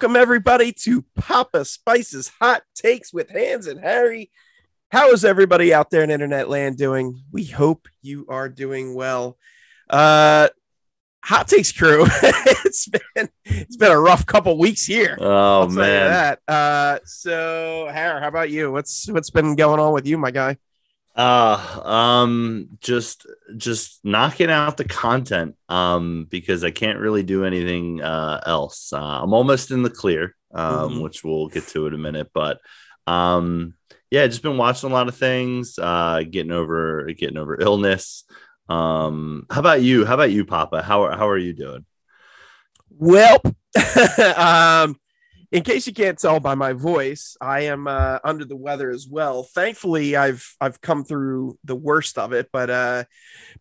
Welcome everybody to Papa Spice's Hot Takes with Hans and Harry. How is everybody out there in internet land doing? We hope you are doing well. Uh Hot Takes crew. it's been it's been a rough couple weeks here. Oh man. that. Uh so Harry, how about you? What's what's been going on with you, my guy? Uh um just just knocking out the content um because I can't really do anything uh else. Uh, I'm almost in the clear um Mhm. which we'll get to in a minute but um yeah, just been watching a lot of things uh getting over getting over illness. Um how about you? How about you Papa? How are, how are you doing? Well, um, in case you can't tell by my voice, I am uh, under the weather as well. Thankfully, I've I've come through the worst of it, but uh,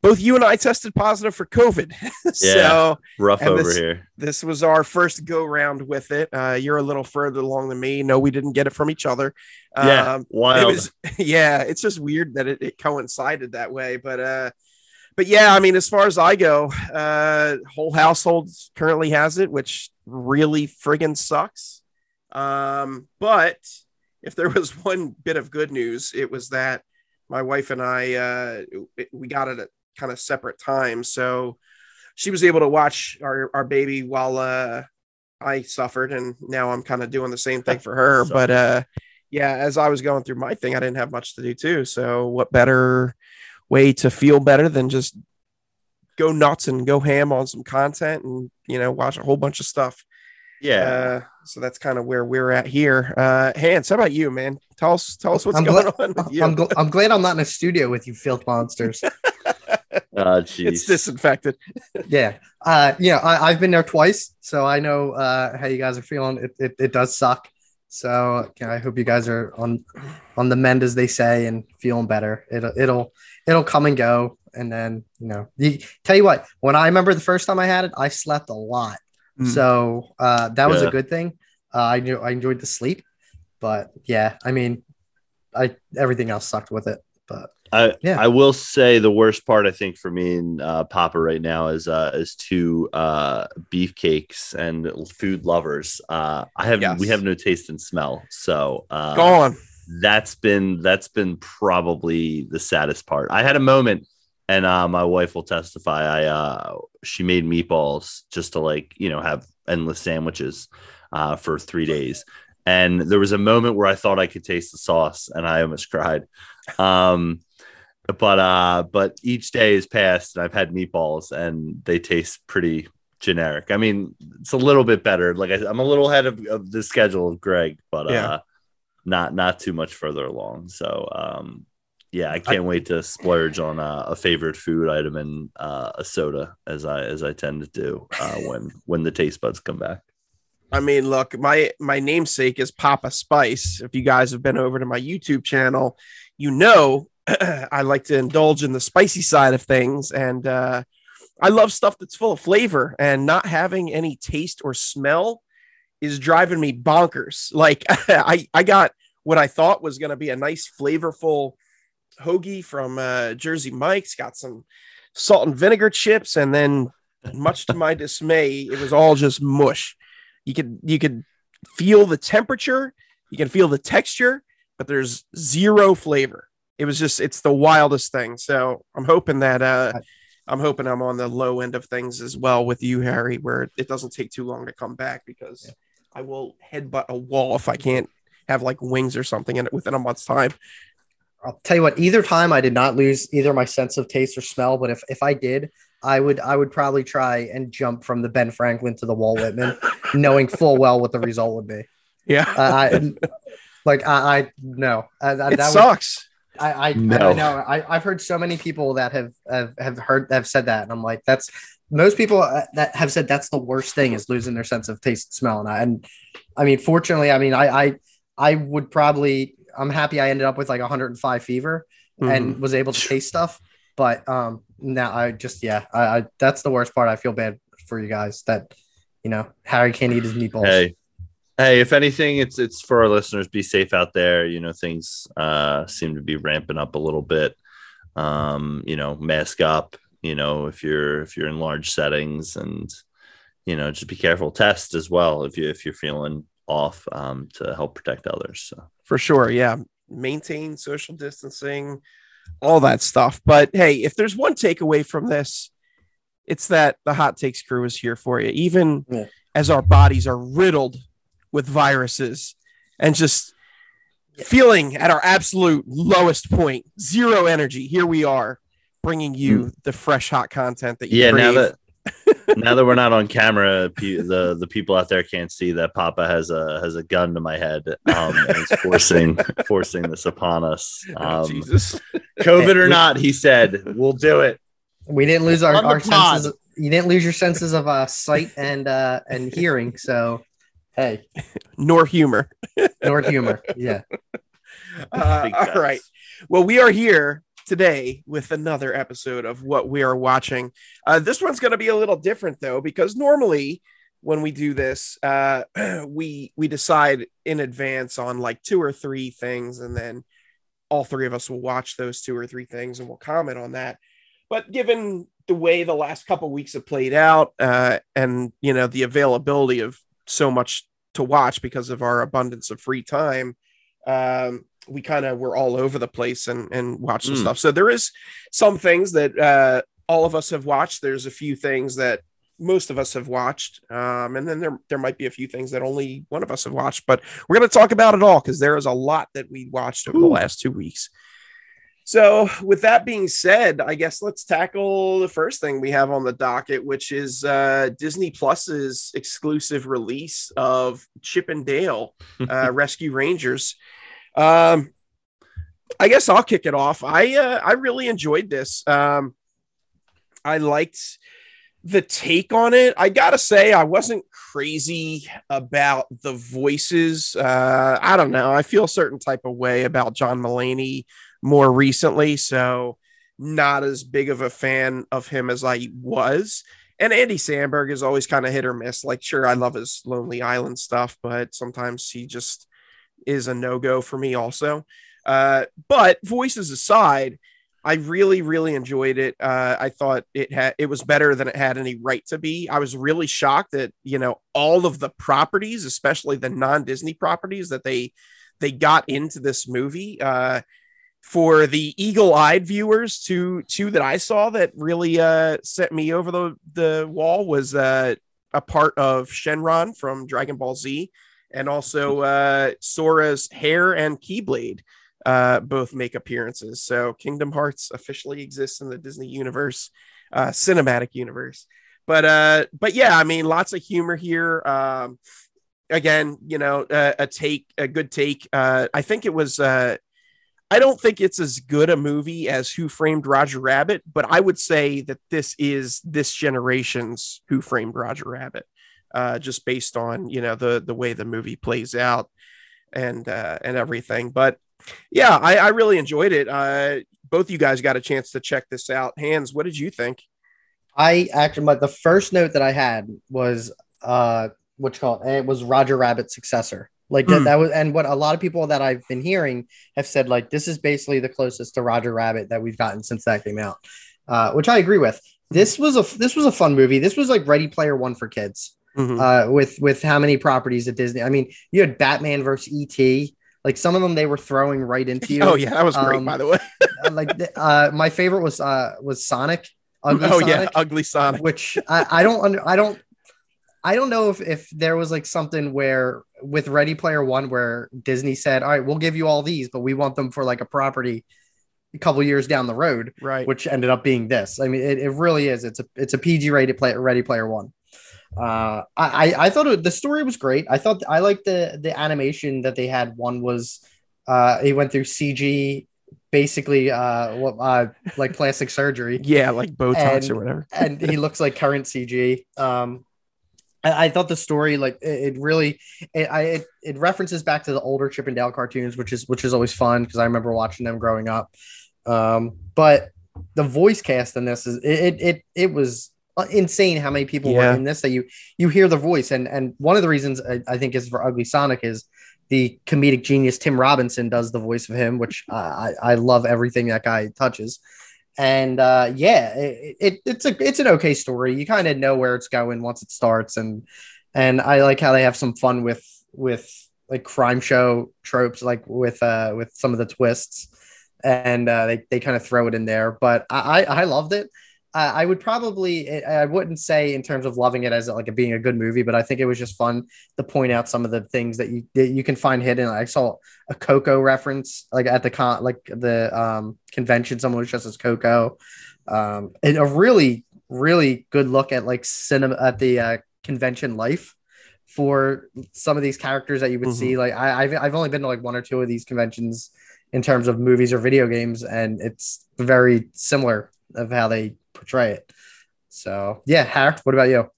both you and I tested positive for COVID. so Rough over this- here. this was our first go round with it. Uh, you're a little further along than me. No, we didn't get it from each other. Yeah, Um, it wild. was yeah it's just weird that it, it coincided that way but uh but yeah i mean as far as i go uh whole household currently has it which really friggin sucks um but if there was one bit of good news it was that my wife and i uh we got it at kind of separate times so she was able to watch our, our baby while uh i suffered and now i'm kind of doing the same thing for her but uh yeah, as I was going through my thing, I didn't have much to do too. So, what better way to feel better than just go nuts and go ham on some content and you know watch a whole bunch of stuff. Yeah. Uh, so that's kind of where we're at here. Uh, Hans, how about you, man? Tell us, tell us what's I'm going glad- on with you. I'm, gl- I'm glad I'm not in a studio with you filth monsters. uh jeez. it's disinfected. yeah. Uh, yeah, I, I've been there twice, so I know uh, how you guys are feeling. It, it, it does suck. So yeah, I hope you guys are on on the mend, as they say, and feeling better. It'll it'll it'll come and go, and then you know. You, tell you what, when I remember the first time I had it, I slept a lot. Mm. So uh, that was Yeah. a good thing. Uh, I knew I enjoyed the sleep, but yeah, I mean, I everything else sucked with it. But I Yeah. I will say the worst part I think for me and uh, Papa right now is uh, is two uh, beefcakes and food lovers. Uh, I have Yes. we have no taste and smell, so uh, Gone. that's been that's been probably the saddest part. I had a moment, and uh, my wife will testify. I uh, she made meatballs just to like you know have endless sandwiches uh, for three days, and there was a moment where I thought I could taste the sauce, and I almost cried. Um, but uh, but each day has passed, and I've had meatballs, and they taste pretty generic. I mean, it's a little bit better. Like I, I'm a little ahead of, of the schedule of Greg, but Yeah. uh, not not too much further along. So um, yeah, I can't wait to splurge on uh, a favorite food item and uh, a soda as I as I tend to do uh, when when the taste buds come back. I mean, look, my my namesake is Papa Spice. If you guys have been over to my YouTube channel, you know I like to indulge in the spicy side of things, and uh, I love stuff that's full of flavor. And not having any taste or smell is driving me bonkers. Like I I got what I thought was going to be a nice flavorful hoagie from uh, Jersey Mike's. Got some salt and vinegar chips, and then much to my dismay, it was all just mush. You could you could feel the temperature, you can feel the texture, but there's zero flavor. It was just it's the wildest thing. So I'm hoping that uh I'm hoping I'm on the low end of things as well with you, Harry, where it doesn't take too long to come back because I will headbutt a wall if I can't have like wings or something in it within a month's time. I'll tell you what, either time I did not lose either my sense of taste or smell, but if, if I did, I would I would probably try and jump from the Ben Franklin to the Walt Whitman, knowing full well what the result would be. Yeah. Uh, I like I, I no, I, I- it that would, sucks. I I, No. I know I, I've heard so many people that have, have have heard have said that, and I'm like, that's most people uh, that have said that's the worst thing is losing their sense of taste and smell. And I, and I mean, fortunately, I mean, I I I would probably I'm happy I ended up with like 105 fever Mhm. and was able to taste stuff. But um, now I just yeah, I, I that's the worst part. I feel bad for you guys that you know Harry can't eat his meatballs. Hey, hey, if anything, it's it's for our listeners. Be safe out there. You know, things uh, seem to be ramping up a little bit. Um, you know, mask up. You know, if you're if you're in large settings, and you know, just be careful. Test as well if you if you're feeling off um, to help protect others. So for sure, yeah, maintain social distancing, all that stuff. But hey, if there's one takeaway from this, it's that the hot takes crew is here for you, even Yeah. as our bodies are riddled with viruses and just feeling at our absolute lowest point, zero energy. Here we are, bringing you the fresh, hot content that you yeah, now that now that we're not on camera, the the people out there can't see that Papa has a has a gun to my head um, and is forcing forcing this upon us. Um, Jesus. COVID or not, he said, "We'll do it." We didn't lose our, our pod. senses. You didn't lose your senses of uh, sight and uh, and hearing. So, hey, Nor humor. nor humor. Yeah. Uh, Big all facts. right. Well, we are here today with another episode of what we are watching. Uh, this one's going to be a little different though, because normally when we do this, uh, we we decide in advance on like two or three things, and then all three of us will watch those two or three things and we'll comment on that. But given the way the last couple weeks have played out, uh, and you know the availability of so much to watch because of our abundance of free time, um, we kind of were all over the place and and watched some Mm. stuff. So there is some things that uh, all of us have watched. There's a few things that most of us have watched, um, and then there there might be a few things that only one of us have watched. But we're going to talk about it all because there is a lot that we watched over the last two weeks. So, with that being said, I guess let's tackle the first thing we have on the docket, which is uh, Disney Plus's exclusive release of Chip and Dale uh, Rescue Rangers. Um, I guess I'll kick it off. I uh, I really enjoyed this. Um, I liked the take on it. I gotta say, I wasn't crazy about the voices. Uh, I don't know. I feel a certain type of way about John Mulaney more recently, so not as big of a fan of him as I was. And Andy Samberg is always kind of hit or miss. Like, sure, I love his Lonely Island stuff, but sometimes he just is a no go for me, also. Uh, but voices aside, I really, really enjoyed it. Uh, I thought it had it was better than it had any right to be. I was really shocked that you know all of the properties, especially the non Disney properties that they they got into this movie. Uh, for the eagle-eyed viewers, two two that I saw that really uh, sent me over the the wall was uh, a part of Shenron from Dragon Ball Z, and also uh, Sora's hair and Keyblade uh, both make appearances. So Kingdom Hearts officially exists in the Disney universe, uh, cinematic universe. But uh, but yeah, I mean, lots of humor here. Um, again, you know, uh, a take, a good take. Uh, I think it was. Uh, I don't think it's as good a movie as Who Framed Roger Rabbit, but I would say that this is this generation's Who Framed Roger Rabbit, uh, just based on you know the the way the movie plays out and uh, and everything. But yeah, I, I really enjoyed it. Uh, both you guys got a chance to check this out. Hans, what did you think? I actually, my, the first note that I had was, uh, what you call it? It was Roger Rabbit's successor. Like that, Hmm. that was, and what a lot of people that I've been hearing have said, like, this is basically the closest to Roger Rabbit that we've gotten since that came out, uh, which I agree with. This was a this was a fun movie. This was like Ready Player One for kids. Mhm. uh, with with how many properties at Disney. I mean, you had Batman versus ET. Like some of them, they were throwing right into you. oh yeah, that was great. um, by the way. Uh, like uh, my favorite was uh, was Sonic. Ugly oh Sonic, yeah, Ugly Sonic. which I, I don't under, I don't I don't know if if there was like something where with Ready Player One where Disney said, all right, we'll give you all these, but we want them for like a property a couple years down the road Right. which ended up being this. I mean, it, it really is. It's a it's a PG rated play Ready Player One. Uh, I I, I thought it, the story was great. I thought I liked the the animation that they had. One was uh, he went through CG, basically uh, what uh, like plastic surgery, yeah, like Botox and- or whatever. and he looks like current CG. Um, I, I thought the story like it, it really it, I it, it references back to the older Chip and Dale cartoons, which is which is always fun because I remember watching them growing up. Um, but the voice cast in this is it it it, it was insane how many people Yeah. were in this that you you hear the voice and and one of the reasons I, I think is for Ugly Sonic is the comedic genius Tim Robinson does the voice of him, which I I I love everything that guy touches. and uh, yeah, it, it, it's a it's an okay story. You kind of know where it's going once it starts, and and I like how they have some fun with with like crime show tropes, like with uh with some of the twists, and uh, they they kind of throw it in there. But I I, I loved it. Uh, I would probably I wouldn't say in terms of loving it as like a, being a good movie, but I think it was just fun to point out some of the things that you that you can find hidden. I saw a Coco reference like at the con like the um, convention. Someone was just as Coco, um, and a really really good look at like cinema at the uh, convention life for some of these characters that you would mm-hmm. see. Like I, I've I've only been to like one or two of these conventions in terms of movies or video games, and it's very similar of how they portray it. So yeah, Har, what about you?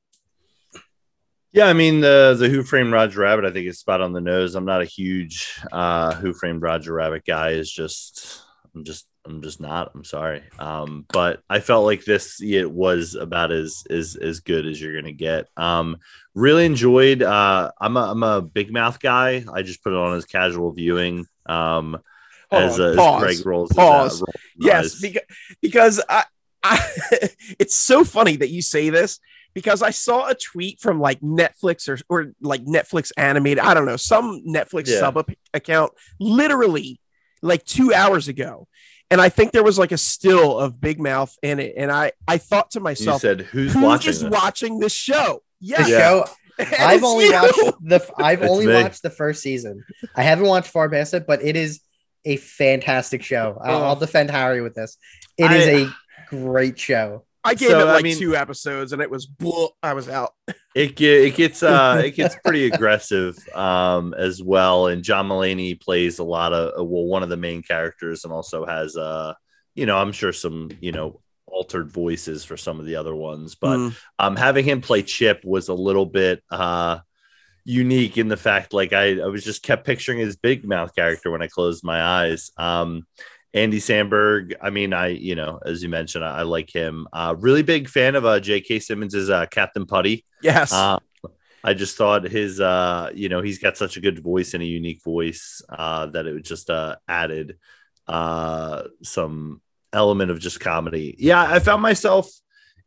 Yeah, I mean the the Who Framed Roger Rabbit, I think is spot on the nose. I'm not a huge uh, Who Framed Roger Rabbit guy. Is just I'm just I'm just not. I'm sorry. Um, but I felt like this it was about as as as good as you're gonna get. Um, really enjoyed. Uh, I'm a I'm a Big Mouth guy. I just put it on as casual viewing. Um, as, uh, as Greg rolls. Pause. Uh, rolls yes, because because I, I it's so funny that you say this because I saw a tweet from like Netflix or, or like Netflix animated, I don't know, some Netflix yeah. sub account literally like two hours ago. And I think there was like a still of Big Mouth in it. And I, I thought to myself, you said, who's who watching is this? watching this show? Yeah. show. I've only you. watched the I've it's only me. watched the first season. I haven't watched far past it, but it is a fantastic show. I'll, oh. I'll defend Harry with this. It I, is a great show. I gave so, it like I mean, two episodes and it was I was out. It get, it gets uh it gets pretty aggressive um as well. And John Mulaney plays a lot of uh, well one of the main characters and also has uh you know I'm sure some you know altered voices for some of the other ones, but mm. um having him play Chip was a little bit uh unique in the fact like I, I was just kept picturing his big mouth character when I closed my eyes. Um Andy Samberg, I mean, I, you know, as you mentioned, I, I like him. Uh, really big fan of uh, J.K. Simmons' uh, Captain Putty. Yes. Uh, I just thought his, uh, you know, he's got such a good voice and a unique voice uh, that it just uh, added uh, some element of just comedy. Yeah, I found myself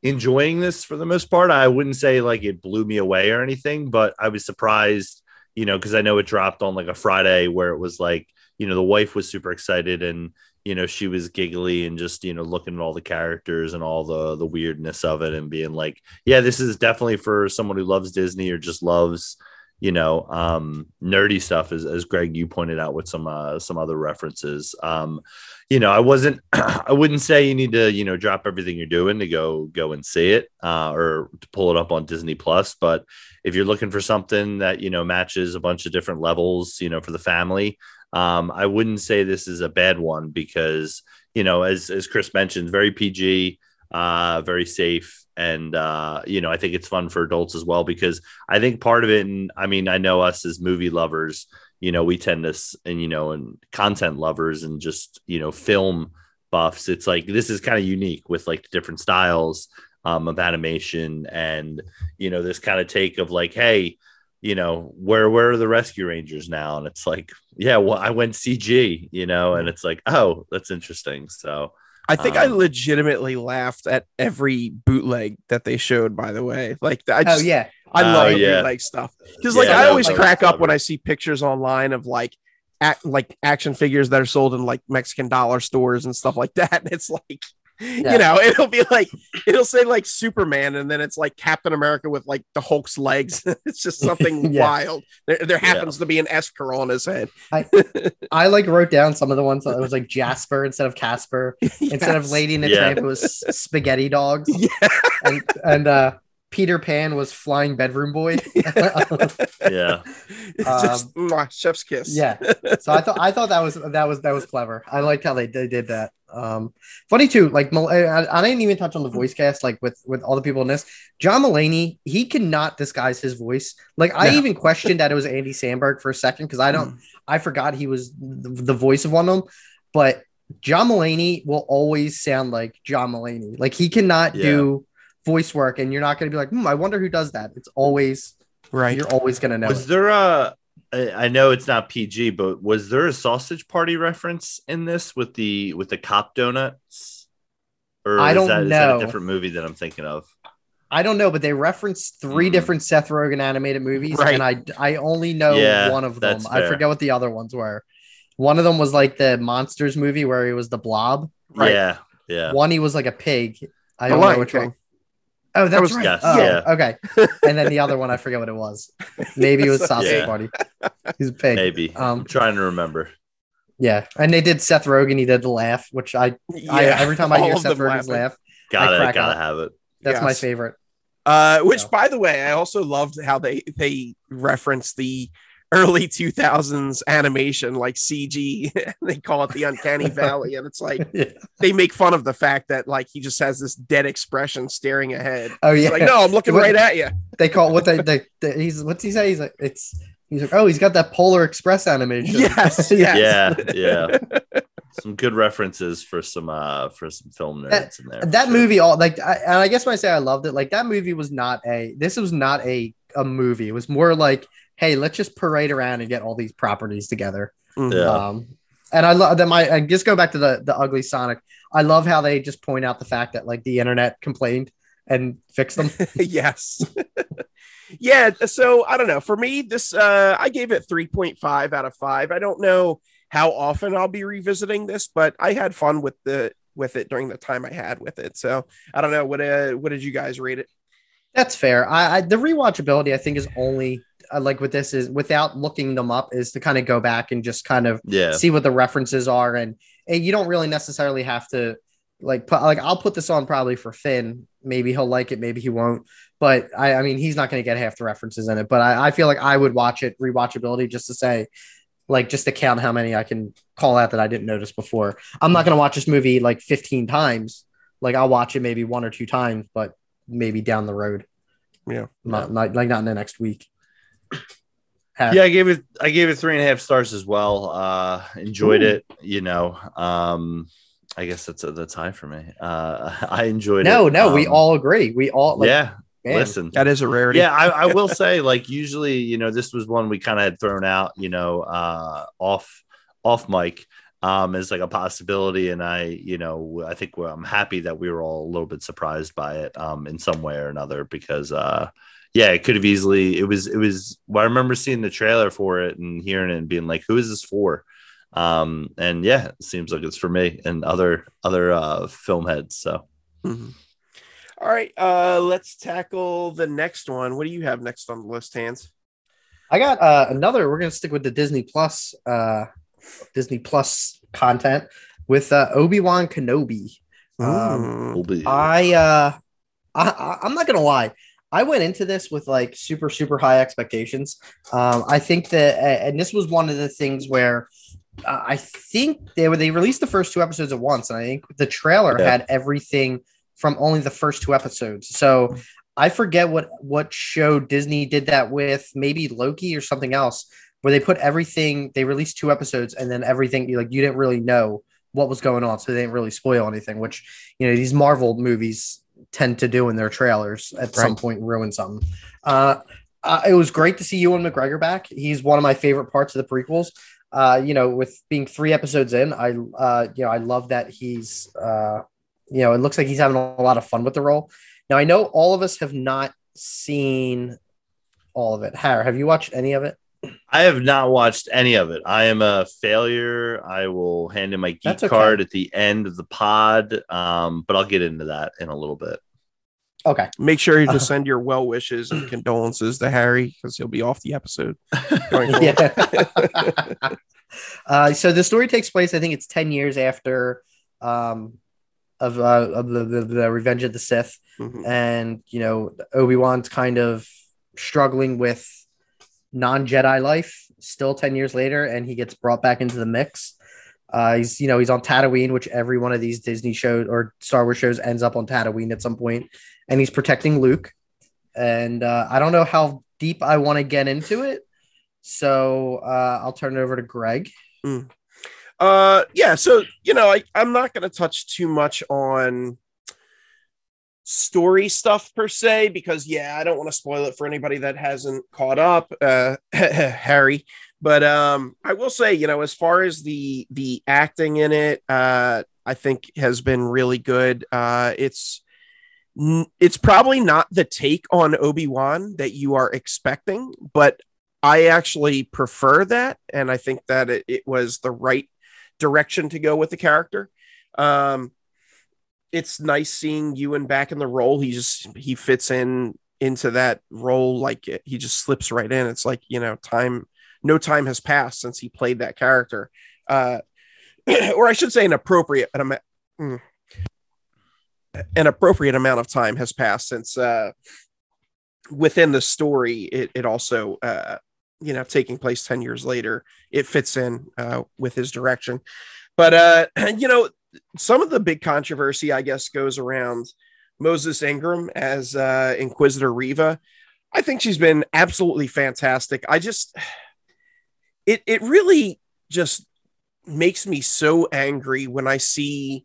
enjoying this for the most part. I wouldn't say like it blew me away or anything, but I was surprised, you know, because I know it dropped on like a Friday where it was like, you know, the wife was super excited and you know she was giggly and just you know looking at all the characters and all the the weirdness of it and being like yeah this is definitely for someone who loves disney or just loves you know um nerdy stuff as, as greg you pointed out with some uh some other references. Um you know i wasn't i wouldn't say you need to you know drop everything you're doing to go go and see it uh or to pull it up on disney plus but if you're looking for something that you know matches a bunch of different levels you know for the family um, I wouldn't say this is a bad one because you know, as as Chris mentioned, very PG, uh, very safe, and uh, you know, I think it's fun for adults as well because I think part of it, and I mean, I know us as movie lovers, you know, we tend to, and you know, and content lovers, and just you know, film buffs. It's like this is kind of unique with like different styles um, of animation, and you know, this kind of take of like, hey you know, where where are the rescue rangers now? And it's like, yeah, well, I went CG, you know, and it's like, oh, that's interesting. So I think um, I legitimately laughed at every bootleg that they showed. By the way, like I oh, just, oh yeah, I love oh, yeah. bootleg stuff because like I always crack up when I see pictures online of like act like action figures that are sold in like Mexican dollar stores and stuff like that. And it's like yeah. you know, it'll be like it'll say like Superman, and then it's like Captain America with like the Hulk's legs. it's just something yeah. wild. There, there happens yeah. to be an Esker on his head. I, I like wrote down some of the ones that was like Jasper instead of Casper, yes. instead of Lady in the Tramp, it was spaghetti dogs. Yeah. And and uh Peter Pan was flying bedroom boy. yeah, just um, chef's kiss. Yeah. So I thought I thought that was that was that was clever. I liked how they, they did that. Um, funny too. Like I, I didn't even touch on the voice cast. Like with with all the people in this, John Mulaney, he cannot disguise his voice. Like I no. even questioned that it was Andy Samberg for a second because I don't. Mm. I forgot he was the, the voice of one of them, but. John Mulaney will always sound like John Mulaney. Like he cannot yeah. do voice work and you're not going to be like, hmm, I wonder who does that. It's always right. You're always going to know. Was there a, I know it's not PG, but was there a sausage party reference in this with the, with the cop donuts? Or I is don't that know. a different movie that I'm thinking of? I don't know, but they referenced three Mhm. different Seth Rogen animated movies, Right. and I I only know Yeah, one of them. that's I forget what the other ones were. One of them was like the monsters movie where he was the blob. Right. Yeah, yeah. One he was like a pig. I The don't know which King. one. Oh, that's was- right. Yes, oh, yeah. okay. And then the other one, I forget what it was. Maybe it was Sausage Yeah. Party. He's a pig. Maybe. I'm Um, trying to remember. yeah, and they did Seth Rogen. He did the laugh, which I, I every time I hear Seth Rogen's laughing. laugh, Gotta crack gotta up. have it. that's my favorite. Uh, which, So- by the way, I also loved how they they reference the early 2000s animation like CG. they call it the Uncanny Valley, and it's like Yeah. they make fun of the fact that like he just has this dead expression staring ahead. Oh yeah, It's like, no, I'm looking What- right at you. they call what they, they, they he's what's he say? He's like it's he's like oh he's got that Polar Express animation. Yes, yes. Yeah, yeah. some good references for some uh for some film nerds in there. that sure. movie all like I, and I guess when I say I loved it, like that movie was not a this was not a a movie. It was more like hey let's just parade around and get all these properties together. Mhm. Yeah. Um, and I love that. My I just go back to the the ugly Sonic. I love how they just point out the fact that like the internet complained and fixed them. yes. yeah. So I don't know. For me, this uh I gave it 3.5 out of five. I don't know how often I'll be revisiting this, but I had fun with the with it during the time I had with it. So I don't know. What uh what did you guys rate it? That's fair. I, I the rewatchability I think is only like with this is without looking them up is to kind of go back and just kind of Yeah. see what the references are and, and you don't really necessarily have to like put like I'll put this on probably for Finn. Maybe he'll like it, maybe he won't. But I, I mean, he's not going to get half the references in it. But I, I feel like I would watch it rewatchability just to say, like, just to count how many I can call out that I didn't notice before. I'm not going to watch this movie like 15 times. Like I'll watch it maybe one or two times, but maybe down the road. Yeah. not, not like not in the next week. Ha- yeah i gave it i gave it three and a half stars as well uh enjoyed Ooh. it you know um i guess that's a that's high for me uh i enjoyed No, it no, no, we Um, all agree. We all like, yeah man, listen That is a rarity. yeah I, I will say like usually you know this was one we kind of had thrown out you know uh off off mic um as like a possibility and i you know i think we're, i'm happy that we were all a little bit surprised by it um in some way or another because uh yeah it could have easily it was it was well, i remember seeing the trailer for it and hearing it and being like who is this for um and yeah it seems like it's for me and other other uh film heads so Mhm. All right. Uh let's tackle the next one. What do you have next on the list, Hans? I got uh, another. We're gonna stick with the Disney Plus, uh, Disney Plus content with uh, Obi Wan Kenobi. Um, Mm. I, uh, I, I, I'm not gonna lie. I went into this with like super, super high expectations. Um, I think that, and this was one of the things where uh, I think they were they released the first two episodes at once, and I think the trailer Yeah. had everything from only the first two episodes. So I forget what what show Disney did that with, maybe Loki or something else, where they put everything. They released two episodes, and then everything like you didn't really know what was going on, so they didn't really spoil anything. Which you know these Marvel movies tend to do in their trailers at some point ruin something. Uh, uh, it was great to see Ewan McGregor back. He's one of my favorite parts of the prequels. Uh, you know, with being three episodes in, I uh, you know I love that he's uh, you know it looks like he's having a lot of fun with the role. Now I know all of us have not seen all of it. Har, have you watched any of it? I have not watched any of it. I am a failure. I will hand in my geek okay. card at the end of the pod, um, but I'll get into that in a little bit. Okay. Make sure you just send your well wishes and condolences to Harry because he'll be off the episode. Going. Yeah. uh, so the story takes place. I think it's ten years after um, of, uh, of the, the, the Revenge of the Sith, Mhm. and you know Obi Wan's kind of struggling with non Jedi life. Still ten years later, and he gets brought back into the mix. Uh, he's you know he's on Tatooine, which every one of these Disney shows or Star Wars shows ends up on Tatooine at some point, and he's protecting Luke. And uh, I don't know how deep I want to get into it, so uh, I'll turn it over to Greg. Uh, yeah. So you know, I I'm not going to touch too much on story stuff per se because yeah, I don't want to spoil it for anybody that hasn't caught up. Uh, Harry, but um, I will say, you know, as far as the the acting in it, uh, I think has been really good. Uh, it's it's probably not the take on Obi Wan that you are expecting, but I actually prefer that, and I think that it, it was the right direction to go with the character. Um, it's nice seeing Ewan back in the role. He just he fits in into that role like he just slips right in. It's like you know, time no time has passed since he played that character, uh, or I should say, an appropriate amount. Mm, an appropriate amount of time has passed since uh, within the story it, it also uh, you know taking place 10 years later it fits in uh, with his direction but uh you know some of the big controversy i guess goes around moses ingram as uh inquisitor Reva. i think she's been absolutely fantastic i just it it really just makes me so angry when i see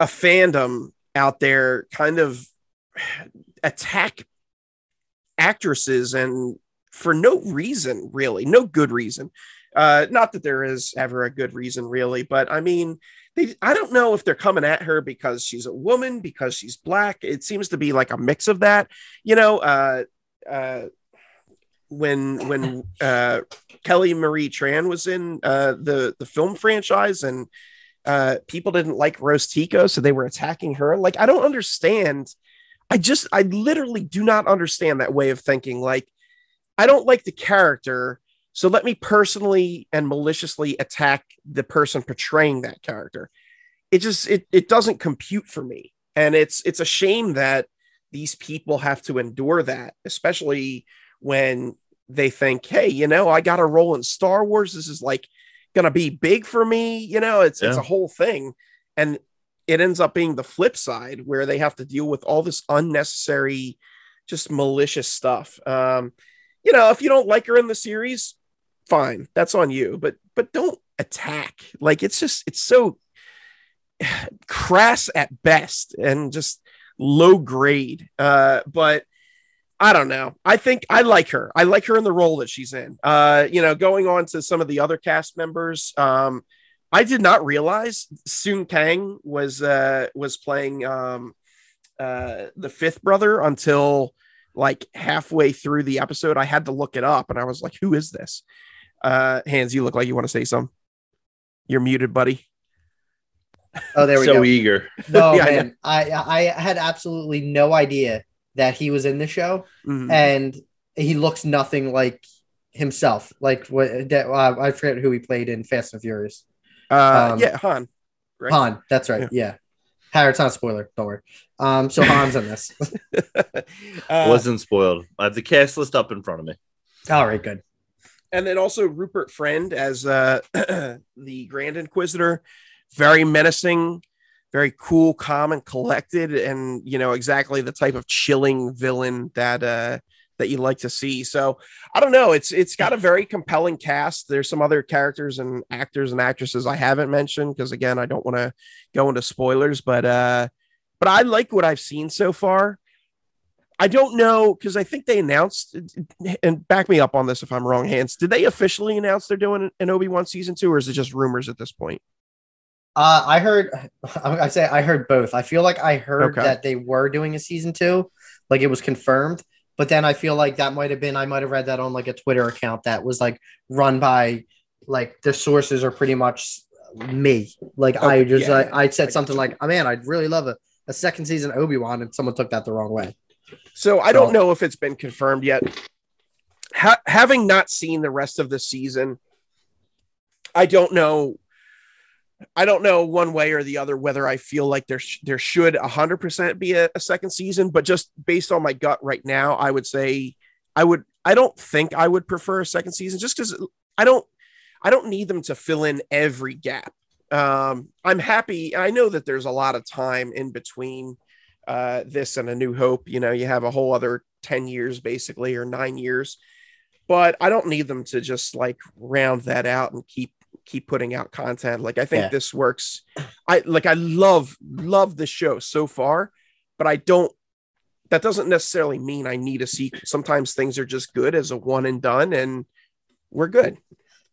a fandom out there kind of attack actresses and for no reason really no good reason uh not that there is ever a good reason really but i mean they i don't know if they're coming at her because she's a woman because she's black. It seems to be like a mix of that. You know uh uh when when uh kelly marie tran was in uh the the film franchise and uh people didn't like rose tico so they were attacking her. Like i don't understand. I just i literally do not understand that way of thinking. Like I don't like the character. So let me personally and maliciously attack the person portraying that character. It just it it doesn't compute for me. And it's it's a shame that these people have to endure that, especially when they think, hey, you know, I got a role in Star Wars. This is like gonna be big for me. You know, it's yeah. it's a whole thing. And it ends up being the flip side where they have to deal with all this unnecessary, just malicious stuff. Um, you know, if you don't like her in the series, fine, that's on you. But but don't attack. Like it's just it's so crass at best and just low grade. Uh, but I don't know. I think I like her. I like her in the role that she's in. Uh, you know, going on to some of the other cast members. Um, I did not realize Sung Kang was uh was playing um uh the fifth brother until like halfway through the episode. I had to look it up and I was like, who is this? Uh, Hans, you look like you want to say something. You're muted, buddy. Oh, there we so go. So eager. No, yeah, man. I, I had absolutely no idea that he was in the show. Mm-hmm. And he looks nothing like himself. Like what uh, I forget who he played in Fast and Furious. Uh, um, yeah, Han. Right? Han, that's right. Yeah. yeah. Harry, it's not a spoiler. Don't worry. Um, so Han's in this. uh, Wasn't spoiled. I have the cast list up in front of me. All right, good. And then also Rupert Friend as uh, the Grand Inquisitor, very menacing, very cool, calm, and collected, and you know exactly the type of chilling villain that uh, that you like to see. So I don't know. It's it's got a very compelling cast. There's some other characters and actors and actresses I haven't mentioned because again I don't want to go into spoilers, but uh, but I like what I've seen so far. I don't know because I think they announced and back me up on this if I'm wrong, Hans. Did they officially announce they're doing an Obi Wan season two, or is it just rumors at this point? Uh, I heard. I say I heard both. I feel like I heard okay. that they were doing a season two, like it was confirmed. But then I feel like that might have been I might have read that on like a Twitter account that was like run by like the sources are pretty much me. Like oh, I just yeah. I, I said something like, oh, "Man, I'd really love a, a second season Obi Wan," and someone took that the wrong way. So I don't know if it's been confirmed yet. Ha- having not seen the rest of the season, I don't know I don't know one way or the other whether I feel like there sh- there should 100% be a, a, second season, but just based on my gut right now, I would say I would I don't think I would prefer a second season just cuz I don't I don't need them to fill in every gap. Um, I'm happy. I know that there's a lot of time in between uh, this and a new hope. You know, you have a whole other 10 years basically or 9 years. But I don't need them to just like round that out and keep keep putting out content. Like I think yeah. this works. I like I love love the show so far, but I don't that doesn't necessarily mean I need a sequel. Sometimes things are just good as a one and done and we're good.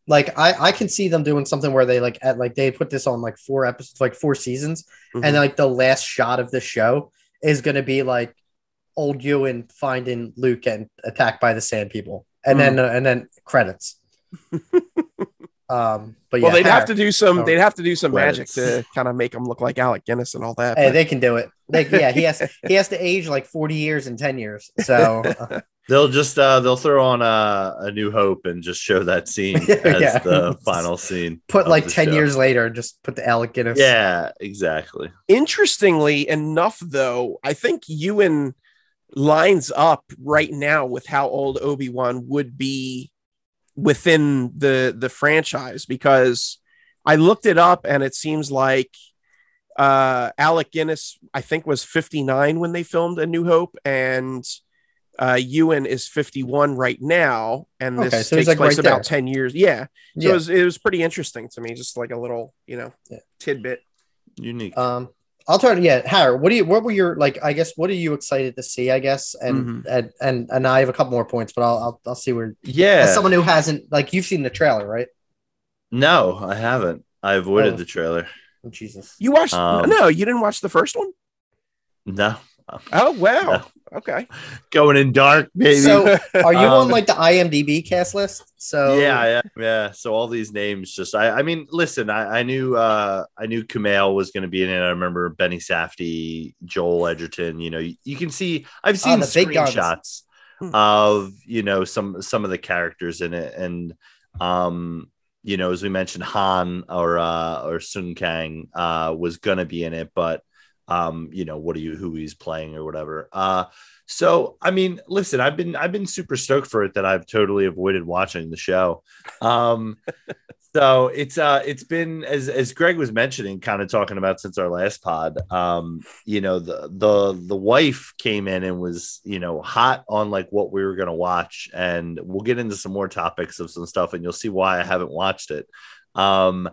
like I I can see them doing something where they like at like they put this on like four episodes, like four seasons, Mhm. and like the last shot of the show is gonna be like old Ewan finding Luke and attacked by the Sand People, and then uh, and then credits. um, but yeah, well, they'd have to do some. They'd have to do some magic to kind of make him look like Alec Guinness and all that. Hey, but- they can do it. They, yeah, he has he has to age like forty years and ten years. So uh, They'll just uh they'll throw on a, a new hope and just show that scene as Yeah. the final scene. put like ten show. years later, just put the Alec Guinness. Yeah, exactly. Interestingly enough, though, I think Ewan lines up right now with how old Obi Wan would be within the the franchise because I looked it up and it seems like uh Alec Guinness I think was 59 when they filmed A New Hope and uh Ewan is 51 right now and this Okay, so takes like, place right about there. 10 years yeah so Yeah. it, was, it was pretty interesting to me just like a little you know Yeah. tidbit Unique. Um, I'll turn. Yeah, Harry. What do you? What were your like? I guess. What are you excited to see? I guess. And Mm-hmm. and and and I have a couple more points, but I'll I'll, I'll see where. yeah. As someone who hasn't like you've seen the trailer, right? no, I haven't. I avoided Oh. the trailer. Oh, Jesus. You watched? Um, no, you didn't watch the first one. No. Oh wow. No. Okay. Going in dark, baby. So are you on Um, like the IMDb cast list? So yeah, yeah, yeah. So all these names, just I, I mean, listen, I, I knew, uh, I knew Kumail was going to be in it. I remember Benny Safdie, Joel Edgerton. You know, you, you can see, I've seen the screenshots Hmm. of you know some some of the characters in it, and um, you know, as we mentioned, Han or uh, or Sung Kang uh, was going to be in it, but um, you know, what are you who he's playing or whatever. Uh, so I mean, listen, I've been I've been super stoked for it that I've totally avoided watching the show. Um so it's uh it's been as as Greg was mentioning, kind of talking about since our last pod. Um, you know, the the the wife came in and was, you know, hot on like what we were gonna watch, and we'll get into some more topics of some stuff, and you'll see why I haven't watched it. Um,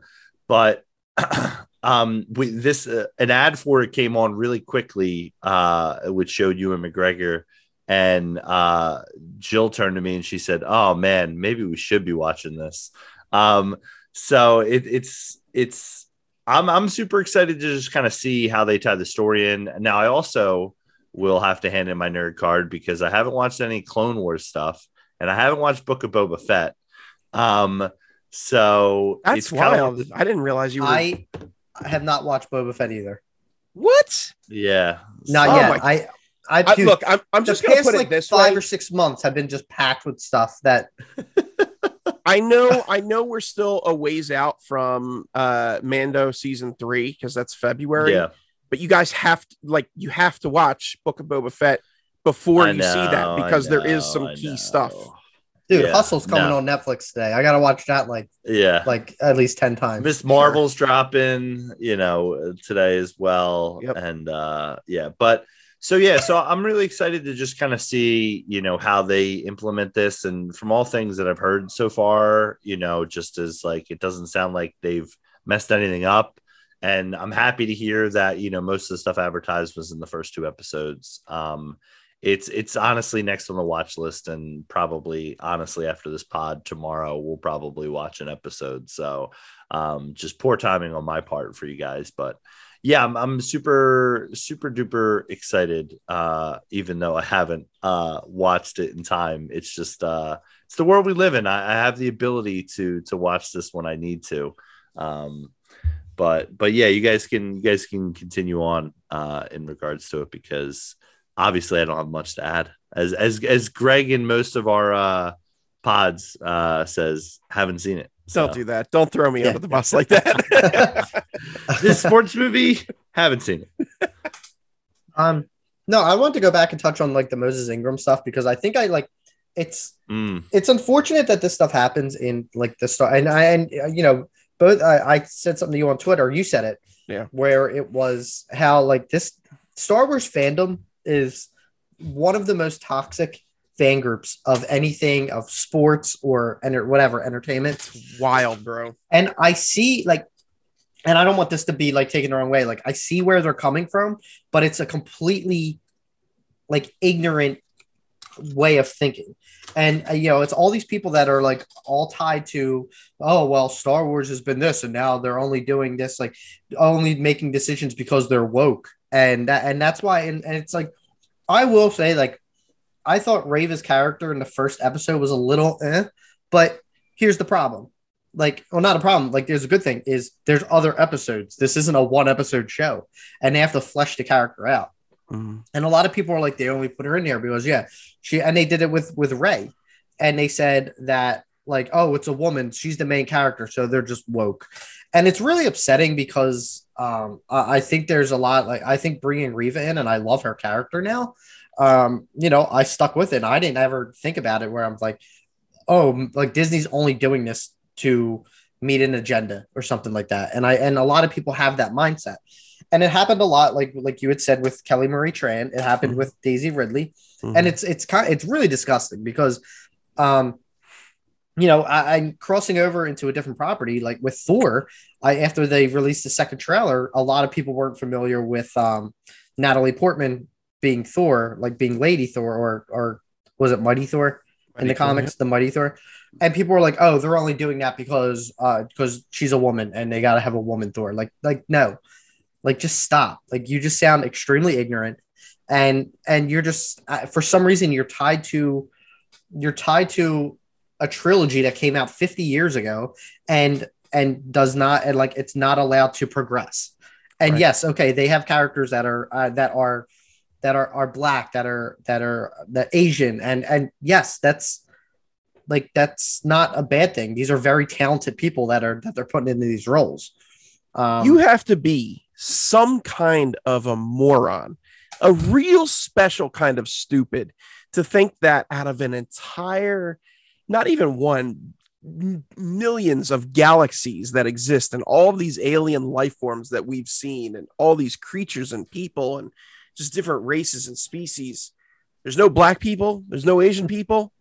but um we this uh, an ad for it came on really quickly uh which showed Ewan McGregor and uh jill turned to me and she said oh man maybe we should be watching this um so it, it's it's i'm i'm super excited to just kind of see how they tie the story in now i also will have to hand in my nerd card because i haven't watched any clone wars stuff and i haven't watched book of boba fett um so That's it's kinda- wild. I didn't realize you were. I have not watched Boba Fett either. what? Yeah. Not Oh yet. my- I I, I, look, I'm, I'm just gonna put like it this five way. or six months have been just packed with stuff that I know, I know, we're still a ways out from uh Mando season three because that's February. Yeah. But you guys have to like you have to watch Book of Boba Fett before I you see that because there is some I key know. stuff. Dude, Yeah, Hustle's coming no. on Netflix today. I gotta watch that like Yeah. like at least ten times. Miss Marvel's dropping, you know, today as well. Yep. And uh yeah, but so yeah, so I'm really excited to just kind of see, you know, how they implement this and from all things that I've heard so far, you know, just as like it doesn't sound like they've messed anything up. And I'm happy to hear that, you know, most of the stuff advertised was in the first two episodes. Um it's it's honestly next on the watch list and probably honestly after this pod tomorrow we'll probably watch an episode. So um just poor timing on my part for you guys but yeah i'm, I'm super super duper excited uh even though i haven't uh watched it in time. It's just uh it's the world we live in. I, I have the ability to to watch this when i need to. Um but but yeah you guys can you guys can continue on uh in regards to it because obviously I don't have much to add. As as as Greg in most of our uh pods uh says, haven't seen it. Don't do that. Don't throw me Yeah. under the bus like that. this sports movie, haven't seen it. um no, I want to go back and touch on like the Moses Ingram stuff because I think I like it's Mm, it's unfortunate that this stuff happens in like the start and I and uh, you know both I, I said something to you on Twitter you said it Yeah. where it was how like this Star Wars fandom is one of the most toxic fan groups of anything of sports or enter whatever entertainment Wild, bro. and I see like and I don't want this to be like taken the wrong way like I see where they're coming from but it's a completely like ignorant way of thinking. And uh, you know, it's all these people that are like all tied to, oh well, Star Wars has been this, and now they're only doing this, like only making decisions because they're woke, and that and that's why. And, and it's like, I will say, like, I thought Reva's character in the first episode was a little, eh, but here's the problem. Like, well, not a problem. Like, there's a good thing is there's other episodes. This isn't a one episode show, and they have to flesh the character out. Mhm. And a lot of people are like, they only put her in there because yeah, she and they did it with with Rey, and they said that like, oh, it's a woman, she's the main character, so they're just woke, and it's really upsetting because um, I, I think there's a lot like I think bringing Reva in, and I love her character now. Um, you know, I stuck with it. And I didn't ever think about it where I'm like, oh, like Disney's only doing this to meet an agenda or something like that, and I and a lot of people have that mindset and it happened a lot like like you had said with kelly marie tran it happened with daisy ridley Mhm. and it's it's kind it's really disgusting because um you know I, i'm crossing over into a different property like with thor i after they released the second trailer a lot of people weren't familiar with um natalie portman being thor like being lady thor or or was it mighty thor? In the comics the mighty thor. And people were like oh they're only doing that because uh because she's a woman and they got to have a woman thor. Like like no. Like just stop. Like you just sound extremely ignorant and and you're just uh, for some reason you're tied to you're tied to a trilogy that came out 50 years ago and and does not and like it's not allowed to progress. And Right. yes okay they have characters that are uh, that are that are are black that are that are that asian and and yes that's like that's not a bad thing. These are very talented people that are that they're putting into these roles. Um you have to be some kind of a moron, a real special kind of stupid to think that out of an entire, not even one, millions of galaxies that exist and all these alien life forms that we've seen and all these creatures and people and just different races and species. There's no black people, there's no Asian people.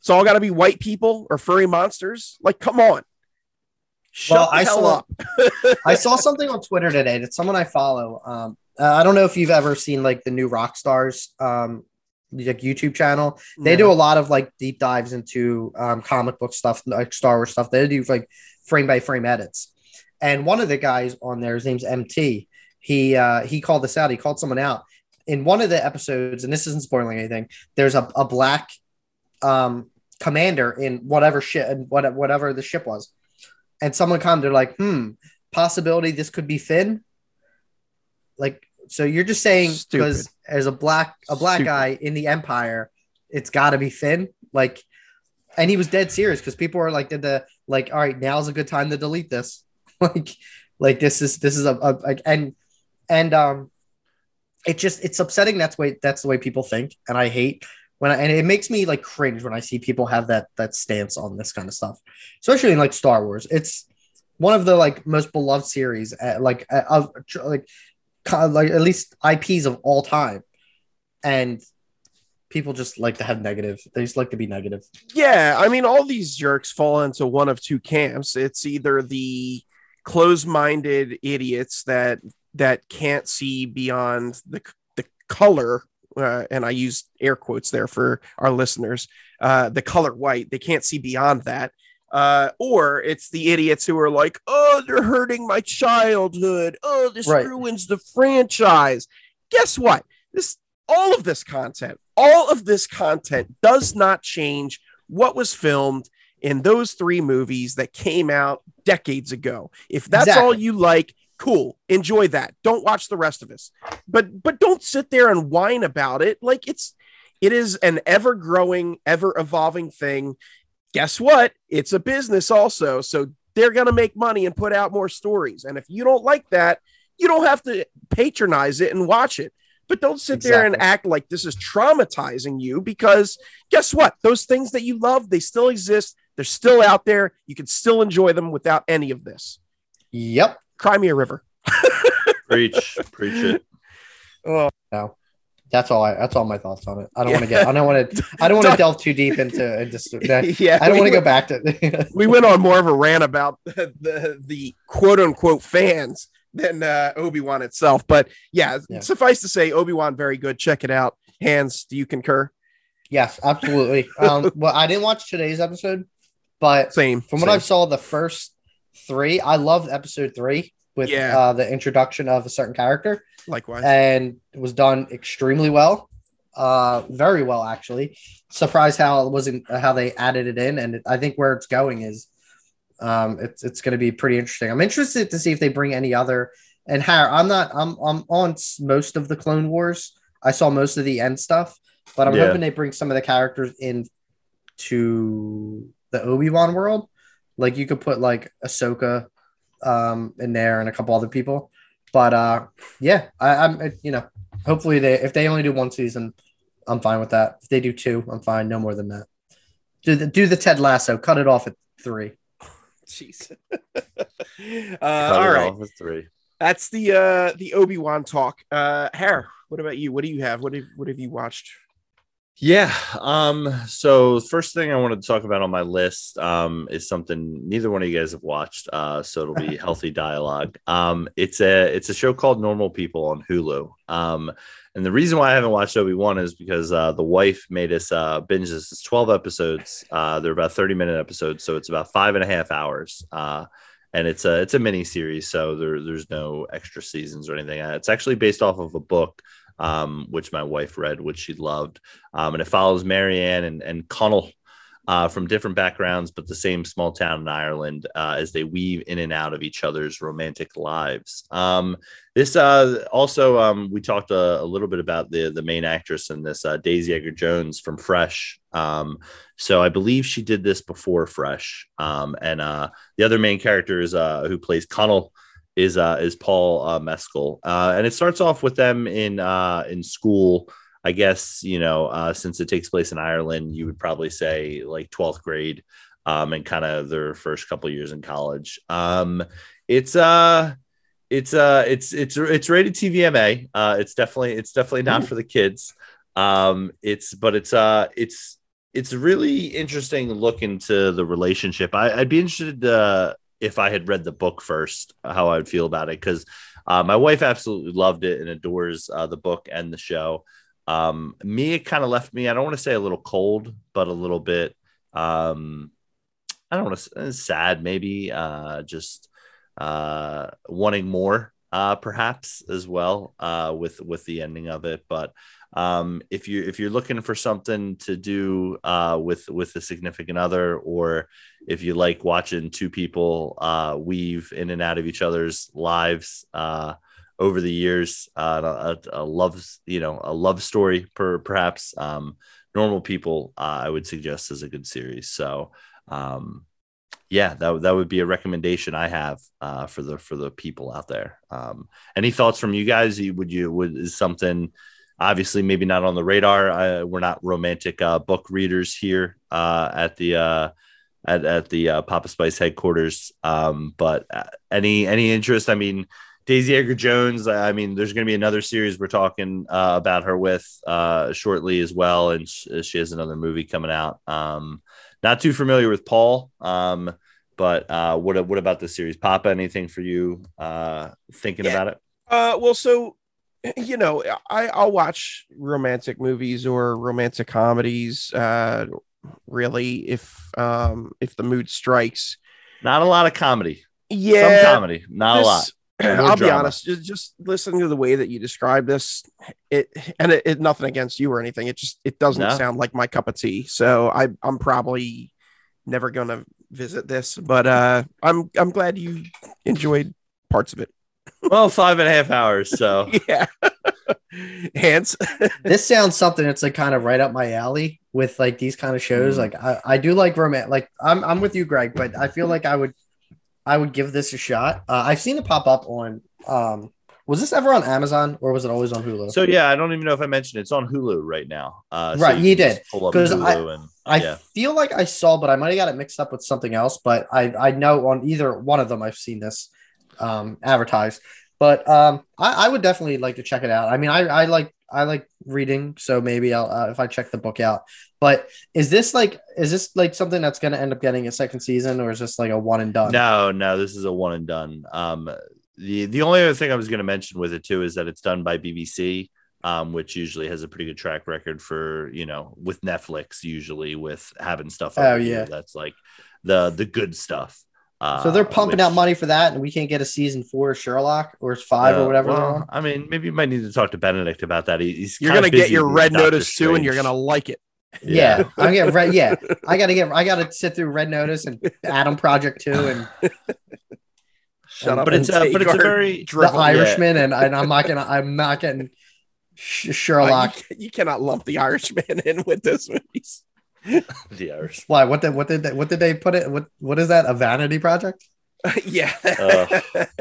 It's all got to be white people or furry monsters. Like, come on. Shut Well, I saw- up. I saw something on Twitter today that someone I follow. Um, uh, I don't know if you've ever seen like the new rock stars um, like YouTube channel. They do a lot of like deep dives into um, comic book stuff, like Star Wars stuff. They do like frame by frame edits. And one of the guys on there, his name's MT. He uh, he called this out. He called someone out in one of the episodes, and this isn't spoiling anything. There's a, a black um, commander in whatever ship, what whatever the ship was, and someone commented like, "Hmm, possibility this could be Finn." Like, so you're just saying because as a black a black Stupid. guy in the Empire, it's got to be Finn. Like, and he was dead serious because people are like, "Did the like? All right, now's a good time to delete this." like, like this is this is a, a like and and um, it just it's upsetting. That's way that's the way people think, and I hate when I, and it makes me like cringe when I see people have that that stance on this kind of stuff, especially in like Star Wars. It's one of the like most beloved series, uh, like uh, of tr- like like at least IPs of all time, and people just like to have negative. They just like to be negative. Yeah, I mean, all these jerks fall into one of two camps. It's either the closed-minded idiots that that can't see beyond the the color, uh, and I use air quotes there for our listeners. Uh, the color white, they can't see beyond that. Uh, or it's the idiots who are like, "Oh, they're hurting my childhood. Oh, this Right. ruins the franchise." Guess what? This all of this content, all of this content does not change what was filmed in those three movies that came out decades ago. If that's all you like, cool, enjoy that. Don't watch the rest of us. But but don't sit there and whine about it. Like it's it is an ever growing, ever evolving thing. Guess what? It's a business also. So they're going to make money and put out more stories. And if you don't like that, you don't have to patronize it and watch it. But don't sit there and act like this is traumatizing you because guess what? Those things that you love, they still exist. They're still out there. You can still enjoy them without any of this. Yep. Cry me a river. preach, preach it. Oh, No. That's all. I. That's all my thoughts on it. I don't Yeah. want to get. I don't want to. I don't want to delve too deep into. into that- yeah. I don't we want to go back to. we went on more of a rant about the the, the quote unquote fans than uh, Obi Wan itself. But yeah, Yeah. suffice to say, Obi Wan very good. Check it out. Hans, do you concur? Yes, absolutely. Um, well, I didn't watch today's episode, but Same. from what. I saw, the first three, I loved episode three with Yeah. uh, the introduction of a certain character, likewise. and it was done extremely well, uh, very well actually. Surprised how it wasn't how they added it in, and I think where it's going is, um, it's it's going to be pretty interesting. I'm interested to see if they bring any other. And how I'm not I'm I'm on most of the Clone Wars. I saw most of the end stuff, but I'm Yeah. hoping they bring some of the characters in to the Obi Wan world. Like you could put like Ahsoka um, in there and a couple other people. But uh, yeah, I, I'm you know hopefully they if they only do one season, I'm fine with that. If they do two, I'm fine. No more than that. Do the do the Ted Lasso. Cut it off at three. Jeez. uh, Cut all it right. off at three. That's the uh the Obi Wan talk. Uh, Hare, what about you? What do you have? What have What have you watched? Yeah. Um, so first thing I wanted to talk about on my list um is something neither one of you guys have watched. Uh, so it'll be healthy dialogue. Um, it's a it's a show called Normal People on Hulu. Um, and the reason why I haven't watched Obi Wan is because uh, the wife made us uh, binge this. It's twelve episodes. Uh, they're about thirty minute episodes, so it's about five and a half hours. Uh, and it's a it's a mini series, so there, there's no extra seasons or anything. Uh, It's actually based off of a book, um, which my wife read, which she loved, um, and it follows Marianne and and Connell. Uh, from different backgrounds, but the same small town in Ireland uh, as they weave in and out of each other's romantic lives. Um, this uh, also, um, we talked a, a little bit about the the main actress in this, uh, Daisy Edgar Jones from Fresh. Um, so I believe she did this before Fresh, um, and uh, the other main character is uh, who plays Connell is uh, is Paul uh, Mescal, uh, and it starts off with them in uh, in school. I guess you know uh, since it takes place in Ireland, you would probably say like twelfth grade, um, and kind of their first couple years in college. Um, it's uh it's uh it's it's it's rated TVMA. Uh, it's definitely it's definitely not for the kids. Um, it's but it's uh it's it's really interesting look into the relationship. I, I'd be interested uh, if I had read the book first, how I'd feel about it because uh, my wife absolutely loved it and adores uh, the book and the show. Um, me, it kind of left me. I don't want to say a little cold, but a little bit. Um, I don't want to sad, maybe. Uh, just uh, wanting more, uh, perhaps as well, uh, with with the ending of it. But um, if you if you're looking for something to do uh, with with a significant other, or if you like watching two people uh, weave in and out of each other's lives uh, over the years, uh, a, a love you know a love story, per, perhaps. Um, normal people, uh, I would suggest is a good series. So. Um, yeah, that, that would be a recommendation I have uh, for the for the people out there. Um, any thoughts from you guys? Would you would is something obviously maybe not on the radar? Uh, we're not romantic uh, book readers here uh, at the uh, at at the uh, Papa Spice headquarters. Um, but uh, any any interest? I mean, Daisy Edgar Jones. I mean, there's going to be another series we're talking uh, about her with uh, shortly as well, and sh- she has another movie coming out. Um, not too familiar with Paul. Um, but uh, what what about this series, Papa? Anything for you uh, thinking Yeah. about it? Uh, well, so you know, I I'll watch romantic movies or romantic comedies. Uh, really, if um if the mood strikes. Not a lot of comedy. Yeah, Some comedy, not a lot. this- More I'll be honest. Just just listening to the way that you describe this, it and it, it nothing against you or anything. It just it doesn't No. sound like my cup of tea. So I I'm probably never gonna visit this, but uh, I'm I'm glad you enjoyed parts of it. Well, five and a half hours. So Yeah, Hans. this sounds something that's like kind of right up my alley with like these kind of shows. Mm. Like I, I do like romance. Like I'm I'm with you, Greg, but I feel like I would I would give this a shot. Uh, I've seen it pop up on um was this ever on Amazon or was it always on Hulu? so yeah, I don't even know if I mentioned it. it's on Hulu right now. Uh, so Right, you did, pull up 'cause Hulu and I yeah. feel like I saw, but I might have got it mixed up with something else. But I I know on either one of them I've seen this um advertised. But um I, I would definitely like to check it out. I mean I I like I like reading, so maybe I'll uh, if I check the book out. But is this like is this like something that's going to end up getting a second season, or is this like a one and done? No, no, this is a one and done. Um, the the only other thing I was going to mention with it too is that it's done by BBC, um, which usually has a pretty good track record for you know with Netflix usually with having stuff. Oh, yeah. that's like the the good stuff. Uh, So they're pumping which- out money for that, and we can't get a season four of Sherlock or five uh, or whatever. well. I mean, maybe you might need to talk to Benedict about that. He's You're kinda gonna get your red notice too, and you're gonna like it. Yeah, I get red. Yeah, I gotta get. I gotta sit through Red Notice and Adam Project too, and Shut And- up. but it's and a but it's a our very The drivel. Irishman, and, and I'm not gonna. I'm not getting Sh- Uh, Sherlock. you, you cannot lump the Irishman in with those movies. the Irish. Why? What did what did they, what did they put it? What what is that? A vanity project? yeah. Ugh.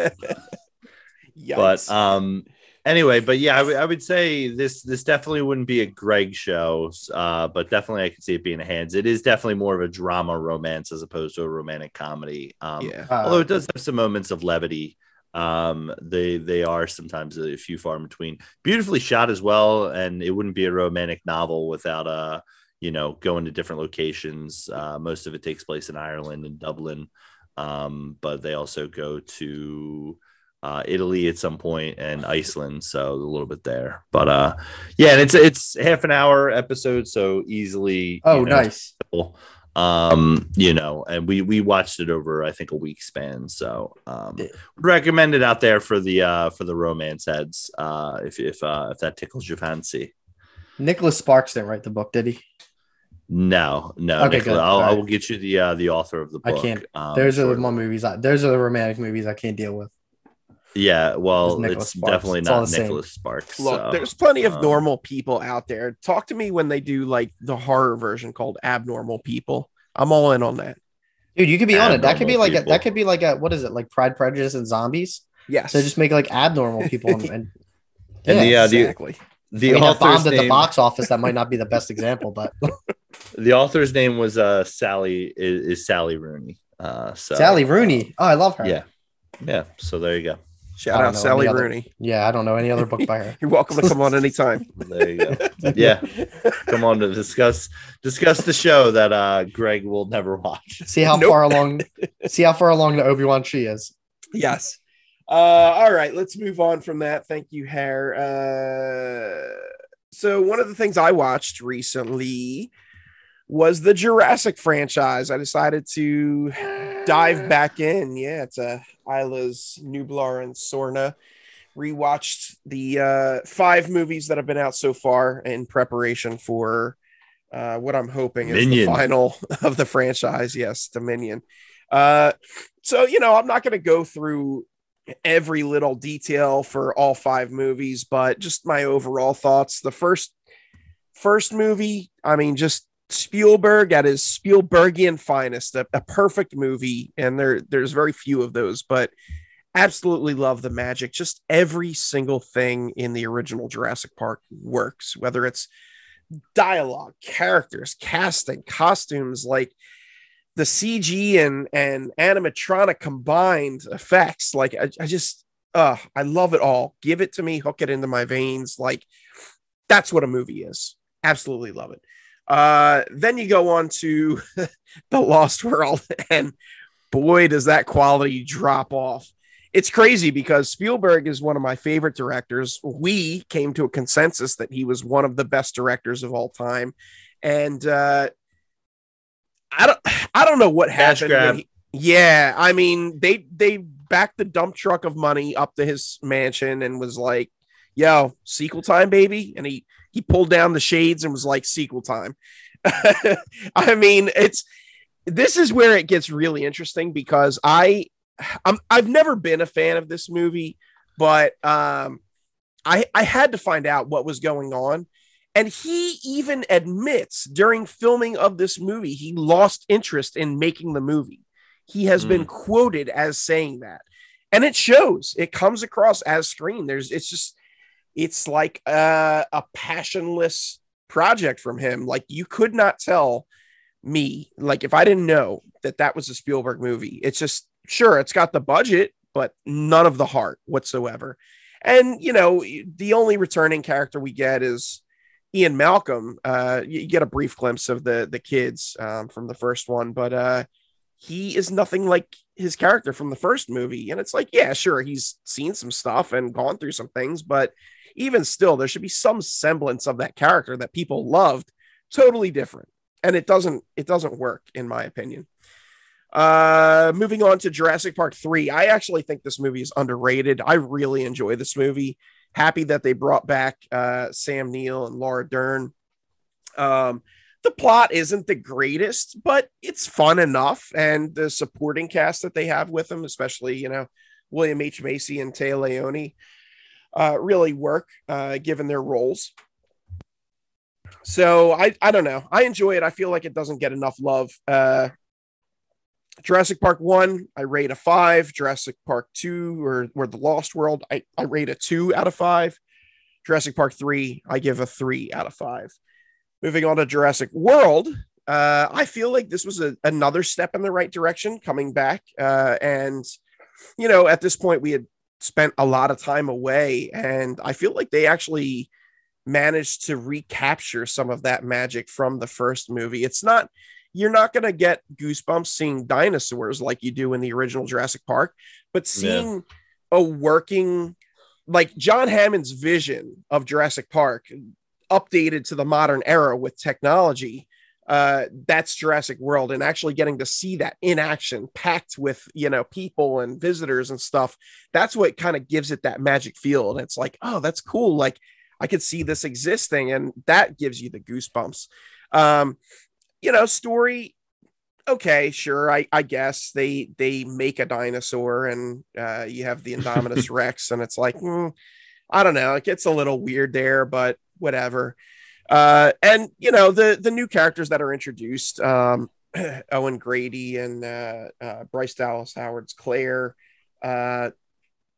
Yikes. but um anyway but yeah I would- say this this definitely wouldn't be a greg show uh but definitely i could see it being a Hans it is definitely more of a drama romance as opposed to a romantic comedy um yeah. Uh, although it does have some moments of levity um they they are sometimes a few far in between beautifully shot as well and it wouldn't be a romantic novel without uh you know going to different locations uh most of it takes place in ireland and dublin um but they also go to uh, Italy at some point and Iceland, so a little bit there. But uh, yeah, and it's it's half an hour episode, so easily. oh, you know, nice. um you know and we we watched it over i think a week span so um Yeah. recommend it out there for the uh for the romance heads uh if if uh if that tickles your fancy Nicholas Sparks didn't write the book, did he? No no Okay, Nicola, good. I'll, All I will get you the uh the author of the book. I can't- um, Those are the movies. I, those are the romantic movies I can't deal with. yeah well It's it's definitely It's not the same. nicholas sparks Look, so, there's plenty of um, normal people out there. Talk to me when they do like the horror version called Abnormal People. I'm all in on that. Dude, you could be on it. That could be Abnormal like a, that could be like a what is it like Pride, Prejudice, and Zombies? Yes. So just make like abnormal people and, and And the, yeah. uh, exactly. the I mean, it author's bombed at the name, box office. That might not be the best example, but the author's name was uh sally is, is sally rooney uh so Sally Rooney. Oh, I love her. yeah yeah so there you go Shout out Sally any other- Rooney. Yeah, I don't know any other book by her. You're welcome to come on anytime. there you go yeah come on to discuss discuss the show that uh greg will never watch See how Nope. far along. See how far along the Obi Wan she is. yes. Uh, all right, let's move on from that. Thank you, Hare. Uh, so one of the things I watched recently was the Jurassic franchise. I decided to dive back in. Yeah, it's a Isla's Nublar and Sorna. Rewatched the uh, five movies that have been out so far in preparation for uh, what I'm hoping is the final of the franchise. Yes, Dominion. Uh, so you know, I'm not going to go through every little detail for all five movies, but just my overall thoughts. The first first movie, I mean, just Spielberg at his Spielbergian finest, a, a perfect movie, and there there's very few of those, but absolutely love the magic. Just every single thing in the original Jurassic Park works, whether it's dialogue, characters, casting, costumes, like the CG and and animatronic combined effects. Like I, I just uh I love it all. Give it to me, hook it into my veins. Like that's what a movie is. Absolutely love it. Uh then you go on to the Lost World, and boy, does that quality drop off. It's crazy because Spielberg is one of my favorite directors. We came to a consensus that he was one of the best directors of all time. And uh I don't I don't know what Cash happened. he- yeah, I mean, they they backed the dump truck of money up to his mansion and was like, "Yo, sequel time, baby!" And he he pulled down the shades and was like, "Sequel time." I mean, it's this is where it gets really interesting because I I'm I've never been a fan of this movie, but um, I I had to find out what was going on. And he even admits during filming of this movie, he lost interest in making the movie. He has been quoted as saying that. And it shows. It comes across as screen. There's it's just it's like uh, a passionless project from him. Like you could not tell me, like if I didn't know that that was a Spielberg movie. It's just sure it's got the budget, but none of the heart whatsoever. And you know, the only returning character we get is Ian Malcolm. Uh, you get a brief glimpse of the the kids um, from the first one, but uh, he is nothing like his character from the first movie. And it's like, yeah, sure, he's seen some stuff and gone through some things, but even still, there should be some semblance of that character that people loved, totally different. And it doesn't it doesn't work, in my opinion. Uh moving on to Jurassic Park 3. I actually think this movie is underrated. I really enjoy this movie. Happy that they brought back uh Sam Neill and Laura Dern. Um the plot isn't the greatest, but it's fun enough. And the supporting cast that they have with them, especially, you know, William H. Macy and Téa Leoni, uh, really work uh, given their roles. So I, I don't know. I enjoy it. I feel like it doesn't get enough love. Uh, Jurassic Park 1, I rate a five. Jurassic Park 2 or, or The Lost World, I, I rate a two out of five. Jurassic Park 3, I give a three out of five. Moving on to Jurassic World, uh, I feel like this was a, another step in the right direction coming back. Uh, and, you know, at this point, we had spent a lot of time away, and I feel like they actually managed to recapture some of that magic from the first movie. It's not, you're not going to get goosebumps seeing dinosaurs like you do in the original Jurassic Park, but seeing yeah. a working, like John Hammond's vision of Jurassic Park updated to the modern era with technology uh that's Jurassic World and actually getting to see that in action packed with you know people and visitors and stuff that's what kind of gives it that magic feel and it's like oh that's cool like I could see this existing and that gives you the goosebumps um you know story okay sure I I guess they they make a dinosaur and uh you have the Indominus Rex and it's like mm, I don't know it gets a little weird there but whatever. Uh, and you know the the new characters that are introduced, um, Owen Grady and uh, uh, Bryce Dallas Howard's Claire, uh,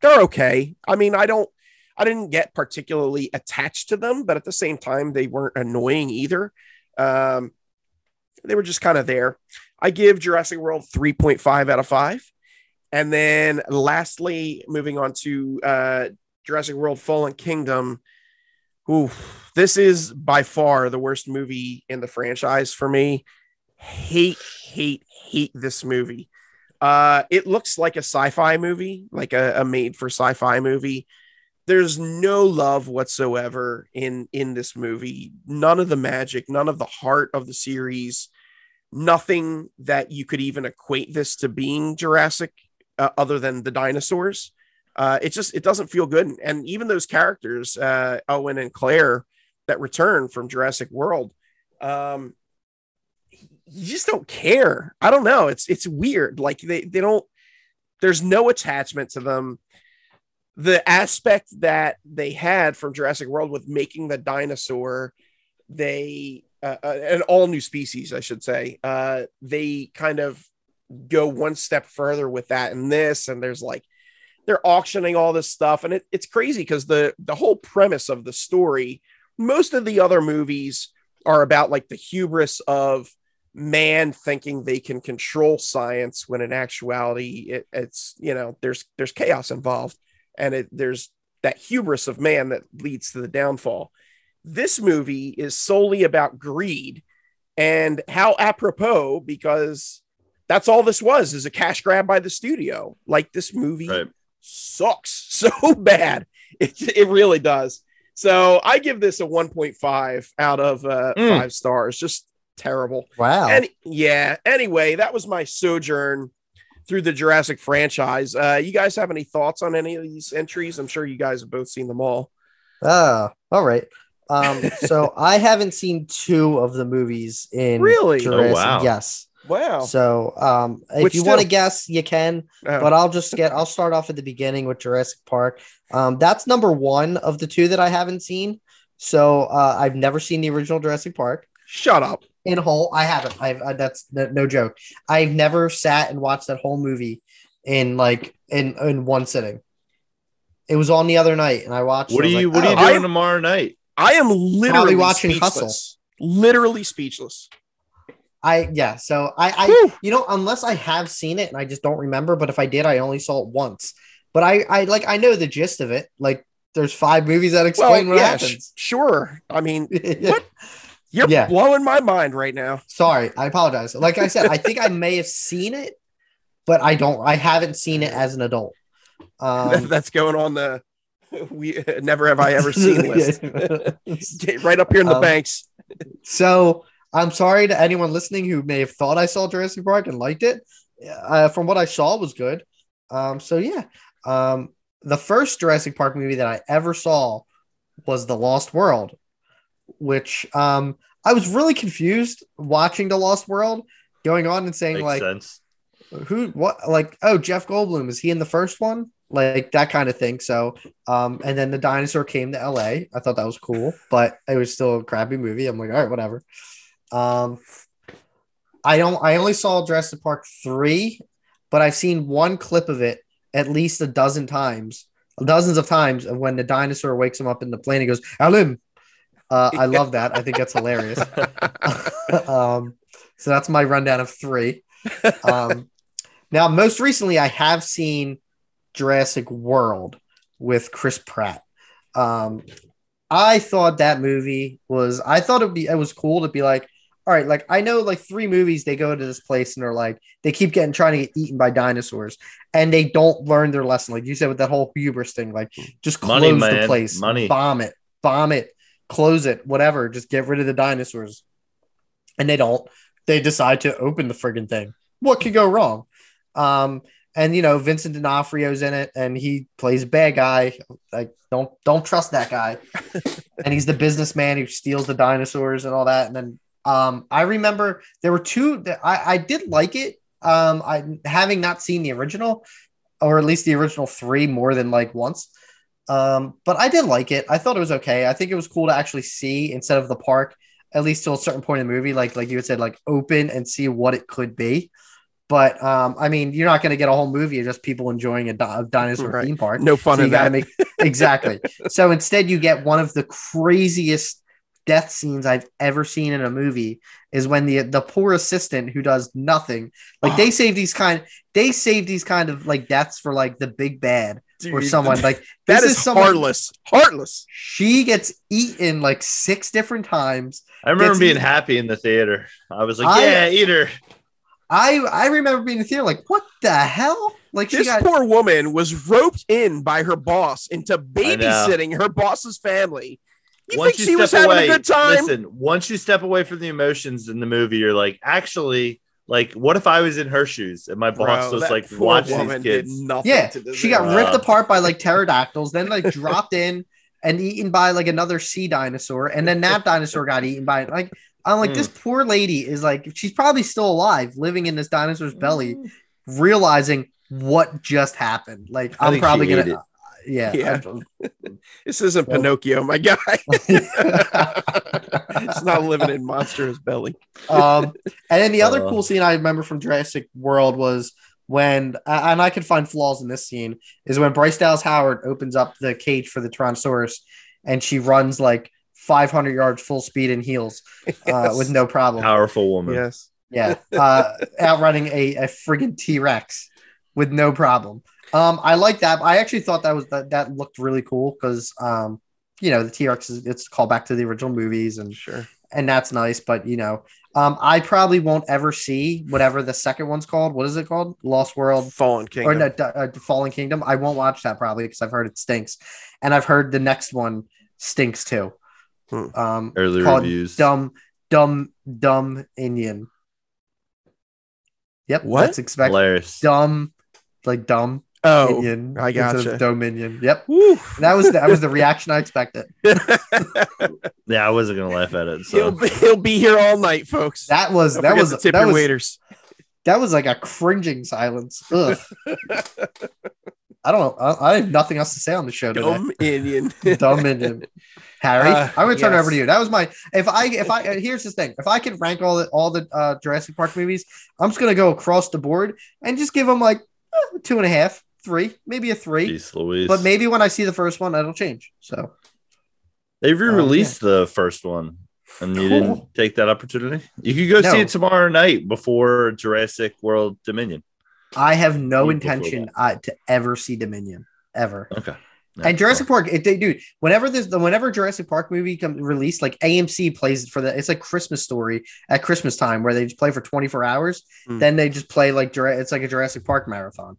they're okay. I mean, I don't, I didn't get particularly attached to them, but at the same time, they weren't annoying either. Um, they were just kind of there. I give Jurassic World 3.5 out of 5. And then lastly, moving on to uh, Jurassic World Fallen Kingdom, Ooh, this is by far the worst movie in the franchise for me. Hate, hate, hate this movie. Uh, it looks like a sci-fi movie, like a, a made for sci-fi movie. There's no love whatsoever in in this movie. None of the magic, none of the heart of the series. Nothing that you could even equate this to being Jurassic, uh, other than the dinosaurs uh, it just it doesn't feel good. And even those characters, uh, Owen and Claire, that return from Jurassic World, um, you just don't care. I don't know. It's it's weird. Like they they don't. There's no attachment to them. The aspect that they had from Jurassic World with making the dinosaur, they uh, uh an all new species, I should say. Uh, they kind of go one step further with that and this, and there's like they're auctioning all this stuff and it, it's crazy because the the whole premise of the story most of the other movies are about like the hubris of man thinking they can control science when in actuality it, it's you know there's there's chaos involved and it, there's that hubris of man that leads to the downfall this movie is solely about greed and how apropos because that's all this was is a cash grab by the studio like this movie right sucks so bad. It, it really does. So I give this a 1.5 out of uh, mm. five stars. Just terrible. Wow. And yeah. Anyway, that was my sojourn through the Jurassic franchise. Uh, you guys have any thoughts on any of these entries? I'm sure you guys have both seen them all. Ah, all right. Um, so I haven't seen two of the movies in really. Jurassic. Oh, wow. Yes. Wow. So, um, if Which you want to guess, you can, oh. but I'll just get, I'll start off at the beginning with Jurassic Park. Um, that's number one of the two that I haven't seen. So, uh, I've never seen the original Jurassic Park. Shut up. In whole, I haven't. I've, uh, that's no, no joke. I've never sat and watched that whole movie in like in in one sitting. It was on the other night, and I watched. What are you like, What oh, are you doing tomorrow night? I am literally watching speechless. Hustle. Literally speechless. I yeah, so I I you know unless I have seen it and I just don't remember, but if I did, I only saw it once. But I I like I know the gist of it. Like there's five movies that explain well, what yeah, happens. Sh- sure. I mean, what? You're yeah. blowing my mind right now. Sorry, I apologize. Like I said, I think I may have seen it, but I don't. I haven't seen it as an adult. Um, That's going on the we never have I ever seen list. Right up here in the Um, banks. So I'm sorry to anyone listening who may have thought I saw Jurassic Park and liked it. Uh, from what I saw, was good. Um, so yeah, um, the first Jurassic Park movie that I ever saw was The Lost World, which um, I was really confused watching The Lost World, going on and saying Makes like, sense. who what like oh jeff goldblum is he in the first one like that kind of thing. So um and then the dinosaur came to la i thought that was cool but it was still a crappy movie. I'm like all right whatever. Um i don't i only saw jurassic park 3 but i've seen one clip of it at least a dozen times dozens of times of when the dinosaur wakes him up in the plane and goes Alan. uh, i love that. I think that's hilarious. Um, so that's my rundown of three. Um, now, most recently, I have seen Jurassic World with Chris Pratt. Um, I thought that movie was. I thought it'd be. It was cool to be like, all right, like I know, like three movies they go to this place and they're like, they keep getting trying to get eaten by dinosaurs, and they don't learn their lesson. Like you said with that whole hubris thing, like just close Money, the man. place, Money. bomb it, bomb it, close it, whatever. Just get rid of the dinosaurs and they don't. They decide to open the friggin' thing. What could go wrong? Um, and you know Vincent D'Onofrio's in it, and he plays a bad guy. Like don't don't trust that guy. and he's the businessman who steals the dinosaurs and all that. And then um, I remember there were two that I I did like it. Um, I having not seen the original, or at least the original three more than like once. Um, but I did like it. I thought it was okay. I think it was cool to actually see instead of the park at least to a certain point in the movie, like like you had said, like open and see what it could be. But um, I mean, you're not going to get a whole movie of just people enjoying a, di- a dinosaur Right. theme park. No fun So in you got to that. make exactly. so instead, you get one of the craziest death scenes I've ever seen in a movie. Is when the the poor assistant who does nothing, like they save these kind, they save these kind of like deaths for like the big bad or someone like that this is, someone- heartless. Heartless. She gets eaten like six different times. I remember being eaten. happy in the theater. I was like, I- yeah, eat her. I I remember being in the theater like, what the hell? Like she This got poor woman was roped in by her boss into babysitting her boss's family. You once think you she step was away, having a good time? listen. Once you step away from the emotions in the movie, you're like, actually, like, what if I was in her shoes and my boss Bro, was like, poor watch woman these did kids. nothing yeah, to she got Wow. ripped apart by like pterodactyls, then like dropped in and eaten by like another sea dinosaur, and then that dinosaur got eaten by like I'm like Mm. this poor lady is like she's probably still alive, living in this dinosaur's belly, realizing what just happened. Like I I'm probably gonna. Yeah. Yeah. This isn't Well- Pinocchio, my guy. It's not living in monster's belly. um, and then the other Uh. cool scene I remember from Jurassic World was when, uh, and I can find flaws in this scene, is when Bryce Dallas Howard opens up the cage for the Tyrannosaurus and she runs like 500 yards full speed in heels uh, Yes. with no problem. Powerful woman. Yes. Yeah, uh, outrunning a, a friggin' T Rex with no problem. Um, I like that. I actually thought that was that, that looked really cool because um, you know, the T Rex is it's called back to the original movies and Sure. and that's nice. But you know, um, I probably won't ever see whatever the second one's called. What is it called? Lost World Fallen Kingdom, or Kingdom. no, D- uh, Fallen Kingdom. I won't watch that probably because I've heard it stinks, and I've heard the next one stinks too. Hmm. Um, Early called reviews. Dumb, dumb, dumb Indian. Yep, What? That's expected. Hilarious. Dumb, like dumb oh, Indian. I instead of gotcha. Dominion. Yep. That was the, that was the reaction I expected. Yeah, I wasn't gonna laugh at it. he'll, So be, he'll be here all night, folks. That was Don't that was to tip that your was waiters. that was like a cringing silence. Ugh. I don't know. I, I have nothing else to say on the show today. Dumb Indian. Dumb Indian. Harry, Uh, I'm gonna turn it over to you. That was my if I if I uh, here's the thing. If I could rank all the all the uh, Jurassic Park movies, I'm just gonna go across the board and just give them like eh, two and a half, three, maybe a three. Jeez Louise. But maybe when I see the first one, it'll change. So they re-released the first one, and you Cool. didn't take that opportunity. You could go No. see it tomorrow night before Jurassic World Dominion. I have no intention uh, to ever see Dominion ever. Okay. Yeah, And Jurassic Park, if they do, whenever this, whenever Jurassic Park movie comes released, like AMC plays it for the, it's like Christmas story at Christmas time where they just play for 24 hours. Hmm. Then they just play like, it's like a Jurassic Park marathon.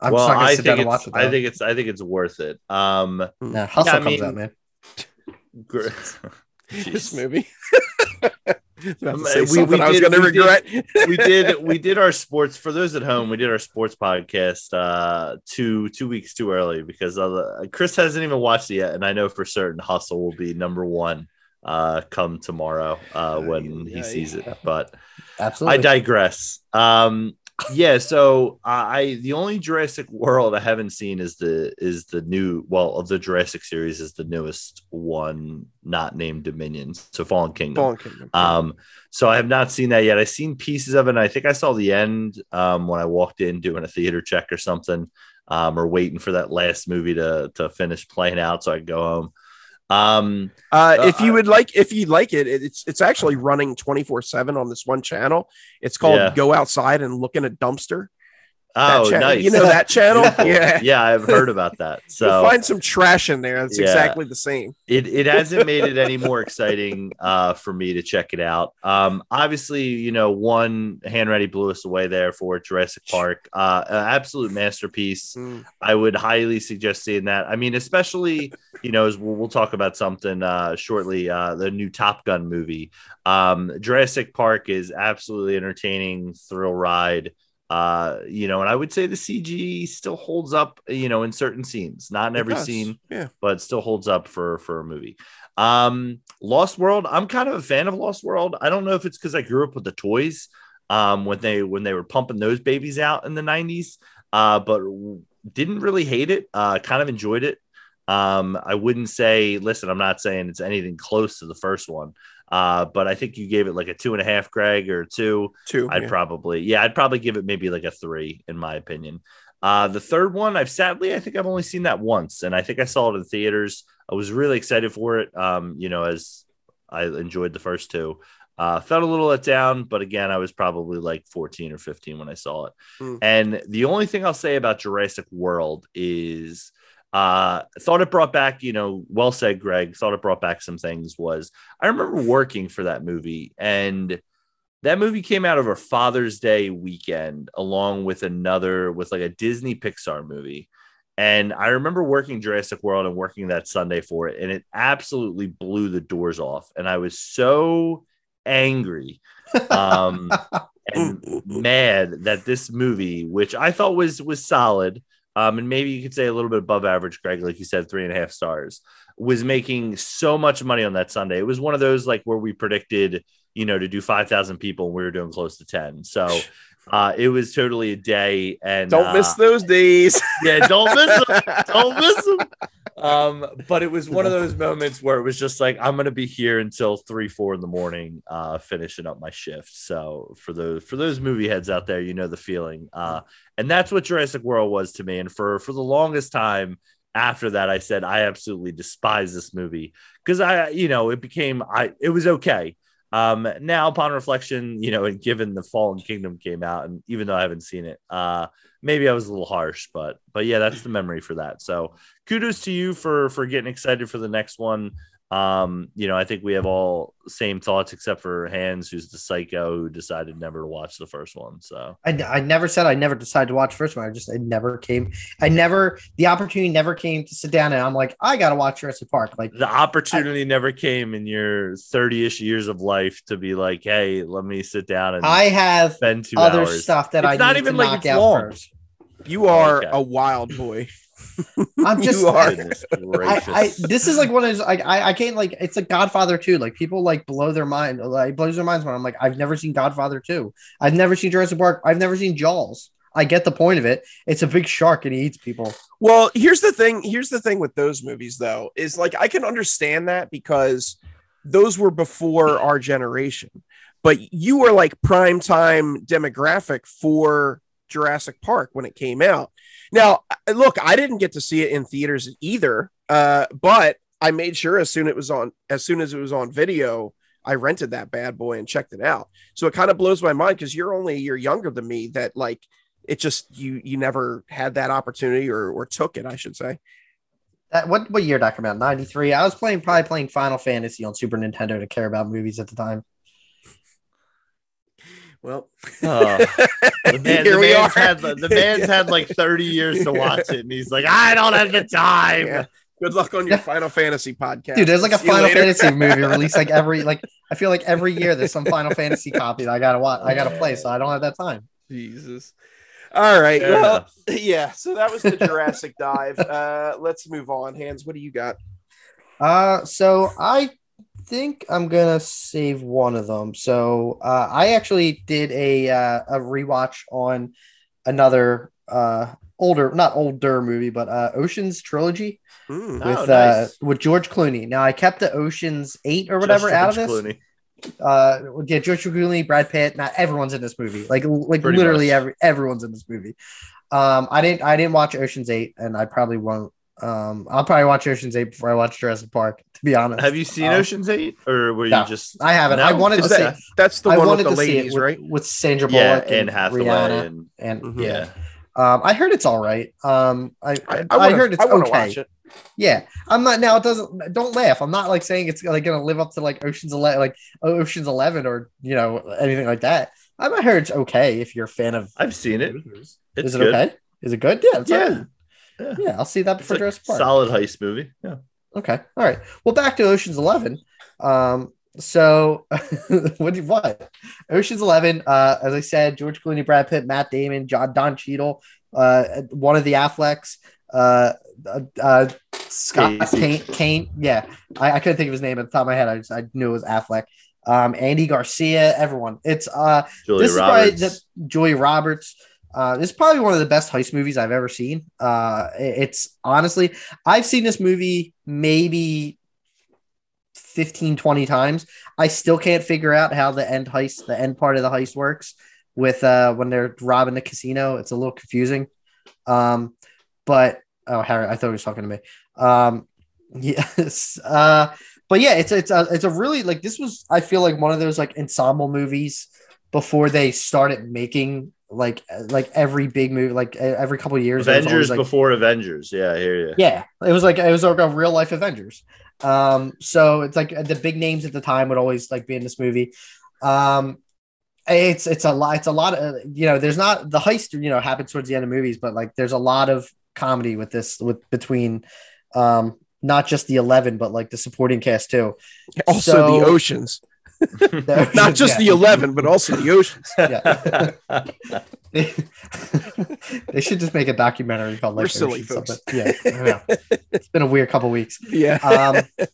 I'm well, just not gonna I sit down think and watch it's it. I think it's I think it's worth it. Um, Nah, hustle I comes mean- out, man. gr- this Jeez. movie. I was about to Um, we- I was did- going to we did- we did we did our sports for those at home. We did our sports podcast uh, two two weeks too early because Chris hasn't even watched it yet, and I know for certain Hustle will be number one uh, come tomorrow uh, when he sees aye. it. But Absolutely. I digress. Um, yeah, so uh, I the only Jurassic World I haven't seen is the is the new well of the Jurassic series is the newest one, not named Dominion, so Fallen Kingdom. Fallen Kingdom. Um, so I have not seen that yet. I've seen pieces of it. And I think I saw the end um, when I walked in doing a theater check or something, um, or waiting for that last movie to to finish playing out so I could go home. Um, Uh, Uh, if you would like, if you like it, it- it's it's actually running twenty four seven on this one channel. It's called Yeah. "Go Outside and Look in a Dumpster." Oh, cha- nice. You know that channel? Yeah. yeah, I've heard about that. You'll So find some trash in there. It's Yeah. exactly the same. it, it hasn't made it any more exciting uh, for me to check it out. Um, obviously, you know, one hand ready blew us away there for Jurassic Park. Uh, absolute masterpiece. Mm. I would highly suggest seeing that. I mean, especially you know, as we'll, we'll talk about something uh, shortly. Uh, the new Top Gun movie, um, Jurassic Park, is absolutely entertaining, thrill ride. Uh, you know, and I would say the CG still holds up. You know, in certain scenes, not in It every does. scene, Yeah. but still holds up for for a movie. Um, Lost World, I'm kind of a fan of Lost World. I don't know if it's because I grew up with the toys um, when they when they were pumping those babies out in the 90s, uh, but didn't really hate it. Uh, kind of enjoyed it. Um, I wouldn't say, listen, I'm not saying it's anything close to the first one, uh, but I think you gave it like a two and a half, Greg, or two. Two. I'd yeah. probably, yeah, I'd probably give it maybe like a three, in my opinion. Uh, the third one, I've sadly, I think I've only seen that once, and I think I saw it in theaters. I was really excited for it. Um, you know, as I enjoyed the first two. Uh, felt a little let down, but again, I was probably like 14 or 15 when I saw it. Mm. And the only thing I'll say about Jurassic World is uh thought it brought back, you know, well said, Greg, thought it brought back some things was I remember working for that movie and that movie came out over Father's Day weekend along with another with like a Disney Pixar movie. And I remember working Jurassic World and working that Sunday for it, and it absolutely blew the doors off. And I was so angry um, and mad that this movie, which I thought was was solid, um, and maybe you could say a little bit above average, Greg, like you said, three and a half stars, was making so much money on that Sunday. It was one of those like where we predicted, you know, to do five thousand people, and we were doing close to ten. So. Uh, it was totally a day, and Don't uh, miss those days. yeah, don't miss them. Don't miss them. Um, but it was one of those moments where it was just like I'm gonna be here until three, four in the morning, uh, finishing up my shift. So for those for those movie heads out there, you know the feeling. Uh, and that's what Jurassic World was to me. And for for the longest time after that, I said I absolutely despise this movie because I, you know, it became I it was okay. Um, now upon reflection, you know, and given the Fallen Kingdom came out, and even though I haven't seen it, uh, maybe I was a little harsh, but but yeah, that's the memory for that. So kudos to you for for getting excited for the next one. Um, you know, I think we have all same thoughts except for Hans, who's the psycho who decided never to watch the first one. So I, I never said I never decided to watch the first one. I just I never came. I never the opportunity never came to sit down and I'm like I gotta watch Jurassic Park. Like the opportunity never came in your 30-ish years of life to be like, hey, let me sit down and I have spend two other hours. stuff that It's I not even to like knock it's out long. first. You are Okay. a wild boy. I'm just You are. I. I this is like one of those I, I I can't like it's like Godfather 2. Like people like blow their mind like blows their minds when I'm like I've never seen Godfather 2. I've never seen Jurassic Park. I've never seen Jaws. I get the point of it. It's a big shark and he eats people. Well, here's the thing. Here's the thing with those movies, though, is like I can understand that because those were before our generation, but you were like prime time demographic for Jurassic Park when it came out. Now, look, I didn't get to see it in theaters either, uh, but I made sure as soon it was on, as soon as it was on video, I rented that bad boy and checked it out. So it kind of blows my mind because you're only a year younger than me. That like it just you you never had that opportunity or or took it, I should say. That what what year did that come out? 93. I was playing probably playing Final Fantasy on Super Nintendo to care about movies at the time. Well, Oh. The, man, here the we are. had the, the man's had like 30 years to watch it, and he's like, I don't have the time. Yeah. Good luck on your Final Fantasy podcast. Dude, there's like a See Final. Fantasy movie released like every like I feel like every year there's some Final Fantasy copy that I gotta watch. I gotta play, so I don't have that time. Jesus. All right. Fair well, enough. yeah. So that was the Jurassic dive. Uh, let's move on. Hans, what do you got? Uh, so I think I'm gonna save one of them. So uh, I actually did a uh, a rewatch on another uh older, not older movie, but uh Ocean's trilogy Hmm. Oh, with uh with George Clooney. Now I kept the Ocean's eight or whatever Just out of this. Clooney. Uh, yeah, George Clooney, Brad Pitt. Not everyone's in this movie. Like like Pretty literally much. every everyone's in this movie. Um, I didn't I didn't watch Ocean's eight, and I probably won't. Um, I'll probably watch Ocean's eight before I watch Jurassic Park. To be honest, Have you seen Um, Ocean's 8? Or were no, you just. I haven't. I wanted to see. that, that's the I one with the see ladies, with, right? with Sandra Yeah, Bullock and Hathaway. Rihanna, And, and Mhm. yeah. Um, I heard it's all right. Um, I I, I, I, wanna- heard it's I okay. it. Yeah, I'm not now. It doesn't. Don't laugh. I'm not like saying it's like gonna live up to like Ocean's Eleven, like Ocean's Eleven, or you know anything like that. I I heard it's okay if you're a fan of. I've seen it. It's Is it good. okay? Is it good? Yeah. Yeah. right. Yeah. Yeah. I'll see that before Jurassic Park. solid heist movie. Yeah. Okay. All right. Well, back to Ocean's Eleven. Um, so what do what? Ocean's Eleven, uh, as I said, George Clooney, Brad Pitt, Matt Damon, John Don Cheadle, uh, one of the Afflecks, uh, uh, uh Scott. Kane, Kane. Yeah, I, I couldn't think of his name at the top of my head. I just I knew it was Affleck. Um, Andy Garcia, everyone. It's uh Julia this Roberts. is probably the Julia Roberts. Uh, is probably one of the best heist movies I've ever seen. Uh, it's honestly, I've seen this movie maybe 15, 20 times. I still can't figure out how the end heist, the end part of the heist works with uh, when they're robbing the casino. It's a little confusing. Um, but oh, Harry, I thought he was talking to me. Um, yes. Uh, but yeah, it's it's a it's a really like this was I feel like one of those like ensemble movies before they started making like like every big movie like every couple of years. Avengers like, before Avengers. Yeah, I hear you. yeah, it was like it was like a real life Avengers. Um, so it's like the big names at the time would always like be in this movie. Um, it's it's a lot. It's a lot of you know. There's not the heist. You know, happens towards the end of movies, but like there's a lot of comedy with this with between, um, not just the eleven, but like the supporting cast too. Also, So- the oceans. The Not just yeah. the 11, but also the oceans. Yeah. they, they should just make a documentary called We're like silly folks. Yeah, I know. it's been a weird couple weeks. Yeah. um,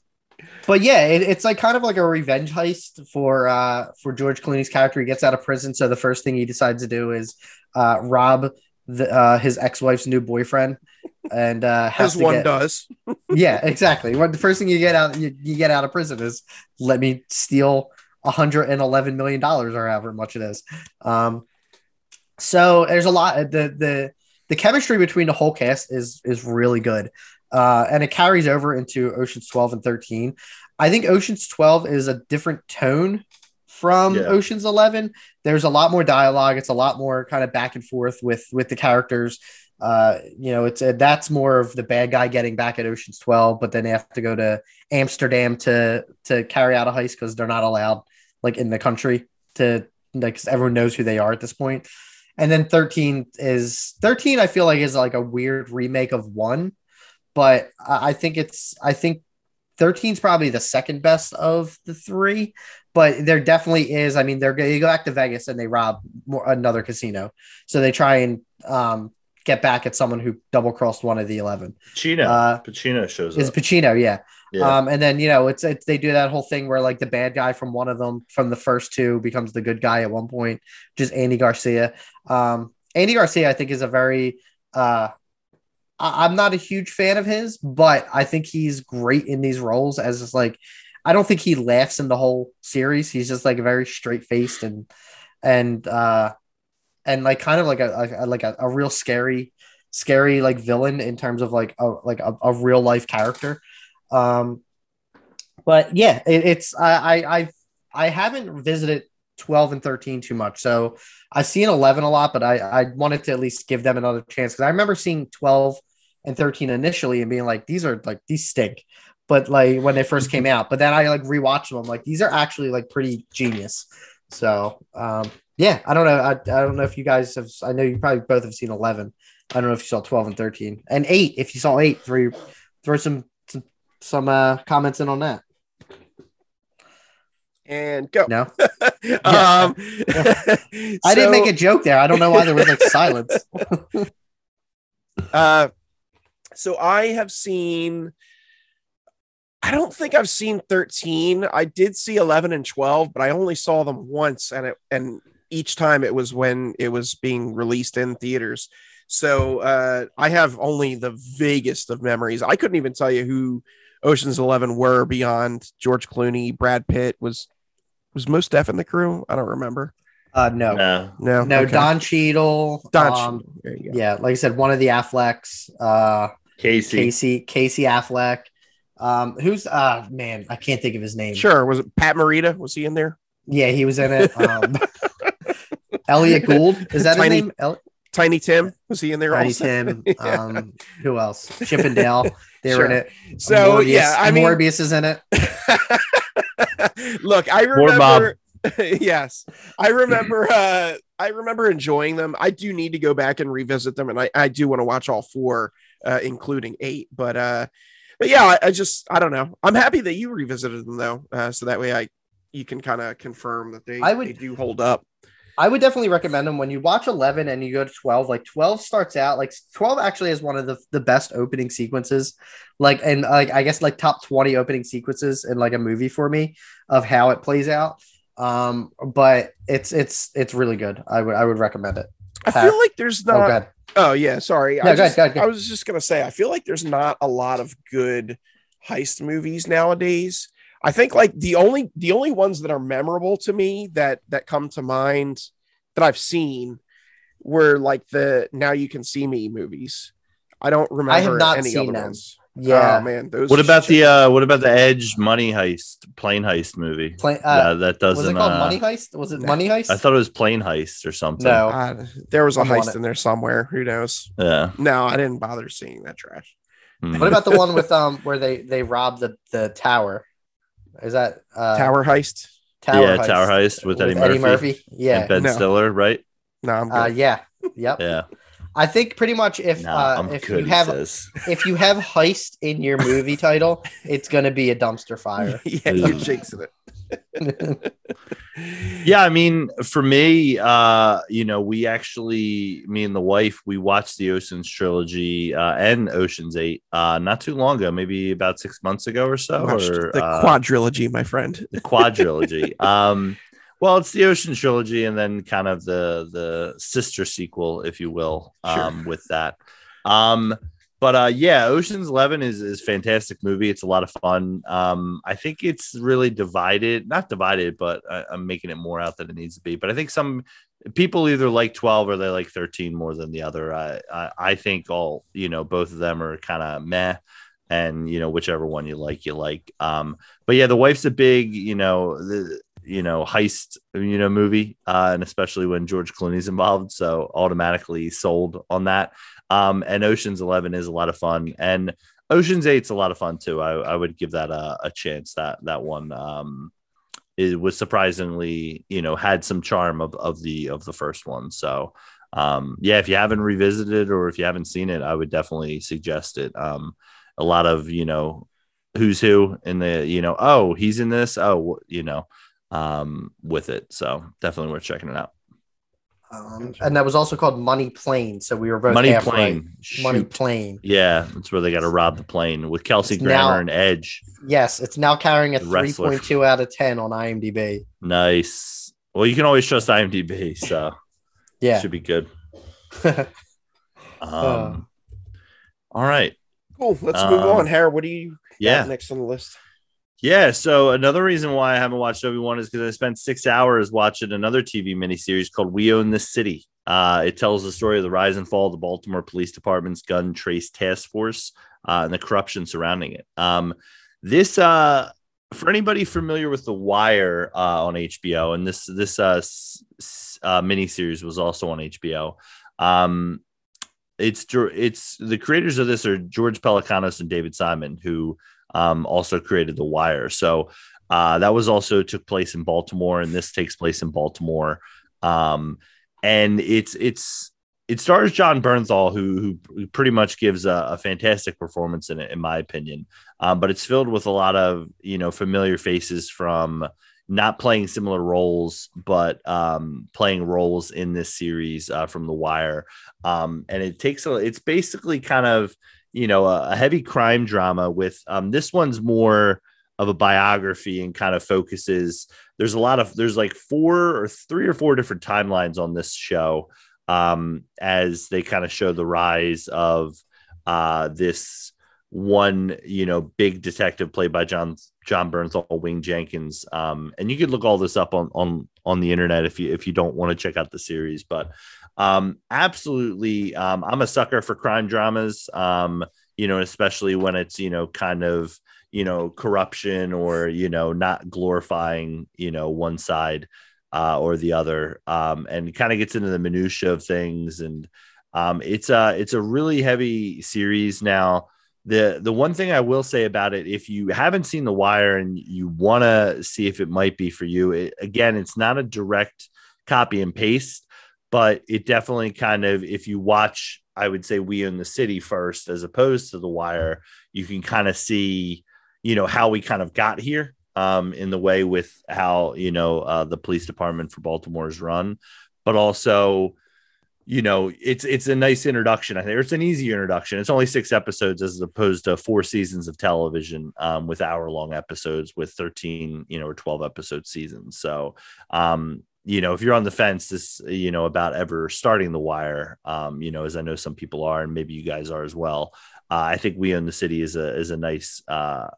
but yeah, it, it's like kind of like a revenge heist for uh for George Clooney's character. He gets out of prison, so the first thing he decides to do is uh rob the uh his ex-wife's new boyfriend and uh has As to one get, does. yeah exactly. When the first thing you get out you, you get out of prison is let me steal 111 million dollars or however much it is. Um so there's a lot the the the chemistry between the whole cast is is really good. Uh and it carries over into oceans 12 and 13 i think oceans 12 is a different tone from Yeah. oceans 11 there's a lot more dialogue. It's a lot more kind of back and forth with with the characters uh you know it's uh that's more of the bad guy getting back at oceans 12 but then they have to go to amsterdam to to carry out a heist because they're not allowed like in the country to like everyone knows who they are at this point. and then 13 is 13 i feel like is like a weird remake of one but i I think it's i think 13 is probably the second best of the three but there definitely is i mean they're they go back to vegas and they rob more, another casino so they try and um get back at someone who double crossed one of the 11 Pacino. uh Pacino shows is up. pacino yeah Yeah. um, and then you know it's, it's they do that whole thing where like the bad guy from one of them from the first two becomes the good guy at one point, which is Andy Garcia. Um, Andy Garcia, I think, is a very uh, I, I'm not a huge fan of his, but I think he's great in these roles as just like I don't think he laughs in the whole series. He's just like very straight faced and and uh and like kind of like a, a like a, a real scary scary like villain in terms of like a like a, a real life character. Um, but yeah, it, it's I I I've, I haven't visited twelve and thirteen too much, so I've seen eleven a lot, but I I wanted to at least give them another chance because I remember seeing twelve and thirteen initially and being like these are like these stink, but like when they first came out, but then I like rewatched them, I'm like these are actually like pretty genius. So um, Yeah, I don't know. I, I don't know if you guys have. I know you probably both have seen eleven. I don't know if you saw twelve and thirteen and eight. If you saw eight, throw throw some some, some uh, comments in on that. And go. No, um, I didn't make a joke there. I don't know why there was like silence. Uh, so I have seen. I don't think I've seen 13. I did see 11 and 12, but I only saw them once and it and each time it was when it was being released in theaters. So uh, I have only the vaguest of memories. I couldn't even tell you who Ocean's 11 were beyond George Clooney, Brad Pitt was was Mos Def in the crew. I don't remember. Uh, no, No. No, no, okay. Don Cheadle. Don. um, Cheadle. There you go. yeah, like I said, one of the Afflecks. Uh, Casey. Casey Casey Affleck. Um, who's uh man, I can't think of his name. Sure. Was it Pat Morita? Was he in there? Yeah, he was in it. Um, Elliot Gould is that Tiny- his name? El- Tiny Tim was he in there? Tiny also? Tim. Yeah. Um, who else? Chippendale. They were in it. So Morbius, yeah, I mean, Morbius is in it. look, I remember. yes, I remember. Uh, I remember enjoying them. I do need to go back and revisit them, and I, I do want to watch all four, uh, including eight. But uh, but yeah, I, I just I don't know. I'm happy that you revisited them though, uh, so that way I you can kind of confirm that they I would- they do hold up. I would definitely recommend them when you watch 11 and you go to 12. Like 12 starts out like 12 actually is one of the, the best opening sequences. Like, and like, I guess like top 20 opening sequences in like a movie for me of how it plays out. Um, but it's, it's, it's really good. I would, I would recommend it. I Pat. feel like there's Oh, not. God. Oh yeah, sorry. No, I, go ahead, ahead, I was just gonna say, I feel like there's not a lot of good heist movies nowadays. I think like the only the only ones that are memorable to me that that come to mind that I've seen were like the Now You Can See Me movies. I don't remember I have not any seen other them. ones. Yeah. oh, man, those. What about shit- the uh what about the Edge money heist, plane heist movie? Play, yeah, uh, that was it called uh, Money Heist? Was it no. Money Heist? I thought it was plane heist or something. No. Uh, there was a I'm heist in there somewhere. Who knows? Yeah. No, I didn't bother seeing that trash. Hmm. What about the one with um where they they rob the the tower? Is that uh Tower heist. Tower yeah, Heist Tower Heist with, Eddie, Murphy, Eddie, Murphy, Yeah. and Ben No. Stiller, right? No, I'm good. Uh, yeah. Yep. Yeah. I think pretty much if Nah, uh, if good. you he have says. if you have heist in your movie title, it's gonna be a dumpster fire. yeah, you're Ooh. jinxing it. Yeah, I mean, for me, uh, you know, we actually, me and the wife, we watched the Ocean's trilogy uh, and Ocean's Eight uh, not too long ago, maybe about six months ago or so, or the uh, quadrilogy, my friend. the quadrilogy. um, well, it's the Ocean trilogy, and then kind of the the sister sequel, if you will, um, with that. Um, but uh, yeah, Ocean's Eleven is is fantastic movie. It's a lot of fun. Um, I think it's really divided, not divided, but I, I'm making it more out than it needs to be. But I think some people either like 12 or they like 13 more than the other. I I, I think all you know, both of them are kind of meh. And you know, whichever one you like, you like. Um, but yeah, the wife's a big, you know, the you know heist, you know, movie, uh, and especially when George Clooney's involved, so automatically sold on that. Um, and Ocean's Eleven is a lot of fun, and Ocean's Eight's a lot of fun too. I, I would give that a, a chance. That that one um, it was surprisingly, you know, had some charm of of the of the first one. So um, yeah, if you haven't revisited or if you haven't seen it, I would definitely suggest it. Um, a lot of you know who's who in the you know oh he's in this oh you know um with it so definitely worth checking it out Um, and that was also called Money Plane. So we were both money half plane right. Money Plane. yeah that's where they got to rob the plane with kelsey It's grammer now- and edge Yes, it's now carrying a 3.2 out of 10 on IMDb. nice well you can always trust imdb so Yeah. should be good Uh. um all right Cool. Let's move Um, on. Harold, what do you got yeah next on the list? Yeah. So another reason why I haven't watched Obi Wan is because I spent six hours watching another TV miniseries called We Own This City. Uh, it tells the story of the rise and fall of the Baltimore Police Department's gun trace task force uh, and the corruption surrounding it. Um, this, uh, for anybody familiar with The Wire uh, on HBO, and this this uh, s- uh, miniseries was also on HBO. Um, it's it's the creators of this are George Pelecanos and David Simon, who um, also created The Wire. So uh, that was also took place in Baltimore, and this takes place in Baltimore. Um, and it's it's it stars Jon Bernthal, who who pretty much gives a, a fantastic performance in it, in my opinion. Um, but it's filled with a lot of you know familiar faces from not playing similar roles, but um, playing roles in this series uh, from The Wire. Um, and it takes a, it's basically kind of you know a, a heavy crime drama with um, this one's more of a biography and kind of focuses there's a lot of there's like four or three or four different timelines on this show um, as they kind of show the rise of uh, this one, you know, big detective played by John Jon Bernthal, Wayne Jenkins. Um, and you could look all this up on on on the internet if you if you don't want to check out the series. But um, absolutely, um, I'm a sucker for crime dramas. Um, you know, especially when it's you know kind of you know corruption or you know not glorifying you know one side uh, or the other, um, and kind of gets into the minutia of things. And um, it's a it's a really heavy series now. The the one thing I will say about it, if you haven't seen The Wire and you want to see if it might be for you, it, again, it's not a direct copy and paste, but it definitely kind of if you watch, I would say We Own the City first, as opposed to The Wire, you can kind of see, you know, how we kind of got here um, in the way with how you know uh, the police department for Baltimore is run, but also you know it's it's a nice introduction. I think it's an easy introduction. It's only six episodes as opposed to four seasons of television um, with hour long episodes with thirteen you know or twelve episode seasons. So um, you know, if you're on the fence, this, you know, about ever starting the wire, um, you know, as I know some people are, and maybe you guys are as well. Uh, I think we own the city is a is a nice, uh,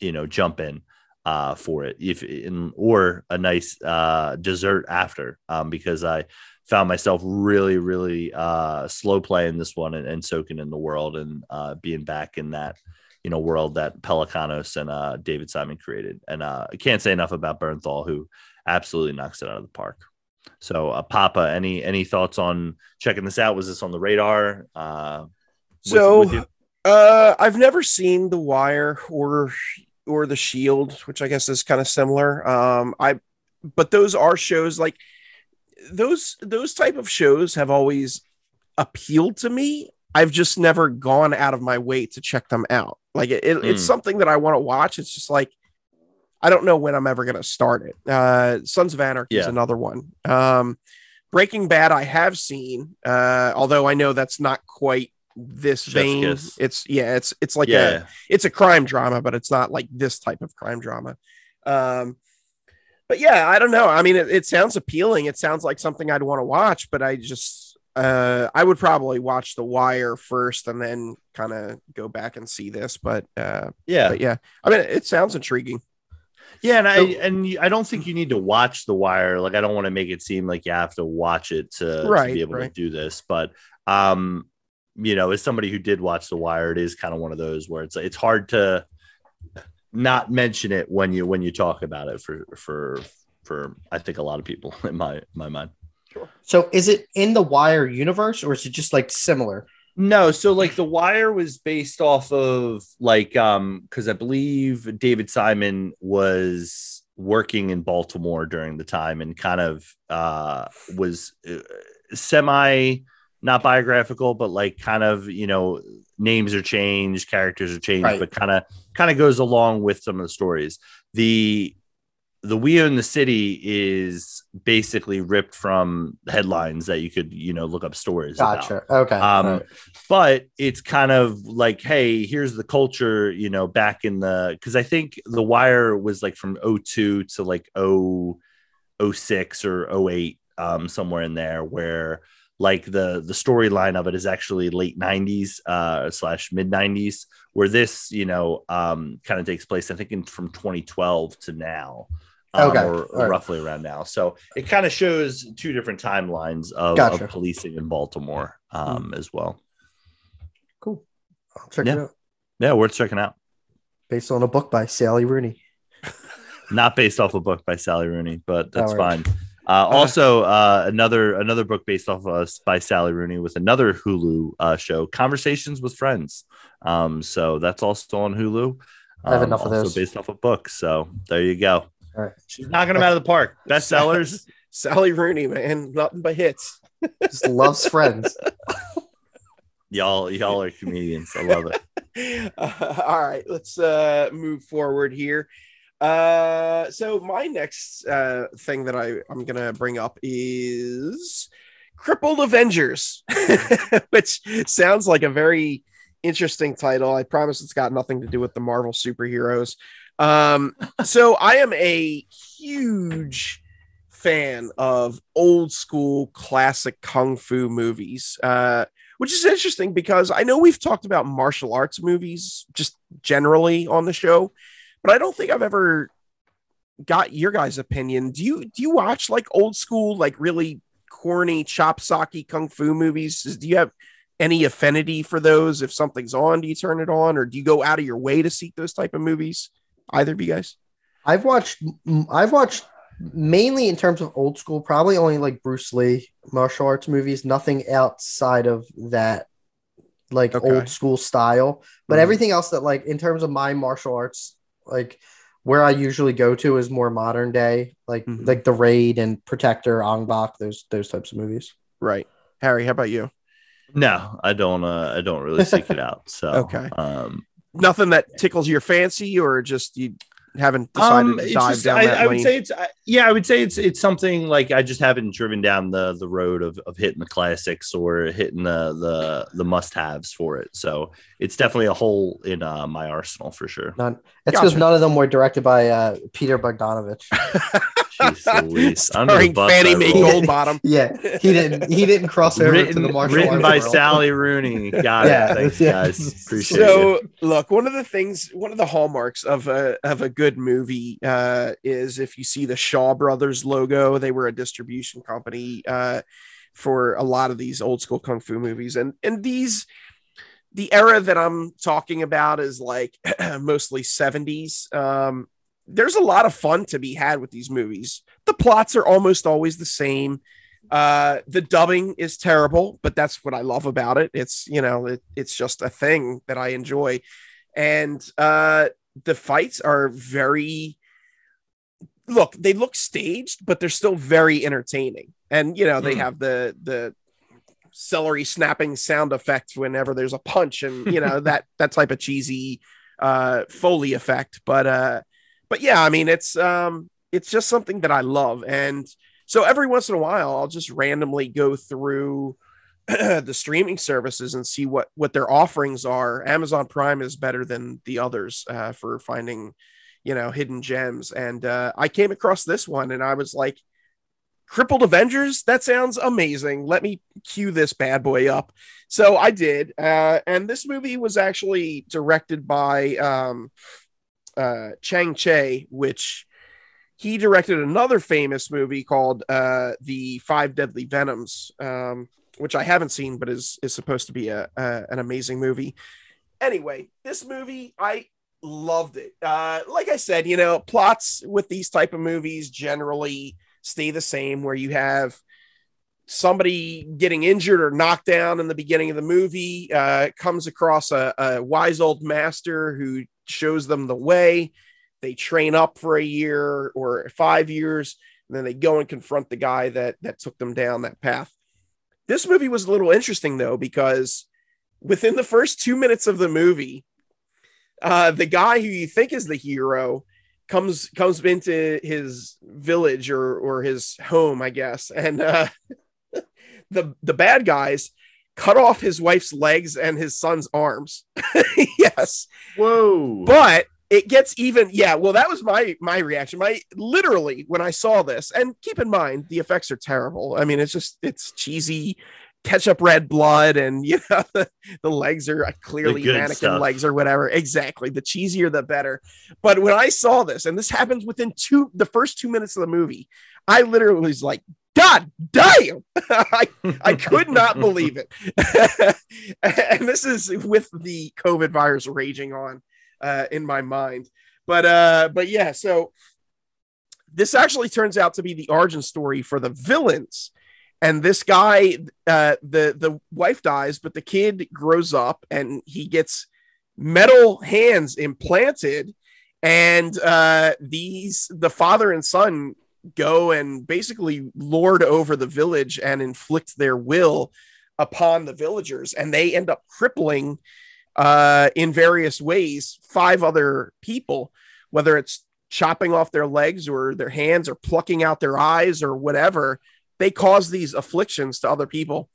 you know, jump in uh, for it, if in, or a nice uh, dessert after, um, because I found myself really, really uh, slow playing this one and, and soaking in the world and uh, being back in that you know world that Pelecanos and uh, David Simon created. And uh, I can't say enough about Bernthal, who absolutely knocks it out of the park. So, uh, Papa, any any thoughts on checking this out? Was this on the radar? Uh, so, with uh, I've never seen The Wire or or The Shield, which I guess is kind of similar. Um, I, but those are shows like those those type of shows have always appealed to me. I've just never gone out of my way to check them out. Like it, it, mm. it's something that I want to watch. It's just like I don't know when I'm ever going to start it. Uh, Sons of Anarchy yeah. is another one. Um, Breaking Bad I have seen, uh, although I know that's not quite this Chef's vein. Kiss. It's yeah, it's it's like yeah. a it's a crime drama, but it's not like this type of crime drama. Um, but yeah, I don't know. I mean, it, it sounds appealing. It sounds like something I'd want to watch, but I just uh, I would probably watch The Wire first and then kind of go back and see this. But uh, yeah, but yeah, I mean, it sounds intriguing. Yeah, and I and I don't think you need to watch The Wire. Like, I don't want to make it seem like you have to watch it to, right, to be able right. to do this. But um, you know, as somebody who did watch The Wire, it is kind of one of those where it's it's hard to not mention it when you when you talk about it for for for I think a lot of people in my my mind. Sure. So is it in the Wire universe or is it just like similar? No, so like the Wire was based off of like um because I believe David Simon was working in Baltimore during the time and kind of uh was uh, semi not biographical, but like kind of, you know, names are changed, characters are changed, right. but kind of kind of goes along with some of the stories. The the We Own the City is basically ripped from headlines that you could, you know, look up stories. Gotcha. About. Okay. Um, right. but it's kind of like, hey, here's the culture, you know, back in the because I think the wire was like from 02 to like 0, 06 or 08, um, somewhere in there where like the the storyline of it is actually late 90s uh slash mid 90s where this you know um kind of takes place i think in from 2012 to now um, okay. or, or roughly around now so it kind of shows two different timelines of, gotcha. of policing in baltimore um mm. as well cool I'll check yeah. it out yeah worth checking out based on a book by sally rooney not based off a book by sally rooney but that's fine uh, also, uh, another another book based off of us by Sally Rooney with another Hulu uh, show, Conversations with Friends. Um, so that's also on Hulu. Um, I have enough of those. based off of book, So there you go. All right. She's knocking them out of the park. Bestsellers. Sally Rooney, man, nothing but hits. Just loves Friends. Y'all, y'all are comedians. I love it. Uh, all right, let's uh, move forward here. Uh, so my next uh, thing that I I'm gonna bring up is Crippled Avengers, which sounds like a very interesting title. I promise it's got nothing to do with the Marvel superheroes. Um, so I am a huge fan of old school classic kung fu movies. Uh, which is interesting because I know we've talked about martial arts movies just generally on the show, but I don't think I've ever got your guys' opinion. Do you do you watch like old school, like really corny chop socky kung fu movies? Do you have any affinity for those? If something's on, do you turn it on, or do you go out of your way to seek those type of movies? Either of you guys? I've watched I've watched mainly in terms of old school, probably only like Bruce Lee martial arts movies, nothing outside of that like Okay. old school style. But Mhm. everything else that like in terms of my martial arts, like where I usually go to is more modern day, like Mhm. like the Raid and Protector, Ong Bak, those those types of movies. Right, Harry. How about you? No, I don't. Uh, I don't really seek it out. So Okay. Um, Nothing that tickles your fancy, or just you haven't decided um, to dive just- down I, that I would lane? say it's I- yeah. I would say it's it's something like I just haven't driven down the the road of, of hitting the classics or hitting the the the must haves for it. So it's definitely a hole in uh, my arsenal for sure. None. That's because Gotcha. none of them were directed by uh, Peter Bogdanovich. Under the Starring bus Fannie Mae. Goldbottom. yeah, he didn't he didn't cross over to written, the martial written arts by world. Sally Rooney. Got Yeah, it. Thanks, yeah. guys. Appreciate it. so look one of the things one of the hallmarks of a of a good movie uh is if you see the shaw brothers logo they were a distribution company uh for a lot of these old school kung fu movies. And and these the era that i'm talking about is like mostly 70s um there's a lot of fun to be had with these movies. The plots are almost always the same. Uh the dubbing is terrible but that's what i love about it. It's you know it, it's just a thing that i enjoy. And uh the fights are very look they look staged but they're still very entertaining. And you know they Hmm. have the the celery snapping sound effect whenever there's a punch and you know that that type of cheesy uh foley effect. But uh but yeah i mean it's um it's just something that i love. And so every once in a while i'll just randomly go through the streaming services and see what what their offerings are. Amazon prime is better than the others uh, for finding you know hidden gems. And uh, i came across this one and i was like crippled avengers? That sounds amazing. Let me cue this bad boy up. So i did uh, and this movie was actually directed by um, uh, chang cheh which he directed another famous movie called uh, the five deadly venoms. Um, which i haven't seen but is is supposed to be a, a an amazing movie. Anyway this movie i loved it. Uh like i said you know plots with these type of movies generally stay the same where you have somebody getting injured or knocked down in the beginning of the movie uh comes across a, a wise old master who shows them the way. They train up for a year or five years and then they go and confront the guy that that took them down that path this movie was a little interesting though because within the first two minutes of the movie uh the guy who you think is the hero comes comes into his village or or his home i guess and uh the the bad guys cut off his wife's legs and his son's arms yes Whoa. but it gets even yeah well that was my my reaction. My literally when i saw this and keep in mind the effects are terrible. I mean it's just it's cheesy ketchup red blood and you know the, the legs are clearly mannequin stuff. legs or whatever. Exactly. The cheesier the better. But when i saw this and this happens within two the first two minutes of the movie i literally was like god damn! I, I could not believe it. And this is with the covid virus raging on uh, in my mind. But uh, but yeah, so this actually turns out to be the origin story for the villains. And this guy, uh, the the wife dies, but the kid grows up and he gets metal hands implanted, and uh, these the father and son go and basically lord over the village and inflict their will upon the villagers, and they end up crippling uh, in various ways five other people, whether it's chopping off their legs or their hands or plucking out their eyes or whatever. They cause these afflictions to other people.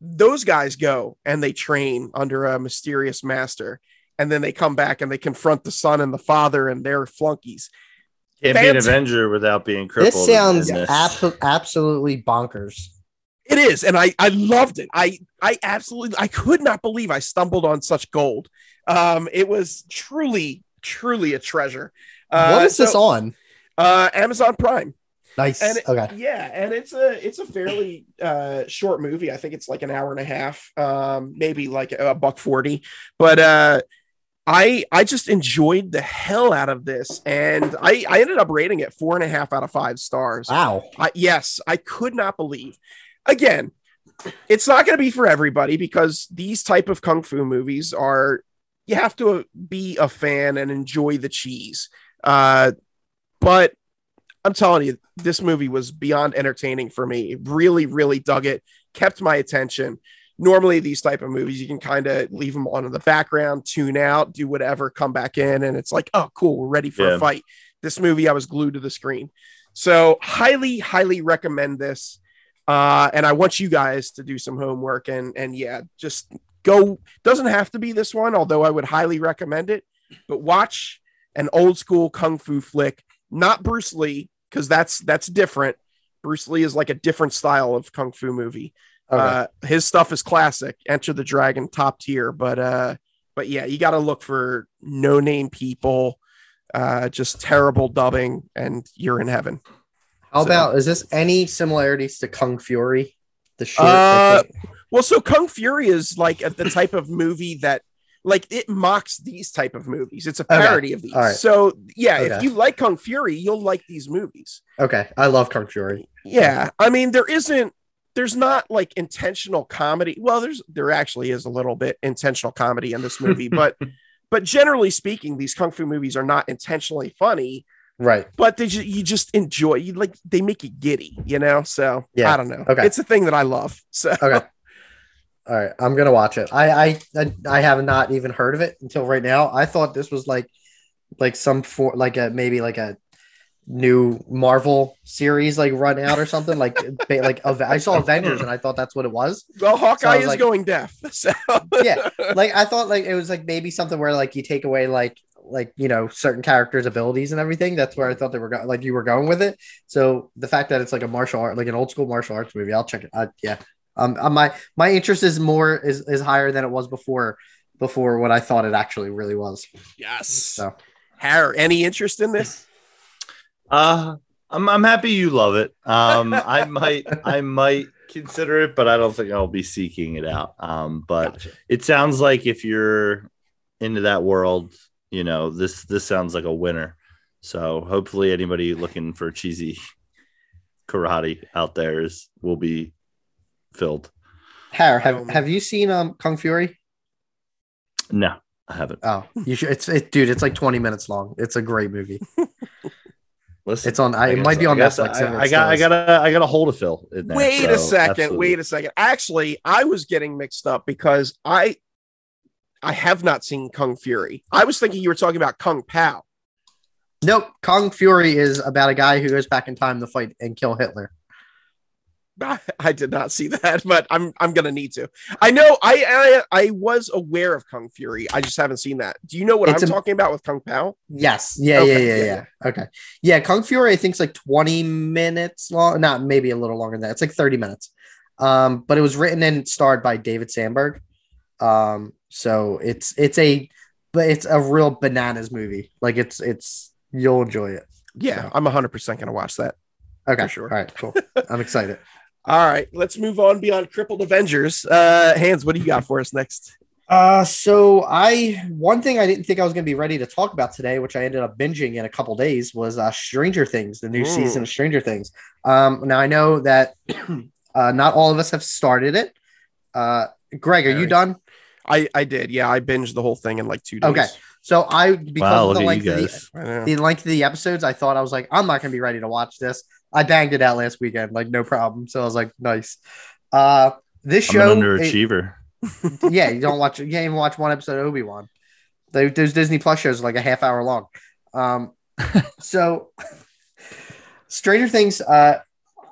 Those guys go and they train under a mysterious master, and then they come back and they confront the son and the father and their flunkies. Can't be an Avenger without being crippled. This sounds in this. abso- absolutely bonkers. It is, and I I loved it. I I absolutely I could not believe I stumbled on such gold. Um, it was truly truly a treasure. Uh, what is this on? Uh, Amazon Prime. Nice. And it- okay. Yeah, and it's a it's a fairly uh short movie. I think it's like an hour and a half, um, maybe like a buck forty. But uh I I just enjoyed the hell out of this, and I I ended up rating it four and a half out of five stars. Wow. I, yes, I could not believe. Again, it's not going to be for everybody because these type of kung fu movies are you have to be a fan and enjoy the cheese. Uh, but I'm telling you, this movie was beyond entertaining for me. Really, really dug it. Kept my attention. Normally, these type of movies, you can kind of leave them on in the background, tune out, do whatever, come back in, and it's like, oh, cool, we're ready for Yeah. a fight. This movie, I was glued to the screen. So, highly, highly recommend this. Uh, and I want you guys to do some homework and and yeah, just go. Doesn't have to be this one, although I would highly recommend it. But watch an old school kung fu flick, not Bruce Lee, because that's that's different. Bruce Lee is like a different style of kung fu movie. Okay. Uh, his stuff is classic. Enter the Dragon, top tier. But uh, but yeah, you got to look for no name people, uh, just terrible dubbing, and you're in heaven. How so- about is this any similarities to Kung Fury? The short. Uh, Well, so Kung Fury is like a, the type of movie that like it mocks these type of movies. It's a Okay. parody of these. Right. So yeah, if you like Kung Fury, you'll like these movies. okay, I love Kung Fury. Yeah, I mean there isn't there's not like intentional comedy. Well, there's there actually is a little bit intentional comedy in this movie, but but generally speaking, these kung fu movies are not intentionally funny, Right. but they ju- you just enjoy. You like they make you giddy, you know. So Yeah. I don't know. Okay. It's a thing that I love. So Okay. All right, I'm gonna watch it. I, I I have not even heard of it until right now. I thought this was like like some for like a maybe like a new Marvel series like run out or something like like I saw Avengers and I thought that's what it was. well, Hawkeye was is like- going deaf. So Yeah, like I thought like it was like maybe something where like you take away like like you know certain characters' abilities and everything. That's where I thought they were going like you were going with it. So the fact that it's like a martial art like an old school martial arts movie, I'll check it. Uh, yeah, um, uh, my my interest is more is is higher than it was before before what I thought it actually really was. yes. So Harry, any interest in this? Uh, I'm I'm happy you love it. Um, I might I might consider it, but I don't think I'll be seeking it out. Um, but Gotcha. it sounds like if you're into that world, you know this this sounds like a winner. So hopefully, anybody looking for cheesy karate out there is will be filled. Harry, have Um, have you seen um Kung Fury? No, I haven't. Oh, you should. It's it, dude. It's like twenty minutes long. It's a great movie. Listen, It's on. I, it guess- might be on I guess Netflix. I, I got I got a I got a hold of Phil. There, Wait so a second. absolutely. Wait a second. Actually, I was getting mixed up because I I have not seen Kung Fury. I was thinking you were talking about Kung Pao. Nope. Kung Fury is about a guy who goes back in time to fight and kill Hitler. I, I did not see that, but I'm I'm gonna need to. I know I I, I was aware of Kung Fury. I just haven't seen that. Do you know what It's I'm a- talking about with Kung Pao? Yes. Yeah. Okay, Yeah. Yeah. yeah, Yeah. Okay. Yeah. Kung Fury, I think, is like 20 minutes long. Not maybe a little longer than that. It's like 30 minutes. Um, but it was written and starred by David Sandberg. Um, so it's it's a but it's a real bananas movie. Like it's it's you'll enjoy it. Yeah, So- I'm 100 percent gonna watch that. Okay. Sure. All right. Cool. I'm excited. All right, let's move on beyond crippled Avengers. Uh, Hans, what do you got for us next? Uh, so I one thing I didn't think I was going to be ready to talk about today, which I ended up binging in a couple days, was uh, Stranger Things, the new Mm. season of Stranger Things. Um, now I know that uh, not all of us have started it. Uh, Greg, are you done? I I did. Yeah, I binged the whole thing in like two days. Okay. So I because Wow, of the length of the, guys. I know. the length of the episodes, I thought I was like, I'm not going to be ready to watch this. I banged it out last weekend, like no problem. So I was like, nice. Uh, this I'm show, an it- underachiever. yeah, you don't watch, you can't even watch one episode of Obi Wan. Those Disney Plus shows are like a half hour long. Um, so Stranger Things, uh,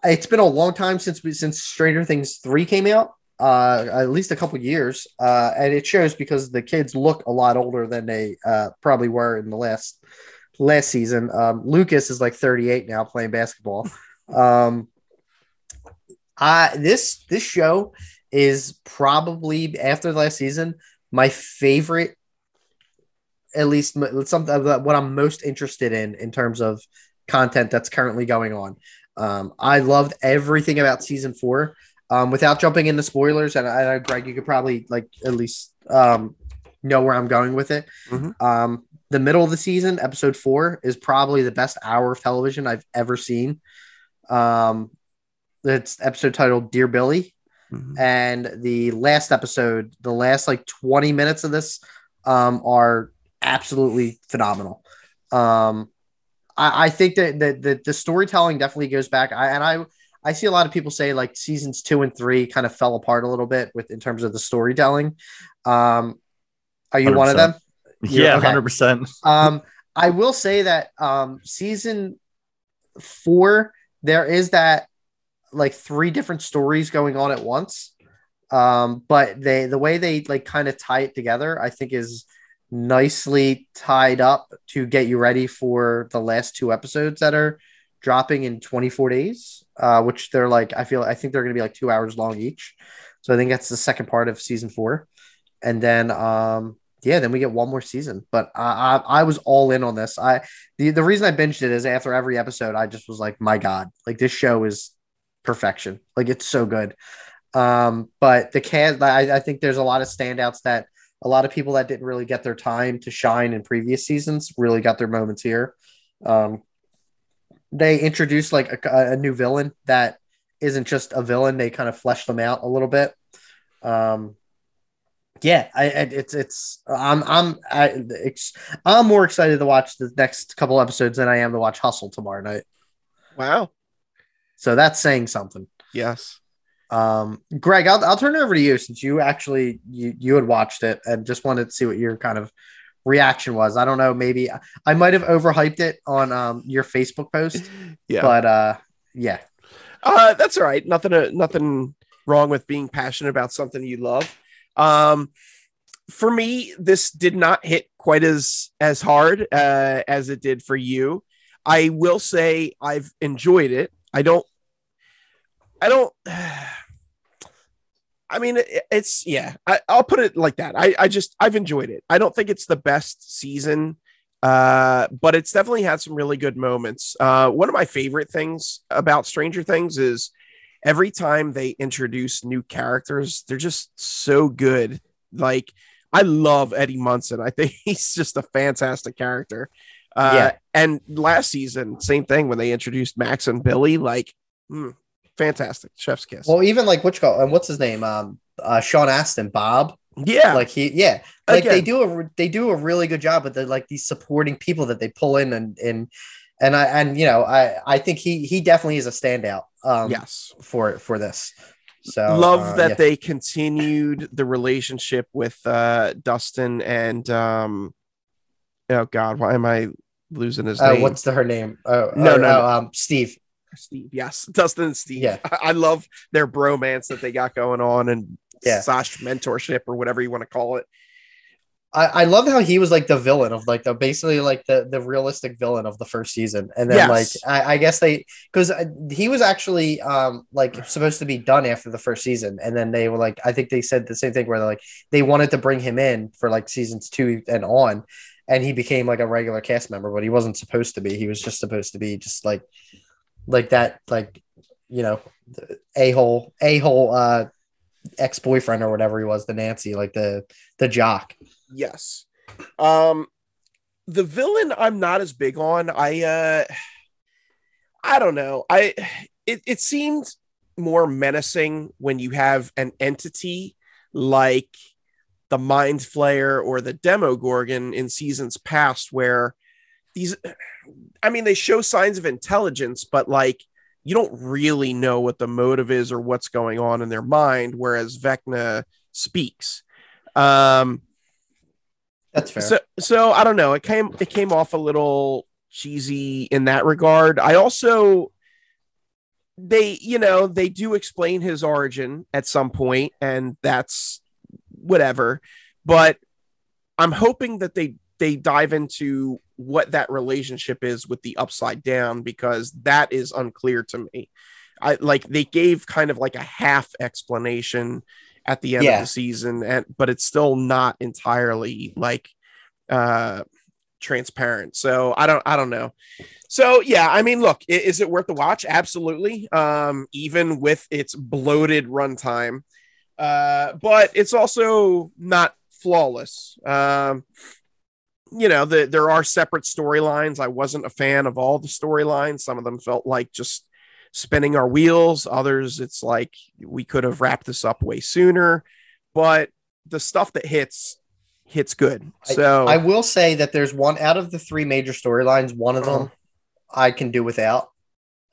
it's been a long time since we, since Stranger Things three came out. Uh, at least a couple years, uh, and it shows because the kids look a lot older than they uh, probably were in the last last season. Um, Lucas is like 38 now playing basketball. Um, I this this show is probably after the last season my favorite at least something that what i'm most interested in in terms of content that's currently going on um, i loved everything about season four um, without jumping into spoilers and i know greg you could probably like at least um, know where i'm going with it Mhm. um, the middle of the season episode four is probably the best hour of television i've ever seen um, it's episode titled dear billy Mhm. and the last episode, the last like 20 minutes of this um, are absolutely phenomenal. Um, I, I think that the, the, the storytelling definitely goes back. I, and I, I see a lot of people say like seasons two and three kind of fell apart a little bit with in terms of the storytelling. Um, are you one of them? You're- Yeah, okay. hundred percent. Um, I will say that um, season four, there is that like three different stories going on at once. Um, but they the way they like kind of tie it together, I think is nicely tied up to get you ready for the last two episodes that are dropping in 24 days. Uh, which they're like, I feel I think they're gonna be like two hours long each. So I think that's the second part of season four. And then um yeah, then we get one more season. But I, I, I was all in on this. I the, the reason I binged it is after every episode, I just was like, my God, like this show is perfection. Like it's so good. Um, but the cast, I, I think there's a lot of standouts that a lot of people that didn't really get their time to shine in previous seasons really got their moments here. Um, they introduced like a, a new villain that isn't just a villain. They kind of fleshed them out a little bit. Um, yeah, I, it's it's I'm I'm I, it's, I'm more excited to watch the next couple episodes than I am to watch Hustle tomorrow night. Wow. So that's saying something. Yes. Um, Greg, I'll, I'll turn it over to you since you actually you you had watched it and just wanted to see what your kind of reaction was. I don't know, maybe I might have overhyped it on um your Facebook post, Yeah. but uh yeah. Uh, that's all right. Nothing, uh, nothing wrong with being passionate about something you love. Um, for me, this did not hit quite as as hard uh, as it did for you. I will say I've enjoyed it. I don't. I don't. I mean, it's yeah. I, I'll put it like that. I I just I've enjoyed it. I don't think it's the best season uh but it's definitely had some really good moments uh one of my favorite things about stranger things is every time they introduce new characters they're just so good like i love eddie munson i think he's just a fantastic character uh Yeah. and last season same thing when they introduced max and billy like mm, fantastic chef's kiss Well, even like which call and what's his name? Um uh Sean Astin, Bob. yeah Like he yeah. Like they do a they do a really good job with the like these supporting people that they pull in and and and I and you know, I I think he he definitely is a standout um yes for for this. So love uh, that yeah. they continued the relationship with uh dustin and um oh god why am i losing his Uh, name what's the her name? Oh, No, oh, no, oh, um, Steve. Steve yes dustin and steve Yeah. I-, I love their bromance that they got going on and Yeah. slash mentorship or whatever you want to call it I, I love how he was like the villain of like the basically like the the realistic villain of the first season, and then Yes. like I, I guess they because he was actually um like supposed to be done after the first season, and then they were like I think they said the same thing where they're like they wanted to bring him in for like seasons two and on, and he became like a regular cast member, but he wasn't supposed to be. He was just supposed to be just like like that like you know a hole a hole uh ex boyfriend or whatever he was, the Nancy like the the jock. yes um the villain i'm not as big on i uh i don't know i it, it seemed more menacing when you have an entity like the mind flayer or the demogorgon in seasons past where these i mean they show signs of intelligence but like you don't really know what the motive is or what's going on in their mind, whereas Vecna speaks. Um, That's fair. so so I don't know. It came it came off a little cheesy in that regard. I also they you know they do explain his origin at some point and that's whatever but i'm hoping that they they dive into what that relationship is with the upside down because that is unclear to me. I like they gave kind of like a half explanation at the end Yeah. of the season and but it's still not entirely like uh transparent. So i don't i don't know. So yeah i mean look is it worth the watch? Absolutely. Um even with its bloated runtime. Uh but it's also not flawless. Um you know the, there are separate storylines. I wasn't a fan of all the storylines. Some of them felt like just spinning our wheels. Others it's like we could have wrapped this up way sooner. But the stuff that hits hits good. So I will say that there's one out of the three major storylines, one of them Uh-huh. I can do without.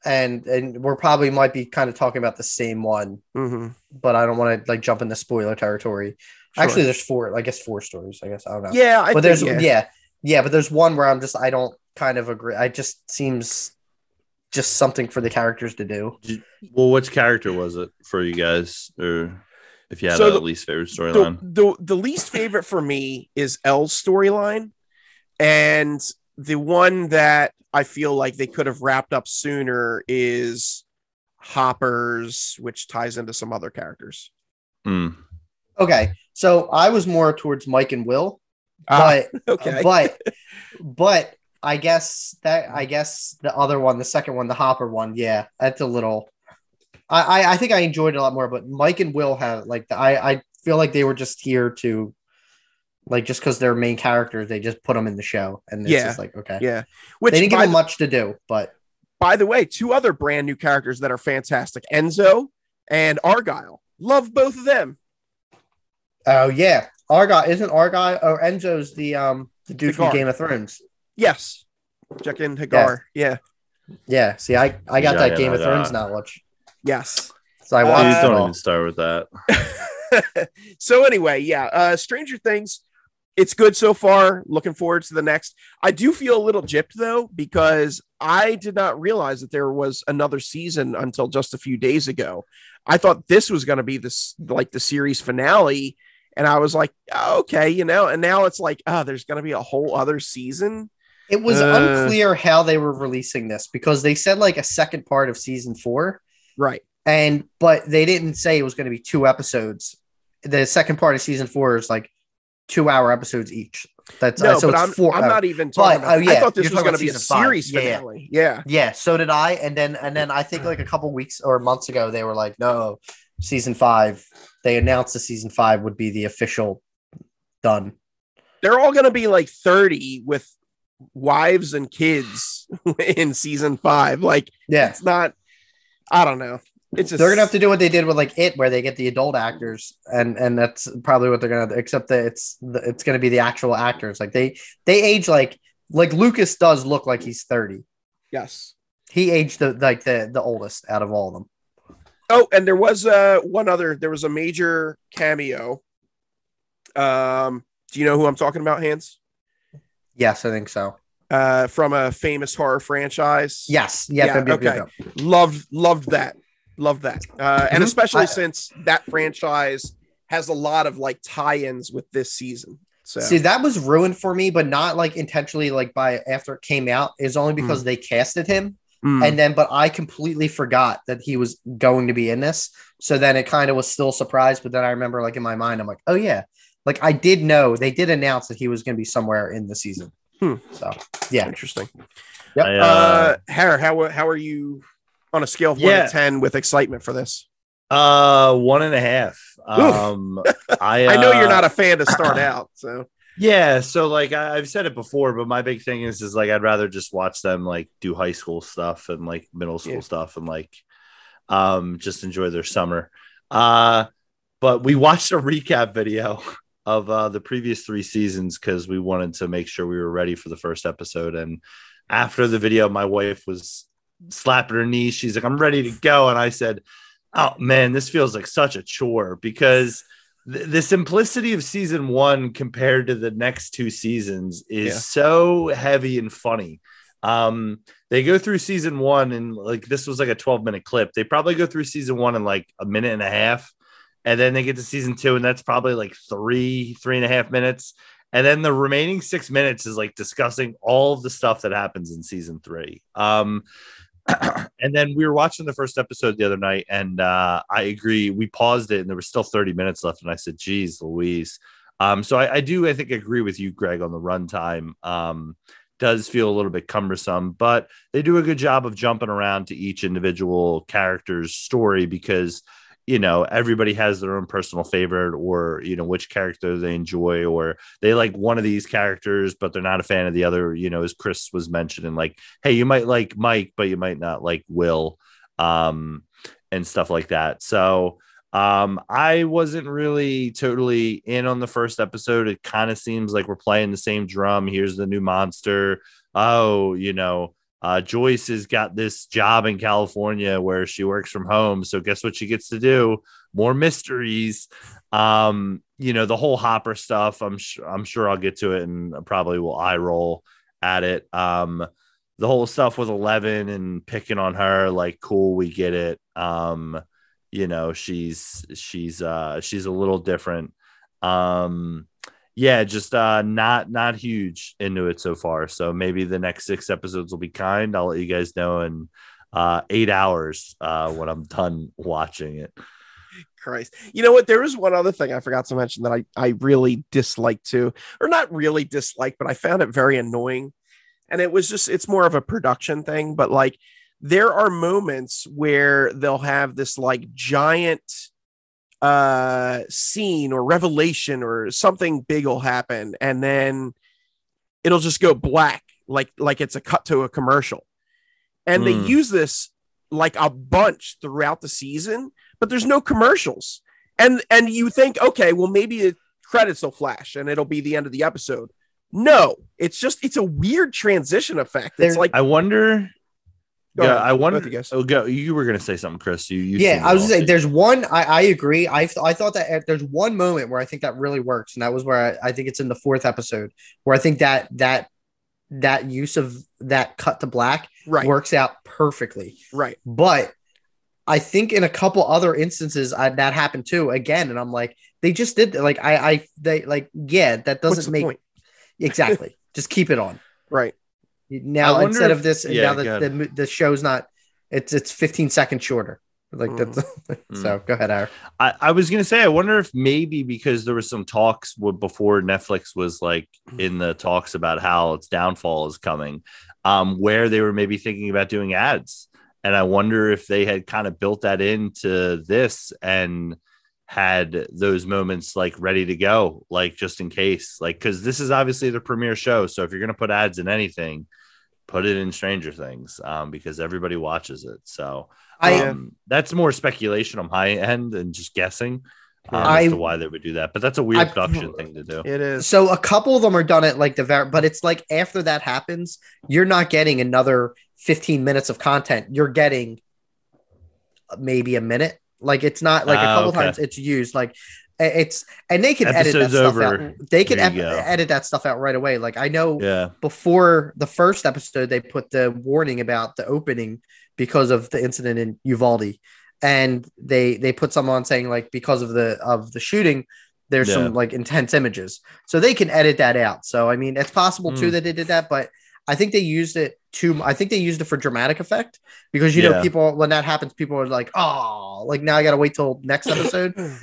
And and we're probably might be kind of talking about the same one, mhm, but I don't want to like jump in the spoiler territory. Sure. Actually, there's four, I guess four stories, I guess. I don't know. yeah I but think, there's yeah. yeah. yeah, but there's one where I'm just I don't kind of agree. I just seems just something for the characters to do. Well, which character was it for you guys, or if you had So a the- least favorite the, storyline? the the least favorite for me is El's storyline, and the one that I feel like they could have wrapped up sooner is Hopper's, which ties into some other characters. Mm. Okay, so I was more towards Mike and Will, Ah, but okay, but but I guess that I guess the other one, the second one, the Hopper one, yeah, that's a little. I I, I think I enjoyed it a lot more, but Mike and Will have like the, I I feel like they were just here to, like, just because they're main characters, they just put them in the show, and it's Yeah. just like okay, yeah. Which they didn't give them much to do, but by the way, two other brand new characters that are fantastic: Enzo and Argyle. Love both of them. Oh yeah, Argyle isn't Argyle or Enzo's the um the dude from Game of Thrones. Yes, Jaqen H'ghar. Yeah. Yeah, see, I I got Yeah, that yeah, Game of yeah. Thrones knowledge, Yes. so I watched Please it don't all. even start with that. so anyway, yeah, uh Stranger Things, it's good so far. Looking forward to the next. I do feel a little gypped though, because I did not realize that there was another season until just a few days ago. I thought this was gonna be this like the series finale, and I was like, oh, okay, you know, and now it's like, oh, there's gonna be a whole other season. It was Uh, unclear how they were releasing this because they said like a second part of season four, Right. and but they didn't say it was going to be two episodes. The second part of season four is like two hour episodes each. That's No, uh, so but it's I'm, four. I'm uh, not even talking but, about oh, yeah, I thought this was gonna be a season five. series Yeah, yeah. finale. Yeah. yeah, so did I. And then and then I think like a couple weeks or months ago they were like, no, season five. They announced the season five would be the official done. they're all going to be like 30 with wives and kids in season five. Like, Yeah. it's not, I don't know. It's just, they're gonna have to do what they did with like it, where they get the adult actors, and and that's probably what they're gonna. Except that it's the, it's gonna be the actual actors. Like they they age like like Lucas does look like he's thirty. yes. He aged the like the the oldest out of all of them. Oh, and there was uh one other, there was a major cameo. Um, do you know who I'm talking about, Hans? Yes, I think so. Uh, from a famous horror franchise. Yes, Yeah, yep, okay. loved loved that loved that uh and Mhm. especially I- since that franchise has a lot of like tie-ins with this season so See, that was ruined for me, but not like intentionally. Like by after it came out, is only because they casted him, Mm. and then but I completely forgot that he was going to be in this. So then it kind of was still a surprise. But then I remember, like in my mind, I'm like, oh yeah, like I did know they did announce that he was going to be somewhere in the season. Hmm. So yeah, interesting Yep. I, uh, uh, Harry, how how are you on a scale of one Yeah. to ten with excitement for this uh, one and a half. Um, I i know you're uh, not a fan to start out so Yeah, so like I, I've said it before, but my big thing is is like I'd rather just watch them like do high school stuff and like middle school Yeah. stuff and like um just enjoy their summer. Uh but we watched a recap video of uh the previous three seasons because we wanted to make sure we were ready for the first episode. And after the video, my wife was slapping her knee. She's like, I'm ready to go. And I said, Oh man, this feels like such a chore because the, the simplicity of season one compared to the next two seasons is Yeah. so heavy and funny. Um, they go through season one and like this was like a 12 minute clip. They probably go through season one in like a minute and a half. And then they get to season two, and that's probably like three, three and a half minutes. And then the remaining six minutes is like discussing all of the stuff that happens in season three. Um, and then we were watching the first episode the other night, and uh, I agree. We paused it, and there was still 30 minutes left. And I said, geez, Louise. Um, so I, I do, I think, agree with you, Greg, on the runtime. Um, does feel a little bit cumbersome, but they do a good job of jumping around to each individual character's story because you know everybody has their own personal favorite or you know which character they enjoy or they like one of these characters but they're not a fan of the other you know as chris was mentioning like hey you might like mike but you might not like will um and stuff like that. So um i wasn't really totally in on the first episode. It kind of seems like we're playing the same drum. Here's the new monster. Oh you know uh, Joyce has got this job in California where she works from home. So guess what she gets to do? More mysteries. Um, you know, the whole Hopper stuff. I'm sure I'm sure I'll get to it and probably will eye roll at it. Um, the whole stuff with Eleven and picking on her, like, cool, we get it. Um, you know, she's she's uh she's a little different. Um, yeah, just uh not not huge into it so far. So maybe the next six episodes will be kind. I'll let you guys know in uh eight hours uh when I'm done watching it. Christ. You know what? There was one other thing I forgot to mention that I, I really disliked too, or not really disliked, but I found it very annoying. And it was just, it's more of a production thing, but like there are moments where they'll have this like giant uh scene or revelation or something big will happen and then it'll just go black like like it's a cut to a commercial and they Hmm. use this like a bunch throughout the season but there's no commercials and and you think okay well maybe the credits will flash and it'll be the end of the episode no it's just it's a weird transition effect it's like I wonder. Go yeah, ahead. I wanted to guess. you. Oh, go. You were gonna say something, Chris. You, you yeah, I was gonna say there's one. I, I agree. I th- I thought that uh, there's one moment where I think that really works, and that was where I, I think it's in the fourth episode where I think that that that use of that cut to black right works out perfectly. right But I think in a couple other instances I, that happened too. Again, and I'm like, they just did like I I they like yeah that doesn't the make point exactly. just keep it on right now instead if- of this. yeah, now that the the show's not. It's it's 15 seconds shorter. Like Mm. that's so. Go ahead, Aaron. I, I was gonna say, I wonder if maybe because there was some talks before Netflix was like in the talks about how its downfall is coming, um, where they were maybe thinking about doing ads, and I wonder if they had kind of built that into this and had those moments like ready to go, like just in case, like because this is obviously the premiere show, so if you're gonna put ads in anything, put it in Stranger Things, um, because everybody watches it, so. I Um, that's more speculation on my end and just guessing um, I- as to why they would do that. But that's a weird I- production thing to do. it is so a couple of them are done at like the very, but it's like after that happens, you're not getting another 15 minutes of content. You're getting maybe a minute. Like it's not like a Ah, couple okay. times it's used. Like it's and they can edit that Episode's stuff out. They can ep- edit that stuff out right away. Like I know Yeah, before the first episode, they put the warning about the opening because of the incident in Uvalde, and they they put some on saying like because of the of the shooting, there's Yeah. some like intense images, so they can edit that out. So I mean, it's possible too Hmm. that they did that, but I think they used it to. I think they used it for dramatic effect because you know people when that happens, people are like, oh, like now I got to wait till next episode.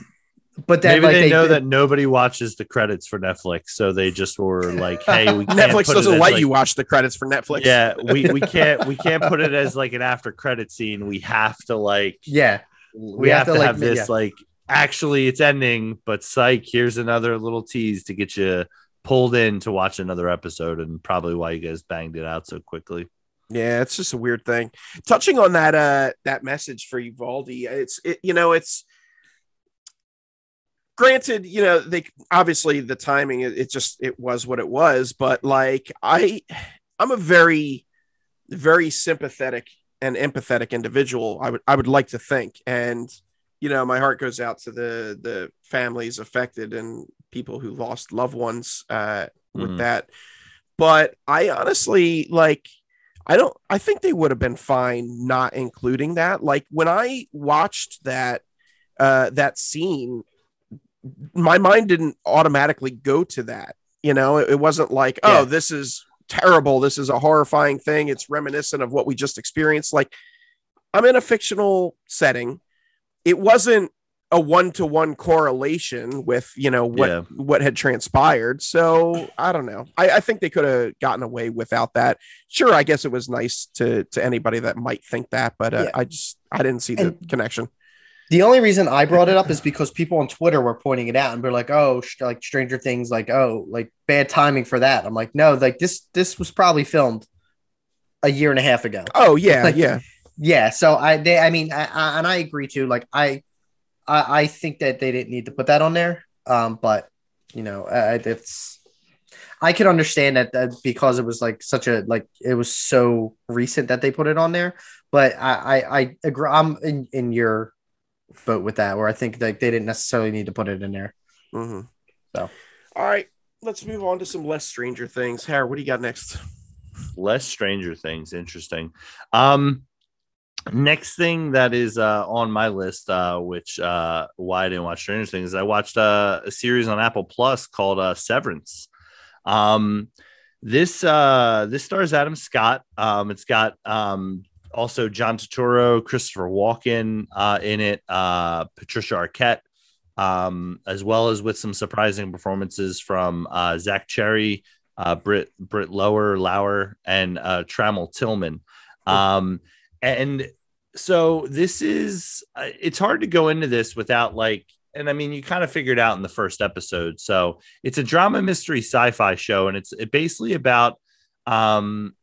But then maybe like they, know did- that nobody watches the credits for Netflix, so they just were like, "Hey, we can't netflix put doesn't let like- you watch the credits for netflix Yeah, we, we can't we can't put it as like an after credit scene. We have to like yeah. we, have, to, like, have this yeah. like actually it's ending, but psych, here's another little tease to get you pulled in to watch another episode, and probably why you guys banged it out so quickly. Yeah, it's just a weird thing. Touching on that uh that message for Uvalde, it's it, you know, it's granted, you know, they obviously the timing it, it just it was what it was, but like I I'm a very very sympathetic and empathetic individual. I would I would like to think, and you know, my heart goes out to the the families affected and people who lost loved ones uh, with Mhm. that. But I honestly like. I don't. I think they would have been fine not including that. Like when I watched that uh, that scene, my mind didn't automatically go to that. You know, it, it wasn't like, oh, Yeah. this is terrible. This is a horrifying thing. It's reminiscent of what we just experienced. Like, I'm in a fictional setting. It wasn't a one to one correlation with you know what Yeah. what had transpired. So I don't know. I, I think they could have gotten away without that. Sure, I guess it was nice to to anybody that might think that, but uh, Yeah. I just I didn't see the And- connection. The only reason I brought it up is because people on Twitter were pointing it out and they're like, "Oh, sh- like Stranger Things, like oh, like bad timing for that." I'm like, "No, like this this was probably filmed a year and a half ago." Oh yeah, Like, yeah. Yeah, so I they I mean I, I and I agree too. Like I, I I think that they didn't need to put that on there. Um, but you know, uh, it's I can understand that, that because it was like such a like it was so recent that they put it on there. But I I, I agree. I'm in in your boat with that, where I think that they didn't necessarily need to put it in there. hmm So. all right, let's move on to some less Stranger Things. Harry, what do you got next? less stranger things interesting um next thing that is uh on my list uh which uh why i didn't watch stranger things is i watched uh, a series on apple plus called uh severance um this uh this stars adam scott um it's got um also john Turturro, christopher walken uh in it uh patricia arquette um as well as with some surprising performances from uh zach cherry uh, Britt Britt Lower Lauer and uh, Trammell Tillman. Um, and so this is uh, it's hard to go into this without like and I mean you kind of figured out in the first episode. So it's a drama mystery sci-fi show and it's basically about um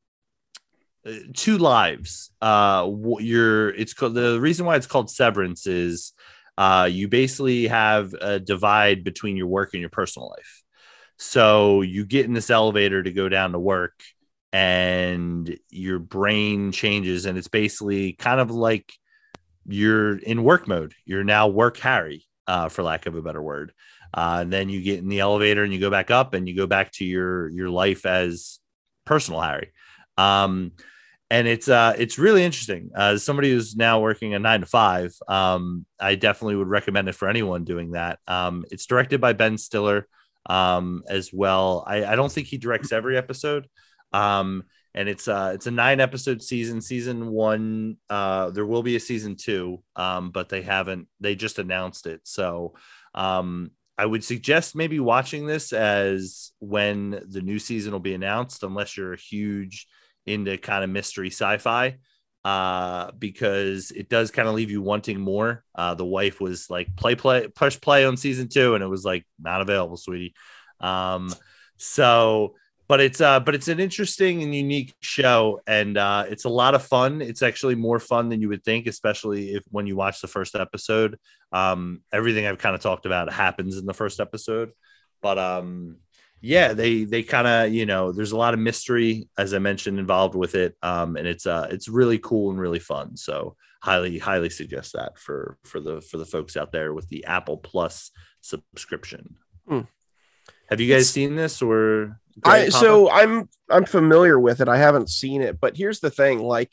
two lives. Uh you're it's called the reason why it's called Severance is uh you basically have a divide between your work and your personal life. So you get in this elevator to go down to work and your brain changes and it's basically kind of like you're in work mode. You're now work Harry, uh, for lack of a better word. Uh, and then you get in the elevator and you go back up and you go back to your your life as personal Harry. Um, and it's uh it's really interesting. Uh, as somebody who's now working a nine to five, um, I definitely would recommend it for anyone doing that. Um, it's directed by Ben Stiller um, as well. I, I don't think he directs every episode. Um, and it's uh it's a nine episode season. Season one, uh, there will be a season two, um, but they haven't. They just announced it, so um, I would suggest maybe watching this as when the new season will be announced, unless you're a huge into kind of mystery sci-fi uh because it does kind of leave you wanting more. Uh the wife was like play play push play on season two and it was like not available sweetie. Um so but it's uh but it's an interesting and unique show and uh it's a lot of fun. It's actually more fun than you would think especially if when you watch the first episode. Um everything i've kind of talked about happens in the first episode but um yeah they they kind of you know there's a lot of mystery as i mentioned involved with it um and it's uh it's really cool and really fun so highly highly suggest that for for the for the folks out there with the apple plus subscription Hmm. have you guys seen this or I so I'm I'm familiar with it. I haven't seen it, but here's the thing: like,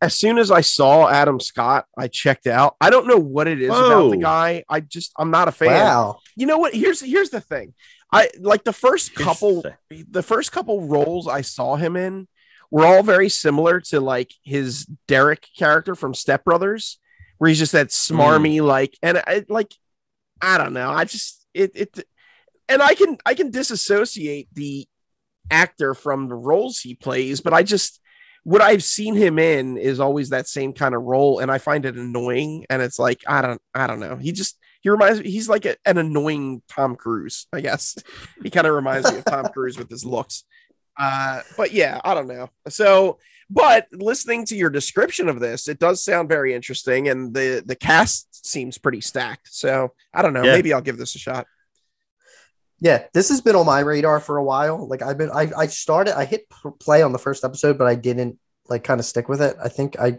as soon as I saw Adam Scott, I checked out. I don't know what it is about the guy. I just I'm not a fan. Wow. You know what? Here's here's the thing. I like the first the couple the first couple roles I saw him in were all very similar to like his Derek character from Step Brothers, where he's just that smarmy like and I like I don't know. I just it it and I can I can disassociate the actor from the roles he plays, but I just what I've seen him in is always that same kind of role, and I find it annoying. And it's like I don't I don't know. He just he reminds me he's like a, an annoying Tom Cruise, I guess. He kind of reminds me of Tom Cruise with his looks. Uh, but yeah, I don't know. So, but listening to your description of this, it does sound very interesting, and the the cast seems pretty stacked. So I don't know. Yeah. Maybe I'll give this a shot. Yeah, this has been on my radar for a while. Like I've been, I, I started, I hit play on the first episode, but I didn't like kind of stick with it. I think I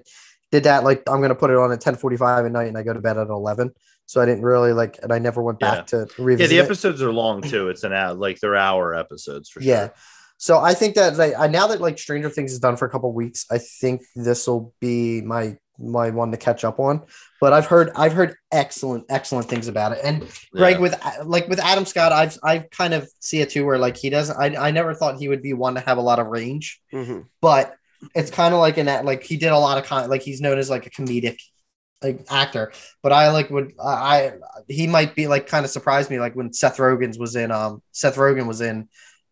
did that like I'm gonna put it on at 10:45 at night and I go to bed at 11. So I didn't really like, and I never went back to Yeah, revisit. the it. episodes are long too. It's an hour, like they're hour episodes for Yeah. sure. So I think that like I now that like Stranger Things is done for a couple weeks, I think this will be my my one to catch up on. But I've heard I've heard excellent excellent things about it. And Greg Yeah. with like with Adam Scott, I've I kind of see it too where like he doesn't I I never thought he would be one to have a lot of range, Mhm. but it's kind of like an like he did a lot of con like he's known as like a comedic like actor. But I like would I, I he might be like kind of surprised me like when Seth Rogen's was in um Seth Rogen was in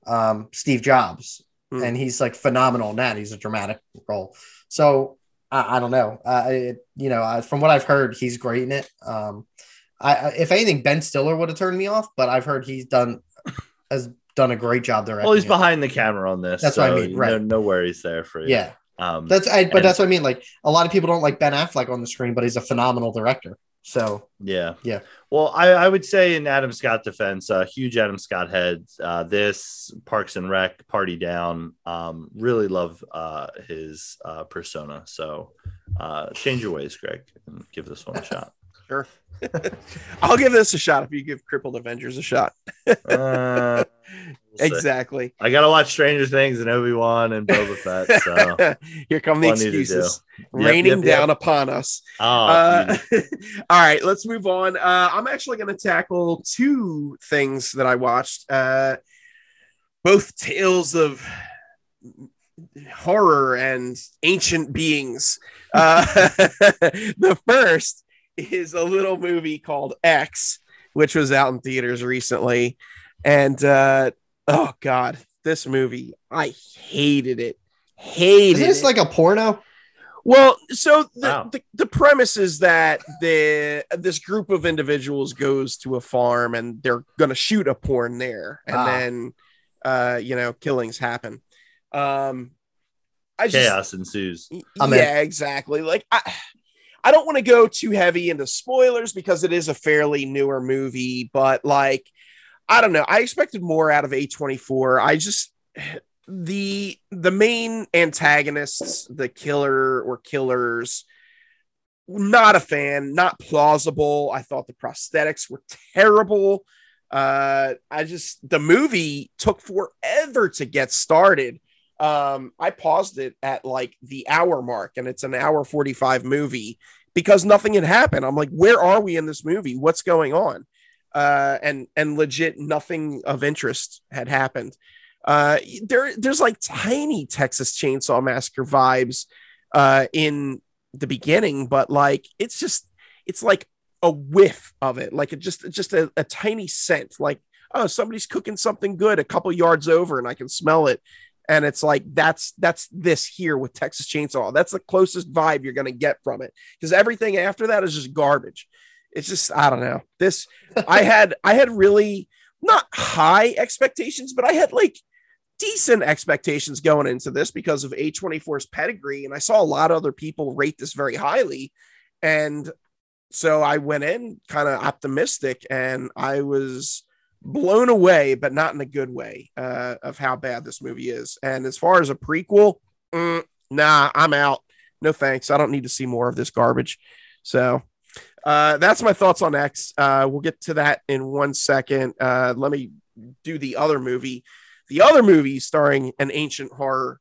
um Steve Jobs Hmm. and he's like phenomenal in that. He's a dramatic role. So I, I don't know. Uh, it, you know, I, from what I've heard, he's great in it. Um, I, I if anything, Ben Stiller would have turned me off, but I've heard he's done has done a great job there. Well, he's it. behind the camera on this. That's what I so mean, No, right. no worries there for you. Yeah, Um, that's I, but And- that's what I mean. Like a lot of people don't like Ben Affleck on the screen, but he's a phenomenal director. So Yeah. Yeah. Well, I, I would say in Adam Scott defense, uh, huge Adam Scott head. Uh, this Parks and Rec, Party Down, um, really love uh, his uh, persona. So uh, change your ways, Greg, and give this one a shot. Sure. I'll give this a shot if you give Crippled Avengers a shot. Uh, we'll see. Exactly. I got to watch Stranger Things and Obi Wan and Boba Fett. So, Here come the excuses raining yep, yep. down upon us. oh, Uh, all right, let's move on. Uh, I'm actually going to tackle two things that I watched, uh, both tales of horror and ancient beings. Uh, the first is a little movie called X, which was out in theaters recently, and uh, oh god, this movie I hated it. Hated is this it. like a porno? Well, so the, Wow. the, the premise is that the this group of individuals goes to a farm and they're gonna shoot a porn there, and Ah. then uh, you know killings happen. Um, I just chaos ensues. y- I'm in. yeah, exactly. Like I, I don't want to go too heavy into spoilers because it is a fairly newer movie, but like I don't know. I expected more out of A24. I just the the main antagonists, the killer or killers, not a fan, not plausible. I thought the prosthetics were terrible. Uh I just the movie took forever to get started um i paused it at like the hour mark and it's an hour 45 movie because nothing had happened i'm like where are we in this movie what's going on uh and and legit nothing of interest had happened. Uh there there's like tiny texas chainsaw massacre vibes uh in the beginning but like it's just it's like a whiff of it. Like just just a, a tiny scent. Like oh somebody's cooking something good a couple yards over and i can smell it. And it's like that's that's this here with Texas Chainsaw. That's the closest vibe you're gonna get from it. Because everything after that is just garbage. It's just I don't know. This I had I had really not high expectations, but I had like decent expectations going into this because of A24's pedigree, and I saw a lot of other people rate this very highly, and so I went in kind of optimistic, and I was blown away, but not in a good way, uh, of how bad this movie is. And as far as a prequel, mm, nah, I'm out. No thanks. I don't need to see more of this garbage. So uh, that's my thoughts on X. Uh, we'll get to that in one second. Uh, let me do the other movie. The other movie starring an ancient horror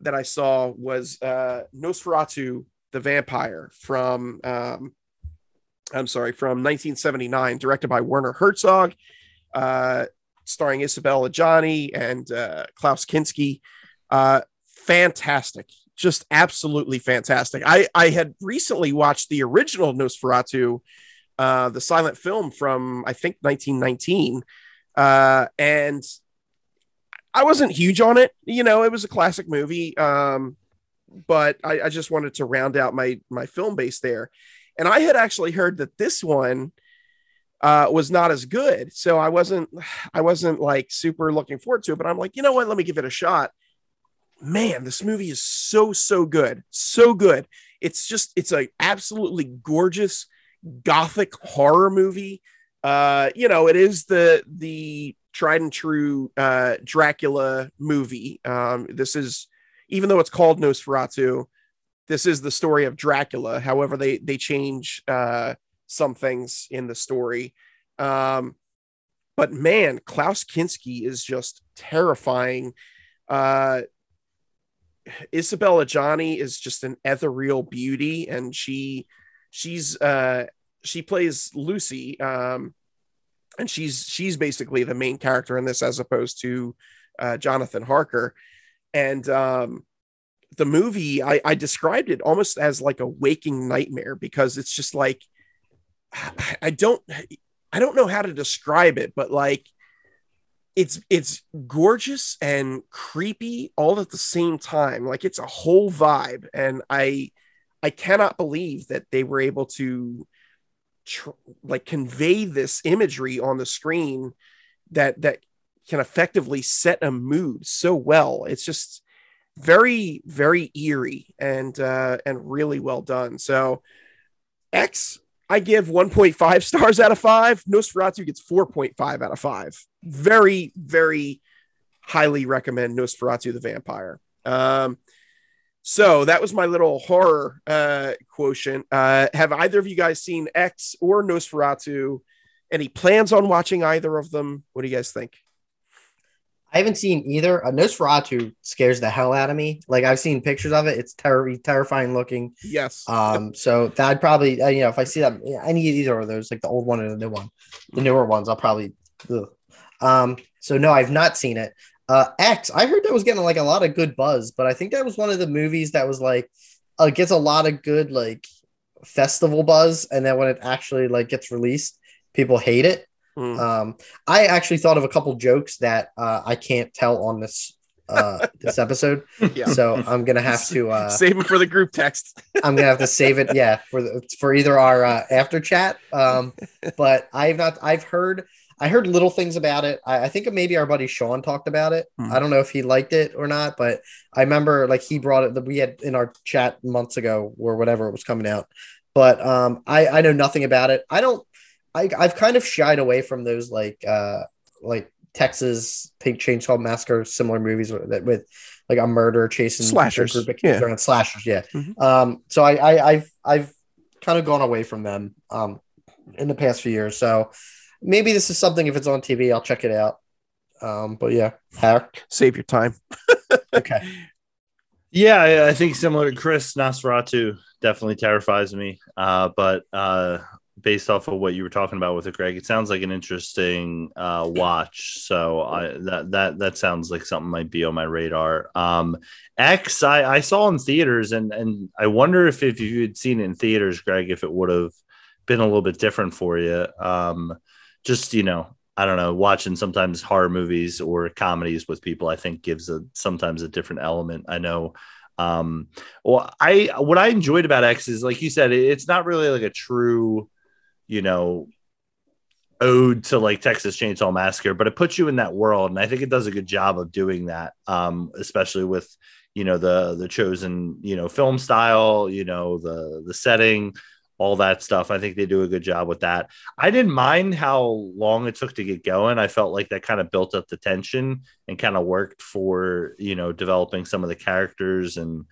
that I saw was uh, Nosferatu the Vampire from, um, I'm sorry, from 1979, directed by Werner Herzog uh, starring Isabella Adjani and uh, Klaus Kinski. Uh, fantastic, just absolutely fantastic. I I had recently watched the original Nosferatu, uh, the silent film from I think 1919, uh, and I wasn't huge on it. You know, it was a classic movie, um, but I, I just wanted to round out my my film base there. And I had actually heard that this one uh, was not as good. So I wasn't, I wasn't like super looking forward to it. But I'm like, you know what? Let me give it a shot. Man, this movie is so so good, so good. It's just, it's a absolutely gorgeous gothic horror movie. Uh, you know, it is the the tried and true uh, Dracula movie. Um, this is even though it's called Nosferatu, this is the story of Dracula. However, they they change uh, some things in the story. Um, but man, Klaus Kinski is just terrifying. Uh, Isabelle Adjani is just an ethereal beauty, and she she's uh, she plays Lucy, um, and she's she's basically the main character in this as opposed to uh, Jonathan Harker. And um, the movie, I, I described it almost as like a waking nightmare because it's just like I don't I don't know how to describe it, but like it's it's gorgeous and creepy all at the same time. Like it's a whole vibe, and I I cannot believe that they were able to tr- like convey this imagery on the screen that that can effectively set a mood so well. It's just very very eerie and uh and really well done. So X I give 1.5 stars out of 5. Nosferatu gets 4.5 out of 5. Very very highly recommend Nosferatu the Vampire. Um so that was my little horror uh, quotient. Uh, have either of you guys seen X or Nosferatu? Any plans on watching either of them? What do you guys think? I haven't seen either. A Nosferatu scares the hell out of me. Like I've seen pictures of it; it's ter- terrifying looking. Yes. Um. So that I'd probably, uh, you know, if I see that any of either of those, like the old one or the new one, the newer ones, I'll probably. Ugh. Um. So no, I've not seen it. Uh, X, I heard that was getting like a lot of good buzz, but I think that was one of the movies that was like uh, gets a lot of good like festival buzz, and then when it actually like gets released, people hate it. Mm. Um, I actually thought of a couple jokes that uh, I can't tell on this uh this episode yeah. so i'm gonna have to uh save it for the group text i'm gonna have to save it yeah for the for either our uh, after chat um but i've not i've heard I heard little things about it. I, I, think maybe our buddy Sean talked about it. Hmm. I don't know if he liked it or not, but I remember like he brought it that we had in our chat months ago or whatever it was coming out. But um, I I know nothing about it. I don't. I I've kind of shied away from those like uh like Texas Pink Chainsaw Massacre similar movies with, with like a murder chasing slashers, a group of kids yeah. around slashers. Yeah. Mm-hmm. Um. So I, I I've I've kind of gone away from them um in the past few years. So maybe this is something if it's on TV, I'll check it out. Um, but yeah, save your time. okay. Yeah, I think similar to Chris, Nosferatu definitely terrifies me. Uh, but uh, based off of what you were talking about with it, Greg, it sounds like an interesting uh, watch. So I, that that that sounds like something might be on my radar. Um, X, I, I saw in theaters, and and I wonder if if you had seen it in theaters, Greg, if it would have been a little bit different for you. Um, just you know I don't know, watching sometimes horror movies or comedies with people, I think gives a sometimes a different element. I know. Um, well, I what I enjoyed about X is like you said, it's not really like a true, you know, ode to like Texas Chainsaw Massacre, but it puts you in that world, and I think it does a good job of doing that. Um, especially with you know the the chosen you know film style, you know the the setting all that stuff. I think they do a good job with that. I didn't mind how long it took to get going. I felt like that kind of built up the tension and kind of worked for, you know, developing some of the characters and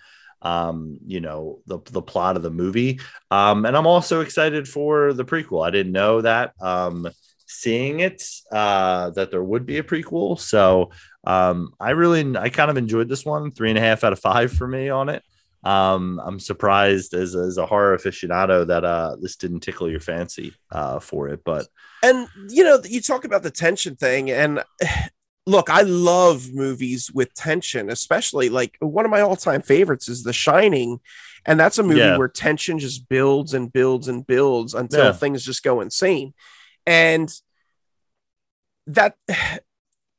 um, you know, the the plot of the movie. Um, and I'm also excited for the prequel. I didn't know that. Um, seeing it uh that there would be a prequel. So um I really I kind of enjoyed this one. Three and a half out of five for me on it um, I'm surprised as, as a horror aficionado that uh, this didn't tickle your fancy uh, for it. But and you know, you talk about the tension thing, and look, I love movies with tension, especially like one of my all time favorites is The Shining. And that's a movie yeah. where tension just builds and builds and builds until yeah. things just go insane. And that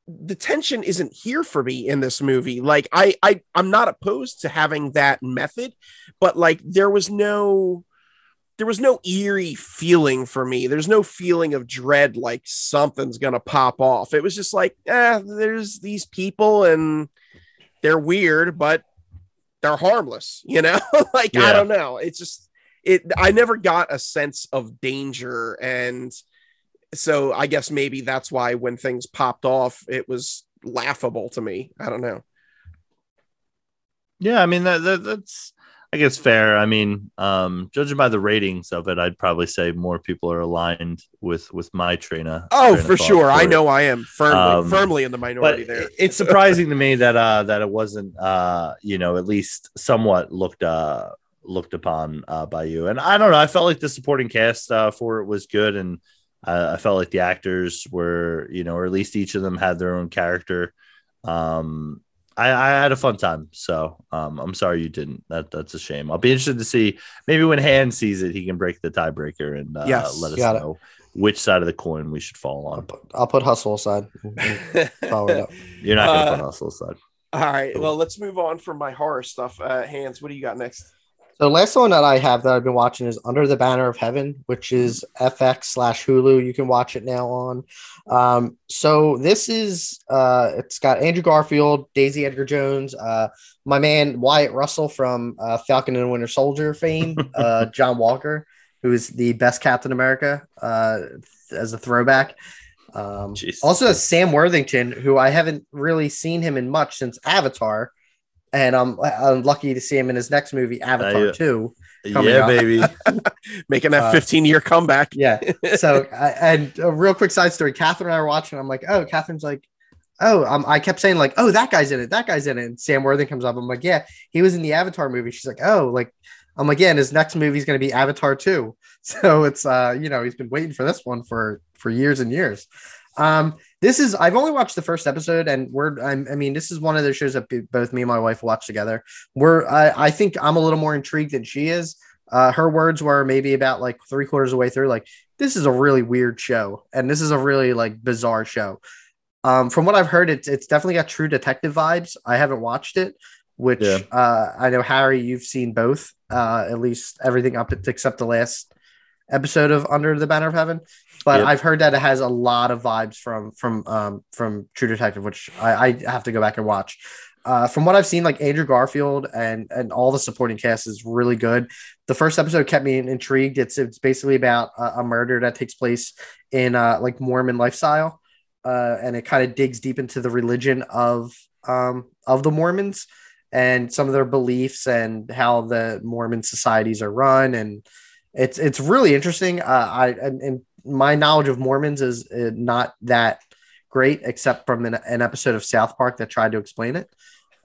the tension isn't here for me in this movie like i i i'm not opposed to having that method but like there was no there was no eerie feeling for me there's no feeling of dread like something's gonna pop off it was just like eh, there's these people and they're weird but they're harmless you know like yeah. i don't know it's just it i never got a sense of danger and so I guess maybe that's why when things popped off, it was laughable to me. I don't know. Yeah, I mean that, that that's I guess fair. I mean, um, judging by the ratings of it, I'd probably say more people are aligned with with my train of. Oh, for sure. I know I am firmly Um, firmly in the minority there. it's surprising to me that uh that it wasn't uh you know at least somewhat looked uh looked upon uh by you and i don't know i felt like the supporting cast uh for it was good and uh, i felt like the actors were you know or at least each of them had their own character um I, I had a fun time, so um, I'm sorry you didn't. That that's a shame. I'll be interested to see maybe when Han sees it, he can break the tiebreaker and uh, Yes. let us Got it. know which side of the coin we should fall I'll on. put, I'll put hustle aside. Follow it up. You're not gonna Uh, put hustle aside. All right. Well, let's move on from my horror stuff. Uh, Hans, what do you got next? So last one that I have that I've been watching is Under the Banner of Heaven, which is FX slash Hulu. You can watch it now on. Um, so this is uh, it's got Andrew Garfield, Daisy Edgar Jones, uh, my man Wyatt Russell from uh, Falcon and Winter Soldier fame, uh, John Walker, who is the best Captain America uh, as a throwback. Um, also, Sam Worthington, who I haven't really seen him in much since Avatar, and I'm, I'm lucky to see him in his next movie, Avatar yeah. 2. coming Yeah, up. baby. Making that Uh, 15 year comeback. Yeah. So, I, and a real quick side story Catherine and I were watching. I'm like, oh, Catherine's like, oh, um, I kept saying, like, oh, that guy's in it. That guy's in it. And Sam Worthing comes up. I'm like, yeah, he was in the Avatar movie. She's like, oh, like, I'm like, yeah, and his next movie is going to be Avatar 2. So it's, uh, you know, he's been waiting for this one for, for years and years. Um, this is, I've only watched the first episode and we're, I'm, I mean, this is one of those shows that both me and my wife watch together. We're, I, I think I'm a little more intrigued than she is. Uh, her words were maybe about like three quarters of the way through, like, this is a really weird show and this is a really like bizarre show um from what i've heard it's it's definitely got true detective vibes i haven't watched it which Yeah. uh i know harry you've seen both uh at least everything up to, except the last episode of under the banner of heaven but Yep. i've heard that it has a lot of vibes from from um from true detective which i i have to go back and watch uh, from what I've seen, like Andrew Garfield and and all the supporting cast is really good. The first episode kept me intrigued. It's it's basically about a, a murder that takes place in uh, like Mormon lifestyle, uh, and it kind of digs deep into the religion of um, of the Mormons and some of their beliefs and how the Mormon societies are run. And it's it's really interesting. Uh, I and, my knowledge of Mormons is uh, not that great, except from an, an episode of South Park that tried to explain it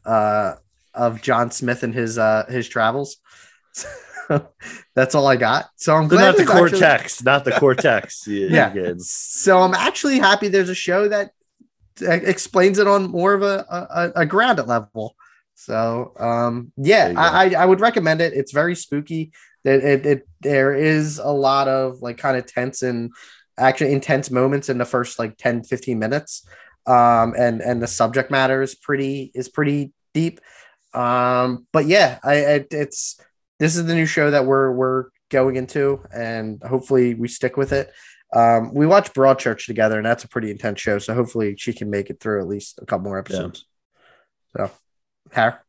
uh, of John Smith and his uh, his travels. That's all I got. So I'm So glad not the there's actually- cortex, not the cortex. You- Yeah. So I'm actually happy there's a show that uh, explains it on more of a a, a grounded level. So um, yeah, There you go. I, I I would recommend it. It's very spooky. It, it, it there is a lot of like kind of tense and actually intense moments in the first like 10 15 minutes. Um and and the subject matter is pretty is pretty deep. Um but yeah i it, it's this is the new show that we're we're going into and hopefully we stick with it. Um we watched broadchurch together and that's a pretty intense show so hopefully she can make it through at least a couple more episodes. So Har?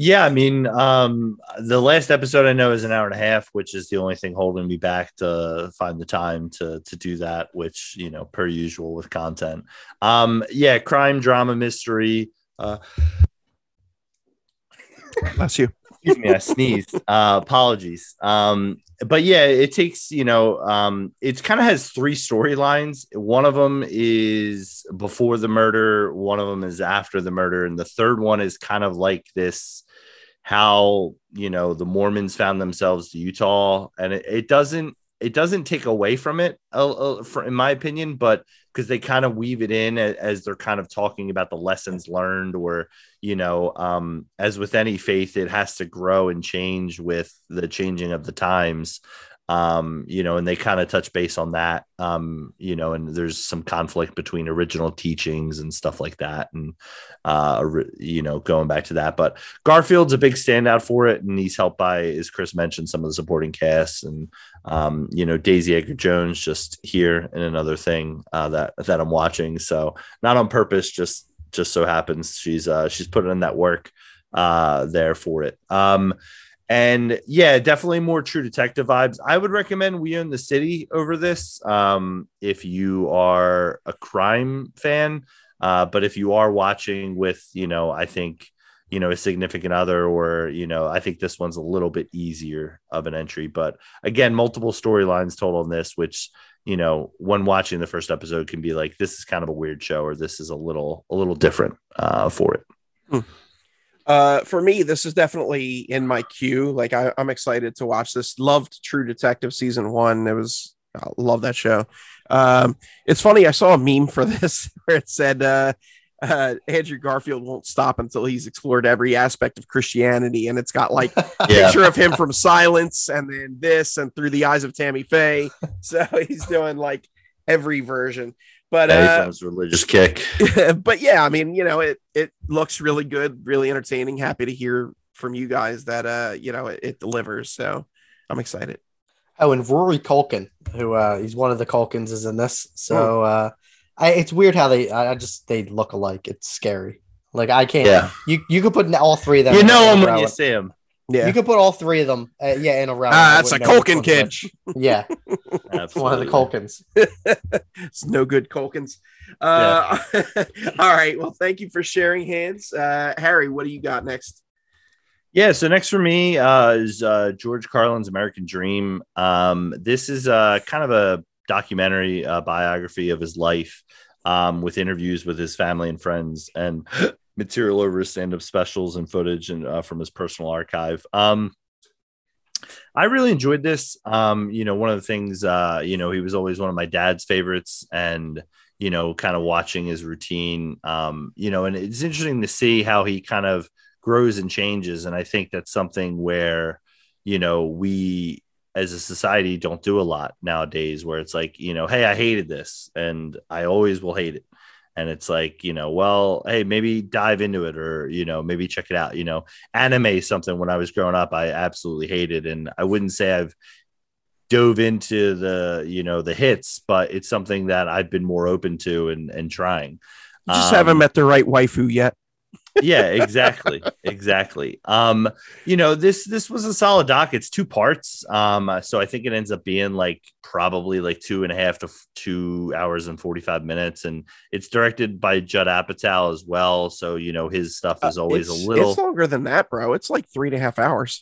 Yeah, I mean, um, the last episode I know is an hour and a half, which is the only thing holding me back to find the time to to do that, which you know, per usual with content. Um, yeah, crime, drama, mystery. Uh, Bless you. excuse me, I sneezed. Uh, apologies. Um, but yeah, it takes you know, um, it kind of has three storylines. One of them is before the murder. One of them is after the murder, and the third one is kind of like this how you know the Mormons found themselves to Utah, and it, it doesn't it doesn't take away from it, uh, for, in my opinion, but because they kind of weave it in as, as they're kind of talking about the lessons learned, or you know, um, as with any faith, it has to grow and change with the changing of the times. Um, you know, and they kind of touch base on that. Um, you know, and there's some conflict between original teachings and stuff like that, and uh, you know, going back to that. But Garfield's a big standout for it, and he's helped by, as Chris mentioned, some of the supporting casts, and um, you know, Daisy Edgar Jones just here in another thing uh, that that I'm watching. So not on purpose, just just so happens she's uh, she's putting in that work uh, there for it. Um, and yeah, definitely more true detective vibes. I would recommend We Own the City over this um, if you are a crime fan. Uh, but if you are watching with, you know, I think you know a significant other or you know i think this one's a little bit easier of an entry but again multiple storylines told on this which you know when watching the first episode can be like this is kind of a weird show or this is a little a little different uh, for it hmm. Uh, for me this is definitely in my queue. Like I, i'm excited to watch this. Loved true detective season one. It was I love that show. Um, it's funny i saw a meme for this where it said uh, uh, Andrew Garfield won't stop until he's explored every aspect of Christianity, and it's got like a picture of him from Silence, and then this, and through the eyes of Tammy Faye. So he's doing like every version. But yeah, uh, religious kick. but yeah, I mean, you know, it it looks really good, really entertaining. Happy to hear from you guys that uh, you know, it, it delivers. So I'm excited. Oh, and Rory Culkin, who uh, he's one of the Culkins, is in this. So. Oh. Uh, I, it's weird how they. I, just they look alike. It's scary. Like I can't. Yeah. You you could put all three of them. You know them when you see them. Yeah. You could put all three of them. Uh, yeah, in a row. Ah, that's a Culkin kid. Yeah. that's one of the Culkins. it's no good Culkins. Uh, yeah. all right. Well, thank you for sharing Hans. Uh, Harry, what do you got next? Yeah, so next for me uh, is uh, George Carlin's American Dream. Um, this is uh, kind of a documentary uh, biography of his life um, with interviews with his family and friends and material over his stand-up specials and footage and uh, from his personal archive. Um, I really enjoyed this. Um, you know, one of the things, uh, you know, he was always one of my dad's favorites, and you know, kind of watching his routine. Um, you know, and it's interesting to see how he kind of grows and changes. And I think that's something where, you know, we as a society don't do a lot nowadays where it's like you know hey i hated this and i always will hate it and it's like you know well hey maybe dive into it or you know maybe check it out you know. Anime something when i was growing up i absolutely hated and i wouldn't say i've dove into the you know the hits but it's something that i've been more open to and and trying. You just um, haven't met the right waifu yet yeah, exactly, exactly. Um, you know, this this was a solid doc. It's two parts. Um, so I think it ends up being like probably like two and a half to two hours and forty five minutes, and it's directed by Judd Apatow as well. So you know, his stuff is uh, always uh, a little. It's longer than that, bro. It's like three and a half hours.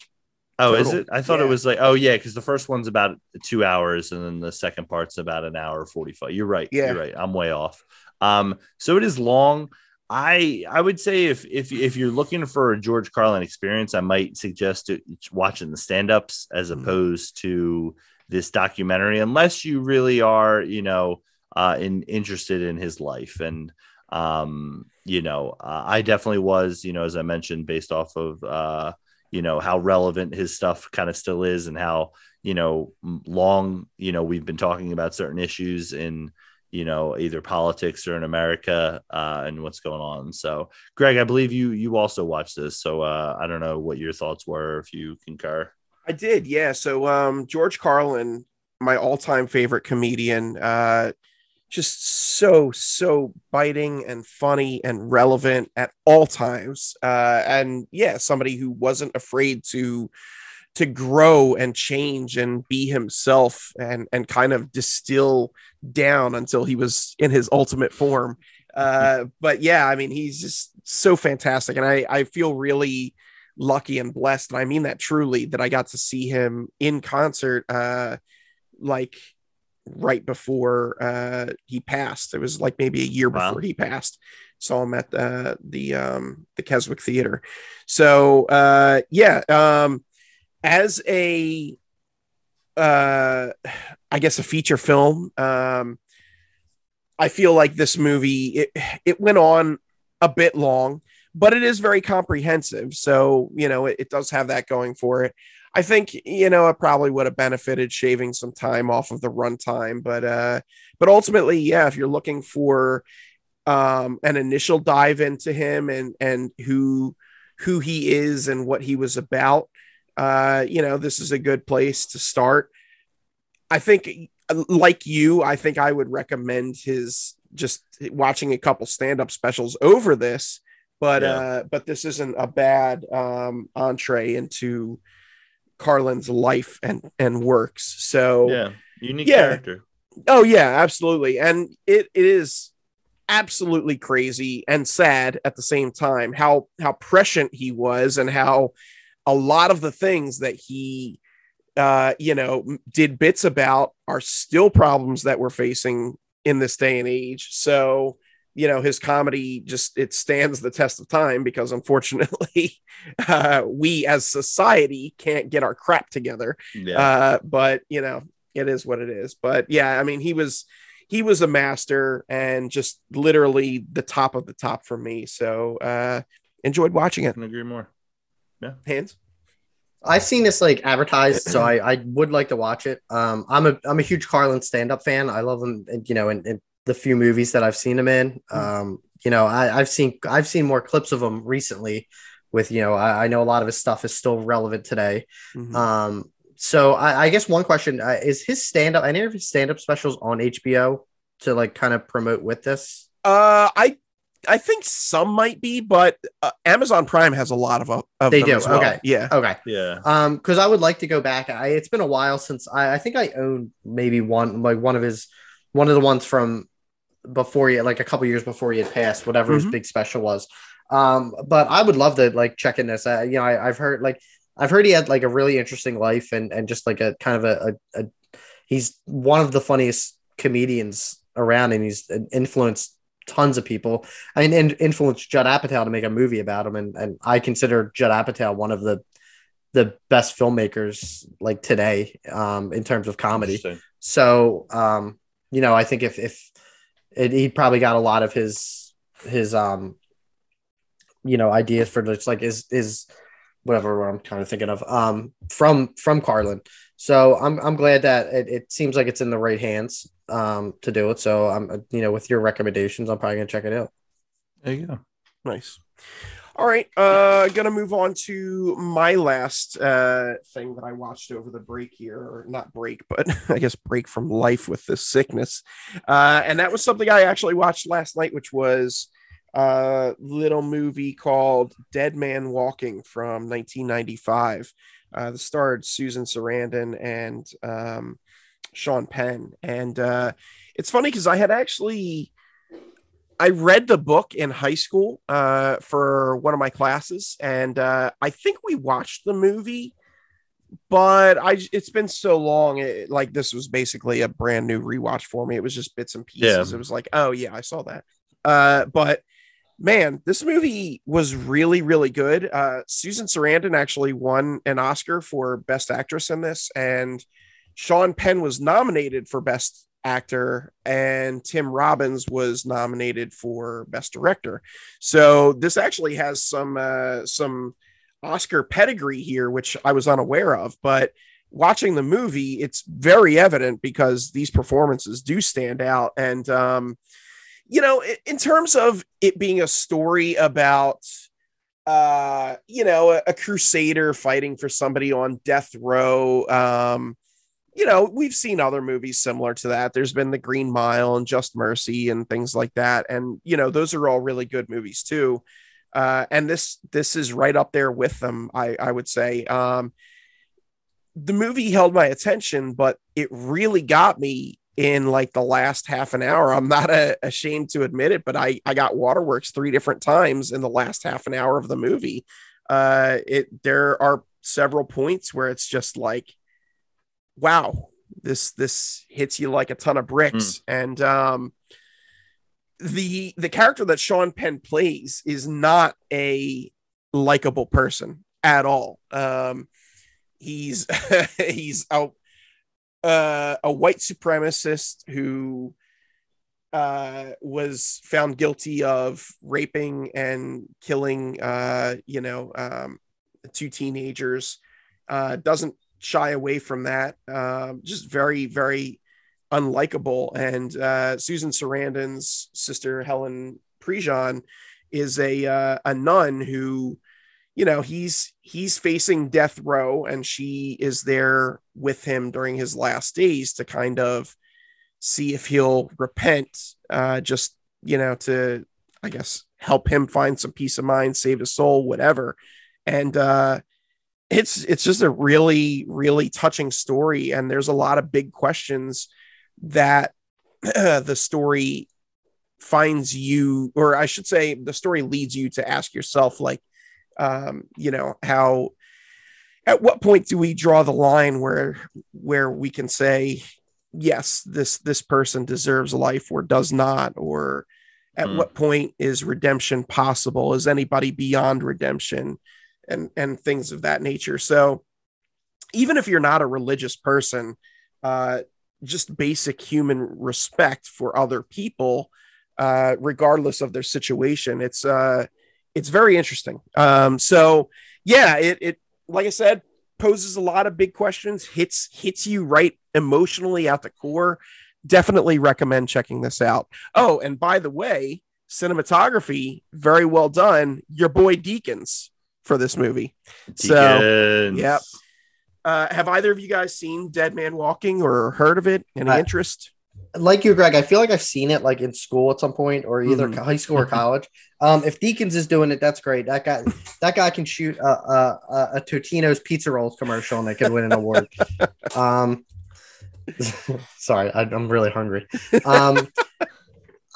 Oh, total. is it? I thought yeah. it was like, oh yeah, because the first one's about two hours, and then the second part's about an hour forty five. You're right. Yeah, you're right. I'm way off. Um, so it is long. I I would say if if if you're looking for a George Carlin experience, I might suggest watching the stand-ups as mm-hmm. opposed to this documentary, unless you really are, you know, uh, in interested in his life. And um, you know, uh, I definitely was, you know, as I mentioned, based off of uh, you know how relevant his stuff kind of still is, and how you know long, you know, we've been talking about certain issues in you know either politics or in america uh, and what's going on. So greg i believe you you also watched this so uh, i don't know what your thoughts were if you concur. I did yeah. So um, george carlin my all-time favorite comedian uh, just so so biting and funny and relevant at all times. Uh, and yeah somebody who wasn't afraid to to grow and change and be himself and and kind of distill down until he was in his ultimate form. Uh, but yeah, I mean, he's just so fantastic, and I I feel really lucky and blessed, and I mean that truly that I got to see him in concert, uh, like right before uh, he passed. It was like maybe a year wow. before he passed. Saw him at the the um, the Keswick Theater. So uh, yeah, um, as a uh i guess a feature film um i feel like this movie it, it went on a bit long but it is very comprehensive. So you know it, it does have that going for it. I think you know it probably would have benefited shaving some time off of the runtime but uh but ultimately yeah if you're looking for um an initial dive into him and and who who he is and what he was about uh, you know, this is a good place to start. I think, like you, I think I would recommend his just watching a couple stand up specials over this. But yeah. uh, but this isn't a bad um, entree into Carlin's life and and works. So yeah, unique yeah. character. Oh yeah, absolutely, and it, it is absolutely crazy and sad at the same time how how prescient he was and how a lot of the things that he uh you know did bits about are still problems that we're facing in this day and age. So you know his comedy just it stands the test of time because unfortunately uh we as society can't get our crap together. Yeah. uh but you know it is what it is. But yeah i mean he was he was a master and just literally the top of the top for me. So uh enjoyed watching I it. Can agree more. Hands I've seen this like advertised, so I, I would like to watch it. Um, I'm a I'm a huge Carlin stand up fan. I love him, and you know, in, in the few movies that I've seen him in. Um, you know, I, I've seen I've seen more clips of him recently. With you know, I, I know a lot of his stuff is still relevant today. Mhm. Um, so I, I guess one question uh, is his stand up. Any of his stand up specials on HBO to like kind of promote with this? uh i i think some might be but uh, amazon prime has a lot of, uh, of They them do, as well. okay. yeah Okay. Yeah. Um, because I would like to go back. I it's been a while since I, I think I own maybe one like one of his one of the ones from before he like a couple years before he had passed, whatever his Mhm. big special was. Um, but I would love to like check in this. Uh, you know, I, I've heard like I've heard he had like a really interesting life and and just like a kind of a, a, a he's one of the funniest comedians around and he's influenced tons of people. I mean, in, influenced Judd Apatow to make a movie about him, and and I consider Judd Apatow one of the the best filmmakers like today um, in terms of comedy. So, um, you know, I think if if it, he probably got a lot of his his um, you know, ideas for just like is is whatever I'm kind of thinking of um from from Carlin. So I'm I'm glad that it, it seems like it's in the right hands um to do it. So I'm you know with your recommendations, I'm probably gonna check it out. There you go. Nice. All right, uh gonna move on to my last uh thing that I watched over the break here, or not break, but I guess break from life with this sickness. Uh and that was something I actually watched last night, which was a little movie called Dead Man Walking from 1995. Uh the starred Susan Sarandon and um Sean Penn. And uh it's funny because I had actually I read the book in high school uh, for one of my classes, and uh, I think we watched the movie, but I it's been so long. It, like this was basically a brand new rewatch for me. It was just bits and pieces. Yeah. It was like, oh yeah, I saw that. Uh, but man, this movie was really really good. Uh, Susan Sarandon actually won an Oscar for Best Actress in this, and Sean Penn was nominated for Best Actor, and Tim Robbins was nominated for Best Director. So this actually has some uh, some Oscar pedigree here, which I was unaware of. But watching the movie, it's very evident because these performances do stand out. And um, you know, in terms of it being a story about uh you know a, a crusader fighting for somebody on death row um you know we've seen other movies similar to that. There's been the green mile and just mercy and things like that. And you know those are all really good movies too. Uh and this this is right up there with them i i would say. Um the movie held my attention but it really got me in like the last half an hour. I'm not a, ashamed to admit it but i i got waterworks three different times in the last half an hour of the movie. Uh it there are several points where it's just like wow this this hits you like a ton of bricks and um the the character that Sean Penn plays is not a likable person at all um he's he's a uh, a white supremacist who uh, was found guilty of raping and killing, uh, you know, um, two teenagers. Uh, doesn't shy away from that. Um, just very, very unlikable. And uh, Susan Sarandon's sister Helen Prejean is a uh, a nun who you know he's he's facing death row and she is there with him during his last days to kind of see if he'll repent uh just you know to i guess help him find some peace of mind save his soul whatever and uh it's it's just a really really touching story and there's a lot of big questions that the story finds you, or I should say, the story leads you to ask yourself, like, um, you know, how at what point do we draw the line where where we can say yes this this person deserves life or does not or at Mm. what point is redemption possible is anybody beyond redemption and and things of that nature. So even if you're not a religious person uh just basic human respect for other people uh regardless of their situation it's uh it's very interesting. Um so yeah it it like i said poses a lot of big questions hits hits you right emotionally at the core. Definitely recommend checking this out. Oh and by the way cinematography very well done. Your boy Deakins for this movie so Deakins. yep. uh have either of you guys seen dead man walking or heard of it any Uh, interest like you, Greg, I feel like I've seen it like in school at some point, or either Mhm. high school or college. Um, if Deakins is doing it, that's great. That guy, that guy can shoot a, a, a, a Totino's pizza rolls commercial and they could win an award. um, sorry, I, I'm really hungry. Um,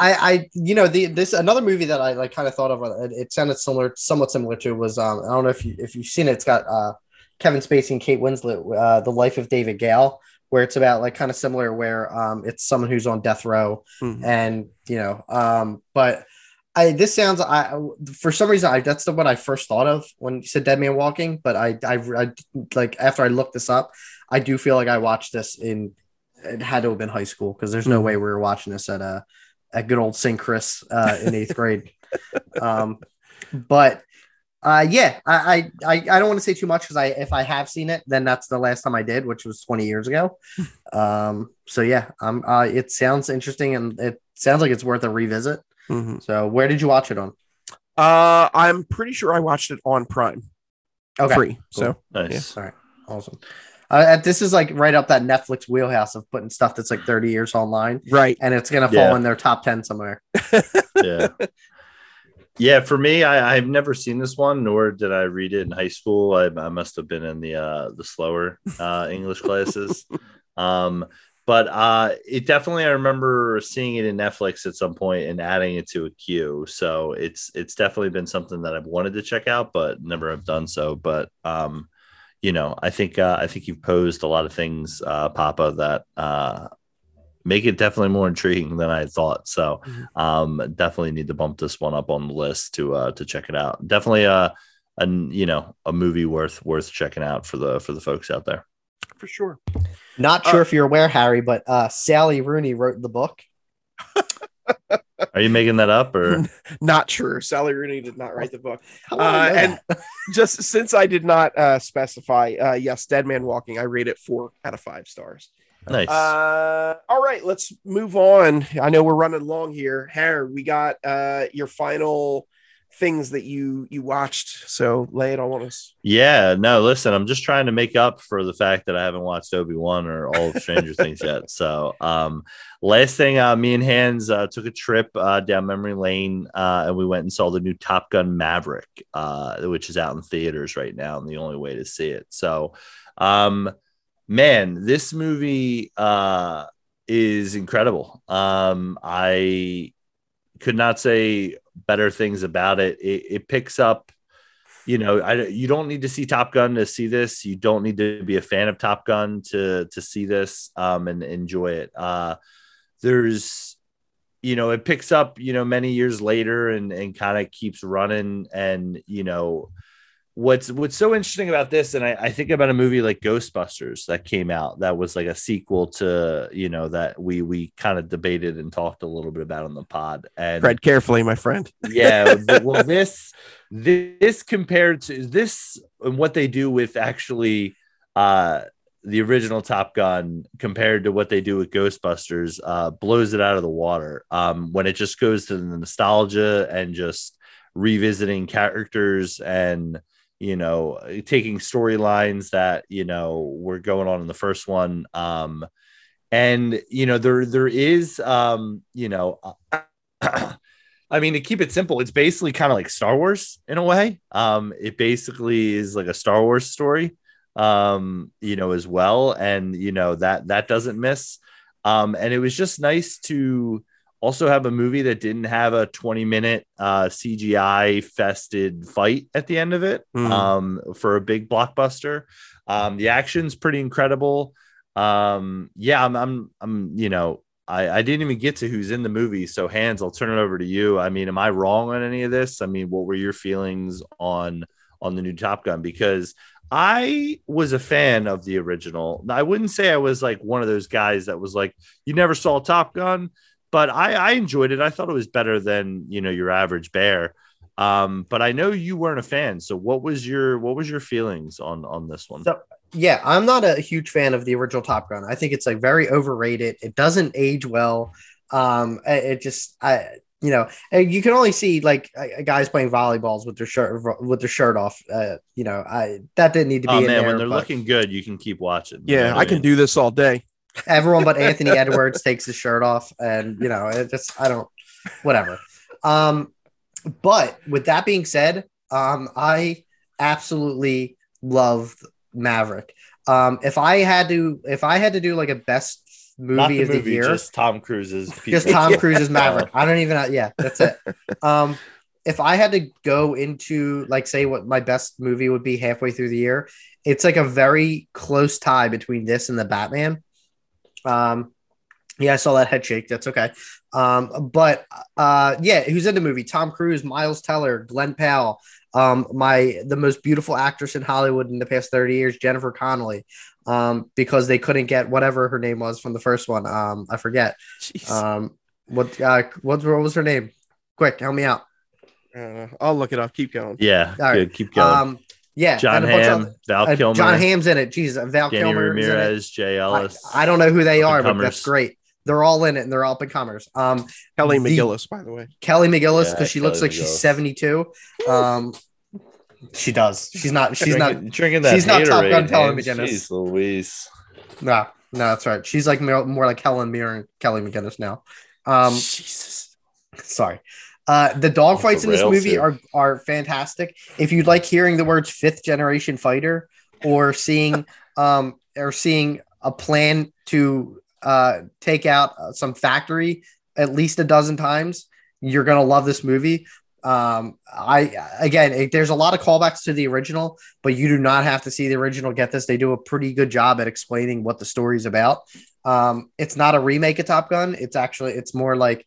I, I, you know, the this another movie that I like kind of thought of. uh, It, it sounded similar, somewhat similar to was um, I don't know if you if you've seen it. It's got uh, Kevin Spacey and Kate Winslet, uh, The Life of David Gale, where it's about like kind of similar, where um, it's someone who's on death row Mhm. and you know um but i this sounds i for some reason i that's the what i first thought of when you said dead man walking but i i, I like after i looked this up i do feel like i watched this in it had to have been high school because there's no Mhm. way we were watching this at a at good old st chris uh in eighth grade. Um but uh yeah I, I i I don't want to say too much because i if i have seen it then that's the last time i did which was 20 years ago. Um so yeah um uh it sounds interesting and it sounds like it's worth a revisit. Mhm. so where did you watch it on? Uh i'm pretty sure i watched it on prime. Okay. Free so Nice. all right. Awesome uh, this is like right up that netflix wheelhouse of putting stuff that's like 30 years online right and it's gonna fall Yeah. in their top 10 somewhere Yeah. Yeah, for me, I, I've never seen this one, nor did I read it in high school. I, I must have been in the uh, the slower uh, English classes. Um, but uh, it definitely, I remember seeing it in Netflix at some point and adding it to a queue. So it's it's definitely been something that I've wanted to check out, but never have done so. But um, you know, I think uh, I think you've posed a lot of things, uh, Papa, that uh, make it definitely more intriguing than I thought. So um, definitely need to bump this one up on the list to uh, to check it out. Definitely a, a you know a movie worth worth checking out for the for the folks out there. for sure not Uh, sure if you're aware harry but uh sally rooney wrote the book Are you making that up or not true sally rooney did not write the book How would I Uh, and- just since i did not uh specify uh yes dead man walking i rate it four out of five stars nice? Uh, all right, let's move on. I know we're running long here. Harry, we got uh your final things that you you watched. So lay it on us. yeah, no. Listen, I'm just trying to make up for the fact that I haven't watched Obi Wan or all of Stranger Things yet. So, um, last thing, uh, me and Hans uh, took a trip uh, down memory lane, uh, and we went and saw the new Top Gun Maverick, uh, which is out in theaters right now, and the only way to see it. So, um, man, this movie uh, is incredible. Um, I could not say better things about it. It, it picks up, you know, I, you don't need to see Top Gun to see this. You don't need to be a fan of Top Gun to to see this um, and enjoy it. Uh, there's, you know, it picks up, you know, many years later and and kind of keeps running. And you know, what's what's so interesting about this, and I, I think about a movie like Ghostbusters that came out that was like a sequel to, you know, that we we kind of debated and talked a little bit about on the pod. And Tread carefully, my friend. yeah well this this compared to this and what they do with actually uh the original top gun compared to what they do with ghostbusters uh blows it out of the water um when it just goes to the nostalgia and just revisiting characters and you know taking storylines that you know were going on in the first one um and you know there there is um you know I mean, to keep it simple, it's basically kind of like Star Wars in a way. Um, it basically is like a Star Wars story, um, you know, as well, and you know that that doesn't miss. Um, and it was just nice to also have a movie that didn't have a 20 minute uh, CGI fested fight at the end of it Hmm. um, for a big blockbuster. Um, the action's pretty incredible. Um, yeah, I'm, I'm, I'm, you know, I, I didn't even get to who's in the movie. So, Hans, I'll turn it over to you. I mean, am I wrong on any of this? I mean, what were your feelings on on the new Top Gun? Because I was a fan of the original. I wouldn't say I was like one of those guys that was like, you never saw Top Gun, but I, I enjoyed it. I thought it was better than you know your average bear. Um, but I know you weren't a fan. So what was your what was your feelings on on this one? So- yeah, I'm not a huge fan of the original Top Gun. I think it's like very overrated. It doesn't age well. Um, it it just, I, you know, and you can only see like uh, guys playing volleyballs with their shirt with their shirt off. Uh, you know, I that didn't need to be oh in man, there. when they're but looking good, you can keep watching. You know Yeah, I can do this all day. Everyone but Anthony Edwards takes his shirt off, and you know, it just I don't, whatever. Um, but with that being said, um, I absolutely loved Maverick. Um, if I had to, if I had to do like a best movie the of movie, the year, just Tom Cruise's. just people. Tom Cruise's Maverick. I don't even. Yeah, that's it. Um, if I had to go into like say what my best movie would be halfway through the year, it's like a very close tie between this and the Batman. Um, yeah, I saw that head shake. That's okay. Um, but uh, yeah, who's in the movie? Tom Cruise, Miles Teller, Glen Powell. Um, my the most beautiful actress in Hollywood in the past thirty years, Jennifer Connelly. Um, because they couldn't get whatever her name was from the first one. Um, I forget. Jeez. Um, what uh, what, what was her name? Quick, help me out. Uh, I'll look it up. Keep going. Yeah, All right. good. Keep going. Um, yeah, Jon and a bunch Hamm, of- Val uh, Kilmer, Jon Hamm's in it. Jesus, Val Danny Kilmer is in it. Ramirez, Jay Ellis. I don't know who they are, but that's great. They're all in it, and they're all up and comers. Um, Kelly The- McGillis, by the way. Kelly McGillis Yeah, because she looks Kelly like she's seventy two. Um, she does. She's not. She's not. drinking, drinking that. she's not Top Gun Haterade, Kelly Hans. McGinnis. Jeez Louise. No, no, that's right. She's like more, more like Helen Mirren, Kelly McGinnis now. Um, Jesus. sorry. Uh, the dog fights in this movie here. are are fantastic. If you'd like hearing the words fifth generation fighter or seeing um or seeing a plan to uh take out uh, some factory at least a dozen times, you're gonna love this movie. Um, I again, it, there's a lot of callbacks to the original, but you do not have to see the original. Get this? They do a pretty good job at explaining what the story's about. Um, it's not a remake of Top Gun. It's actually it's more like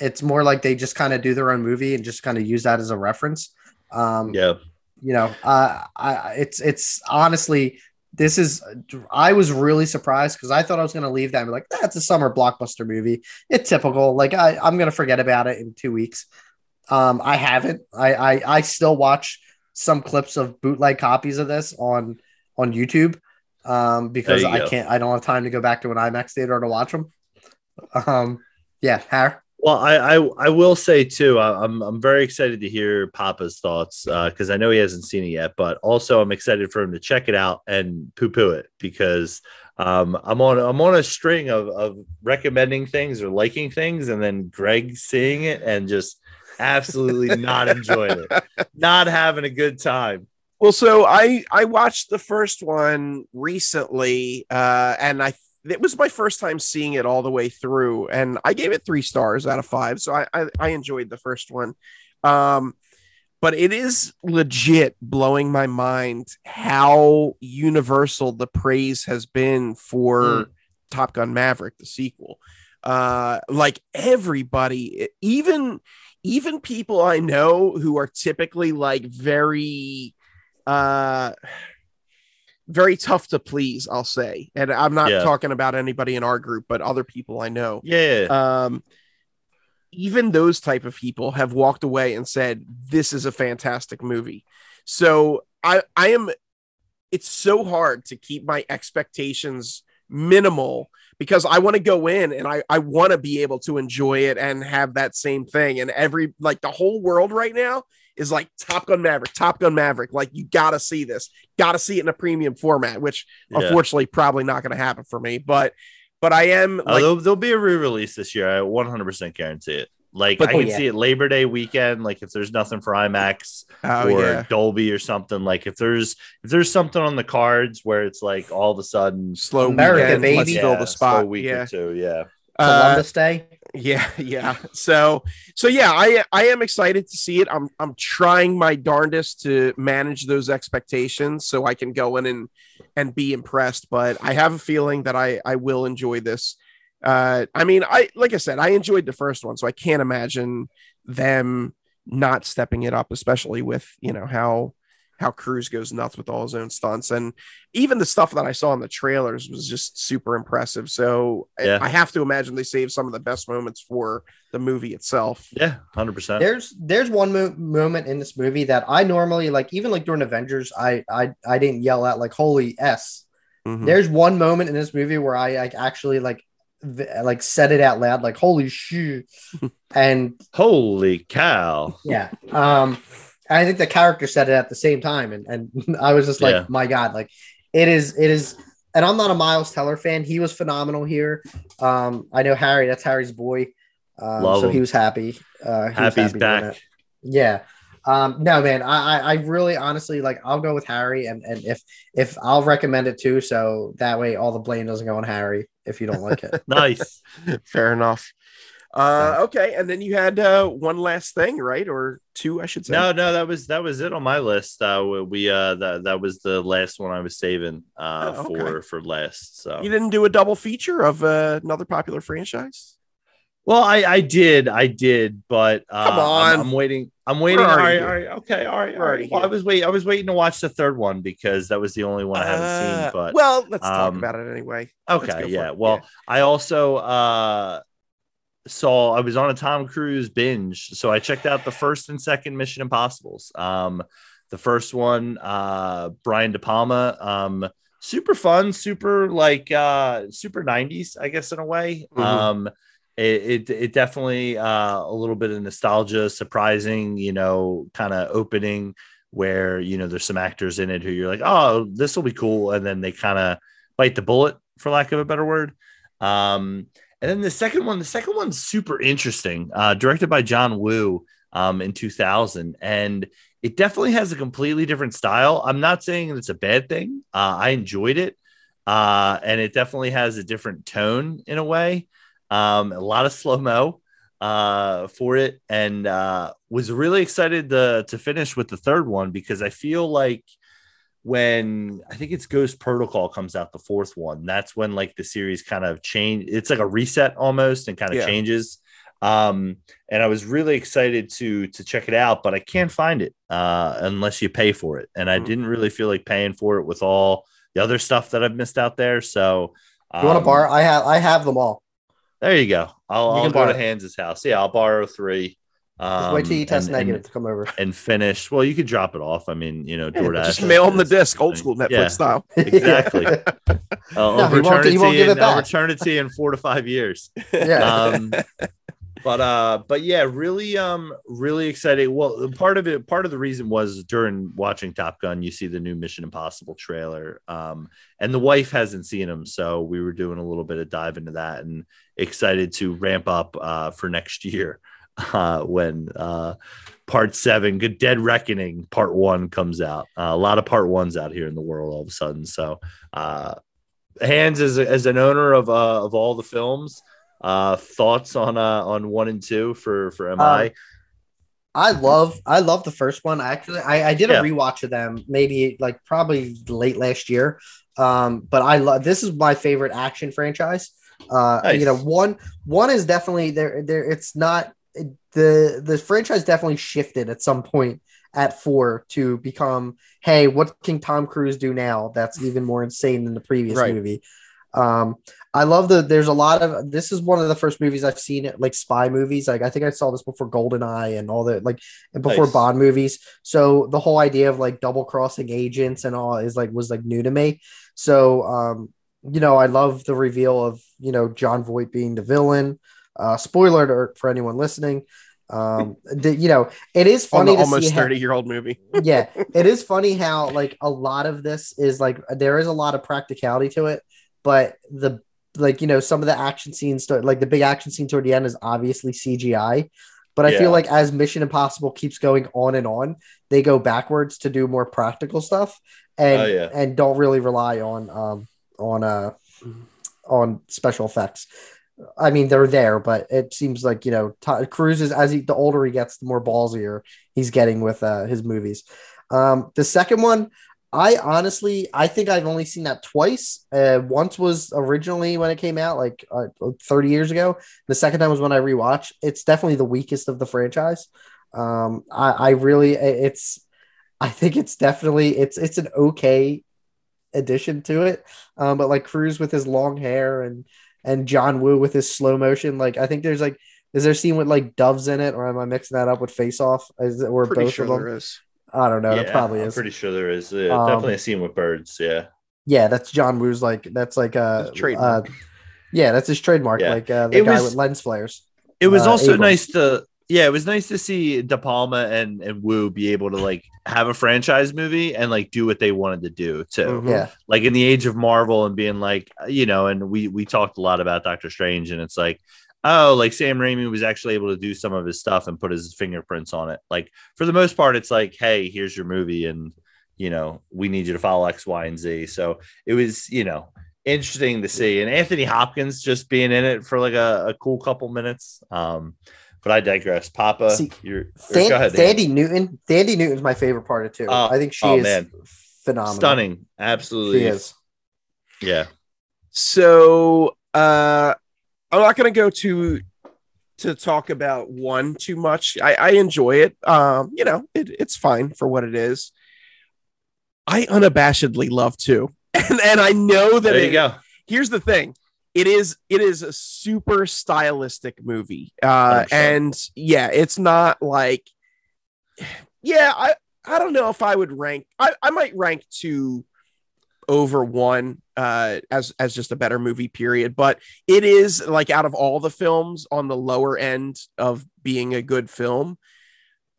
it's more like they just kind of do their own movie and just kind of use that as a reference. Um, Yeah. you know, uh, I it's it's honestly this is I was really surprised because I thought I was going to leave that and be like that's a summer blockbuster movie. It's typical. Like I I'm going to forget about it in two weeks. Um, I haven't. I, I I still watch some clips of bootleg copies of this on on YouTube um, because you I go. can't. I don't have time to go back to an IMAX theater to watch them. Um, yeah, Har. Well, I, I I will say too, I- I'm I'm very excited to hear Papa's thoughts because I know he hasn't seen it yet, but also I'm excited for him to check it out and poo poo it because um, I'm on I'm on a string of of recommending things or liking things, and then Greg seeing it and just absolutely not enjoying it, not having a good time. Well, so I I watched the first one recently, uh, and I it was my first time seeing it all the way through, and I gave it three stars out of five. So I I, I enjoyed the first one, um, but it is legit blowing my mind how universal the praise has been for Mm. Top Gun Maverick, the sequel. Uh, like everybody, even even people I know who are typically like very uh very tough to please i'll say. And i'm not Yeah. talking about anybody in our group but other people i know. Yeah, um even those type of people have walked away and said this is a fantastic movie. So i i am it's so hard to keep my expectations minimal because i want to go in and i i want to be able to enjoy it and have that same thing and every like the whole world right now is like top gun maverick top gun maverick like you gotta see this gotta see it in a premium format which yeah. unfortunately probably not going to happen for me but but i am Uh, like there'll, there'll be a re-release this year. I 100% guarantee it. Like But- I Oh, can yeah. see it Labor Day weekend. Like if there's nothing for IMAX oh or yeah Dolby or something. Like if there's if there's something on the cards where it's like all of a sudden slow America, weekend, let's baby. fill Yeah, the slow spot week yeah or two. Yeah, Uh, Columbus Day. Yeah, yeah. So, so yeah, I I am excited to see it. I'm I'm trying my darndest to manage those expectations so I can go in and and be impressed. But I have a feeling that I I will enjoy this. Uh, I mean, I like I said, I enjoyed the first one, so I can't imagine them not stepping it up, especially with you know how how Cruise goes nuts with all his own stunts. And even the stuff that I saw in the trailers was just super impressive. So Yeah. I, I have to imagine they saved some of the best moments for the movie itself. Yeah, hundred percent. There's there's one mo- moment in this movie that I normally like, even like during Avengers, I I I didn't yell out like "Holy s." Mhm. There's one moment in this movie where I like actually like v- like said it out loud, like "Holy shoot!" and Holy cow! yeah, um, I think the character said it at the same time, and and I was just like, Yeah. my god, like it is it is. And I'm not a Miles Teller fan. He was phenomenal here. Um, I know Harry. That's Harry's boy. Um, so him. he was happy. Uh, he was Happy's happy back. Yeah. Um, no, man, I, I, I really honestly like I'll go with Harry and, and if if I'll recommend it too, so that way all the blame doesn't go on Harry if you don't like it. Nice. Fair enough. Uh, okay, and then you had uh, one last thing, right, or two, I should say. No, no, that was that was it on my list. Uh, we uh that that was the last one I was saving uh Oh, okay. for for last. So You didn't do a double feature of uh, another popular franchise. Well, I I did I did, but uh, Come I'm, on. I'm waiting. I'm waiting. All right, all right, okay, all right, all right. Well, I was wait. I was waiting to watch the third one because that was the only one I haven't Uh, seen. But well, let's talk um, about it anyway. Okay, yeah. it. Well, I also uh saw I was on a Tom Cruise binge, so I checked out the first and second Mission Impossibles. Um, the first one, uh, Brian De Palma, um, super fun, super like uh, super '90s, I guess in a way. Mhm. Um, it, it it definitely uh, a little bit of nostalgia, surprising, you know, kind of opening where you know there's some actors in it who you're like, oh, this will be cool, and then they kind of bite the bullet, for lack of a better word. Um, and then the second one, the second one's super interesting, uh, directed by John Woo um, in 2000. And it definitely has a completely different style. I'm not saying it's a bad thing. Uh, I enjoyed it. Uh, and it definitely has a different tone in a way. Um, a lot of slow mo uh, for it. And uh, was really excited to, to finish with the third one because I feel like when I think it's Ghost Protocol comes out, the fourth one, that's when like the series kind of change. It's like a reset almost and kind of Yeah. changes. Um, and I was really excited to to check it out, but I can't find it uh, unless you pay for it. And I Mhm. didn't really feel like paying for it with all the other stuff that I've missed out there. So You want to borrow? I have I have them all. There you go. I'll, You I'll go to borrow. Hans' house. Yeah, I'll borrow three. Just Um, wait till you test and- negative and, to come over. and finish. Well, you could drop it off. I mean, you know, Yeah, DoorDash. just mail them the is- disc, old school Netflix Yeah. style. Exactly. I'll, No, I'll he won't- return it give it in- back. return it to you in four to five years. yeah. Um, but uh, but yeah, really, um, really excited. Well, part of it, part of the reason was during watching Top Gun, you see the new Mission Impossible trailer, um, and the wife hasn't seen them, so we were doing a little bit of dive into that, and excited to ramp up uh, for next year uh, when uh, Part Seven, Good Dead Reckoning, Part One comes out. Uh, a lot of Part Ones out here in the world all of a sudden, so. Uh, Hans as, as an owner of uh, of all the films, uh, thoughts on uh, on one and two for for MI? I love I love the first one. I Actually, I, I did a Yeah. rewatch of them maybe like probably late last year. Um, but I love this is my favorite action franchise. Uh, Nice. you know, one one is definitely there. There, it's not the the franchise definitely shifted at some point at four to become, hey, what can Tom Cruise do now? That's even more insane than the previous Right. movie. Um, I love the. There's a lot of. This is one of the first movies I've seen like spy movies. Like I think I saw this before Goldeneye and all the like and before Nice. Bond movies. So the whole idea of like double crossing agents and all is like was like new to me. So um, you know, I love the reveal of you know Jon Voight being the villain. Uh, spoiler alert for anyone listening. Um, the, you know, it is funny the to see almost how- 30 year old movie. yeah, it is funny how like a lot of this is like there is a lot of practicality to it, but the like you know some of the action scenes like the big action scene toward the end is obviously CGI. But I Yeah. feel like as Mission Impossible keeps going on and on, they go backwards to do more practical stuff and Oh, yeah. and don't really rely on um on uh on special effects. I mean, they're there, but it seems like you know, Tom Cruise is as he the older he gets, the more ballsier he's getting with uh, his movies. Um, the second one, I honestly, I think I've only seen that twice. Uh, once was originally when it came out, like uh, 30 years ago. The second time was when I rewatched. It's definitely the weakest of the franchise. Um, I, I really, it's, I think it's definitely it's it's an okay addition to it. Um, but like Cruise with his long hair and and John Woo with his slow motion. Like I think there's like is there a scene with like doves in it, or am I mixing that up with Face Off? Is it or Pretty both sure of them? there is. I don't know. yeah, it probably I'm is. pretty sure there is. Uh, Um, definitely a scene with birds. Yeah. Yeah, that's John Woo's like that's like a That's trademark. uh yeah, that's his trademark. Yeah. Like uh, the It guy was- with lens flares. It was uh, also Abrams. nice to yeah, it was nice to see De Palma and and Woo be able to like have a franchise movie and like do what they wanted to do too. Mhm. Yeah, Like in the age of Marvel and being like, you know, and we we talked a lot about Doctor Strange and it's like oh, like Sam Raimi was actually able to do some of his stuff and put his fingerprints on it. Like for the most part, it's like, hey, here's your movie, and you know, we need you to follow X, Y, and Z. So it was, you know, interesting to see. And Anthony Hopkins just being in it for like a, a cool couple minutes. Um, but I digress. Papa, See, you're or Than- go ahead. Dan. Thandie Newton. Thandie Newton's my favorite part of it too. Oh, I think she oh, is man. phenomenal. Stunning. Absolutely. She is. Yeah. So uh I'm not gonna go to to talk about one too much. I, I enjoy it. Um, you know, it, it's fine for what it is. I unabashedly love two. And and I know that There you it- go. here's the thing it is it is a super stylistic movie uh 100%. and yeah it's not like yeah i i don't know if i would rank i i might rank two over one uh as as just a better movie period but it is like out of all the films on the lower end of being a good film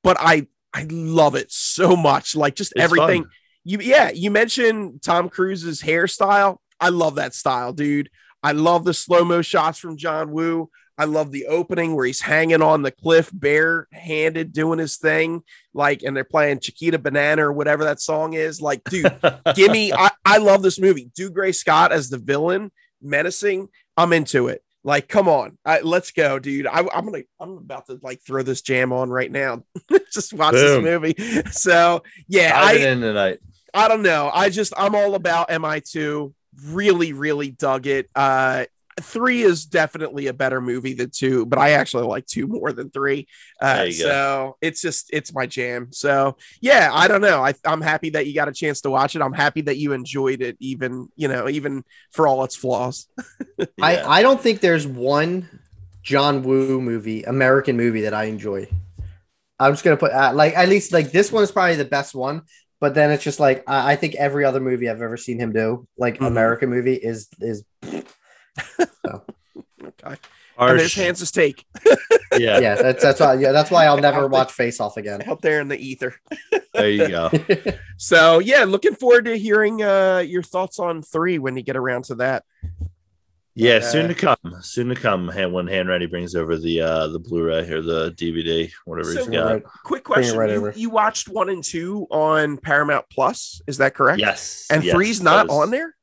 but i i love it so much like just It's everything. Fun. you yeah you mentioned tom cruise's hairstyle. I love that style dude. I love the slow-mo shots from john woo i love the opening where he's hanging on the cliff bare-handed doing his thing like and they're playing chiquita banana or whatever that song is like dude give me I, I love this movie Dougray Scott as the villain menacing i'm into it like come on I, let's go dude I, i'm gonna i'm about to like throw this jam on right now just watch Boom. this movie so yeah i in tonight. I don't know. I just I'm all about MI2. Really, really dug it. Uh three is definitely a better movie than two, but I actually like two more than three. Uh There you go. so it's just it's my jam. So yeah, I don't know. I I'm happy that you got a chance to watch it. I'm happy that you enjoyed it, even you know, even for all its flaws. Yeah. I, I don't think there's one John Woo movie, American movie that I enjoy. I'm just gonna put uh, like at least like this one is probably the best one, but then it's just like I, I think every other movie I've ever seen him do, like Mhm. American movie, is is Okay. And Harsh. there's Hans's take yeah. yeah. That's that's why yeah that's why I'll never watch Face Off again. out there in the ether. There you go. So yeah, looking forward to hearing uh your thoughts on three when you get around to that. Yeah, Uh, soon to come. Soon to come. When Hand Ready brings over the uh the Blu-ray or the DVD, whatever So- he's got. Right. Quick question: right you, you watched one and two on Paramount Plus, is that correct? Yes. And yes, three's not was- on there.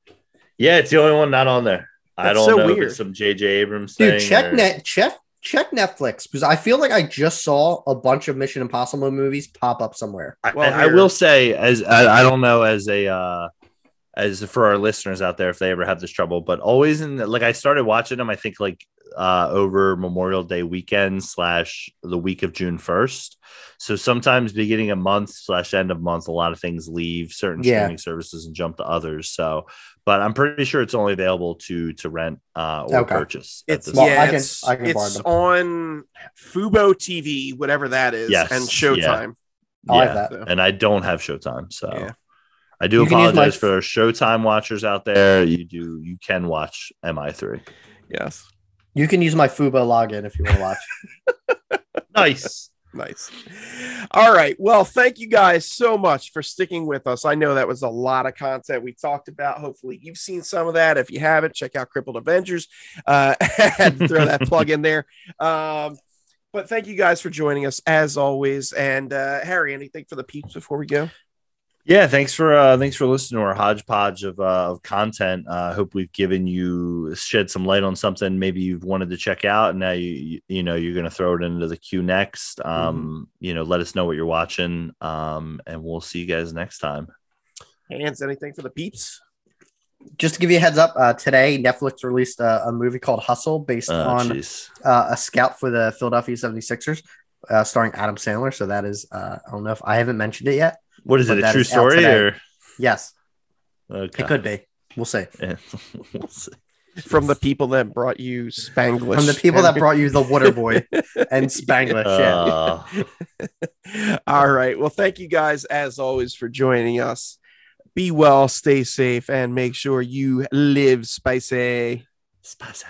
Yeah, it's the only one not on there. I don't so know if weird. it's some JJ Abrams Dude, thing. check or- net check check Netflix because I feel like I just saw a bunch of Mission Impossible movies pop up somewhere. I, Well, I here- will say, as I, I don't know, as a uh as for our listeners out there, if they ever have this trouble, but always in the, like I started watching them, I think like uh over Memorial Day weekend slash the week of June first. So sometimes beginning of month slash end of month, a lot of things leave certain Yeah. streaming services and jump to others. So, but I'm pretty sure it's only available to to rent uh or Okay. purchase. at It's this Well, yeah, I can- it's, I can it's on Fubo TV, whatever that is, Yes, and yeah. Showtime. I like Yeah. that. So, and I don't have Showtime, so Yeah. I do You apologize my- for Showtime watchers out there. You do you can watch MI3. yes, You can use my Fubo login if you want to watch. Nice. Nice. All right. Well, thank you guys so much for sticking with us. I know that was a lot of content we talked about. Hopefully, you've seen some of that. If you haven't, check out Crippled Avengers. Uh, had to throw that plug in there. Um, but thank you guys for joining us as always. And uh, Harry, anything for the peeps before we go? Yeah, thanks for uh, thanks for listening to our hodgepodge of uh, of content. I uh, hope we've given you shed some light on something maybe you've wanted to check out, and now you you know you're going to throw it into the queue next. Um, mm-hmm. You know, let us know what you're watching, um, and we'll see you guys next time. Hans, anything for the peeps? Just to give you a heads up, uh, today Netflix released a, a, movie called Hustle based oh, on uh, a scout for the Philadelphia 76ers, uh, starring Adam Sandler. So that is, uh, I don't know if I haven't mentioned it yet. What is it? A true story or? Yes. Okay. It could be. We'll see. Yeah. we'll see. From the people that brought you Spanglish. From the people that brought you the Water Boy and Spanglish. Uh. Yeah. All right. Well, thank you guys as always for joining us. Be well, stay safe, and make sure you live spicy. Spicy.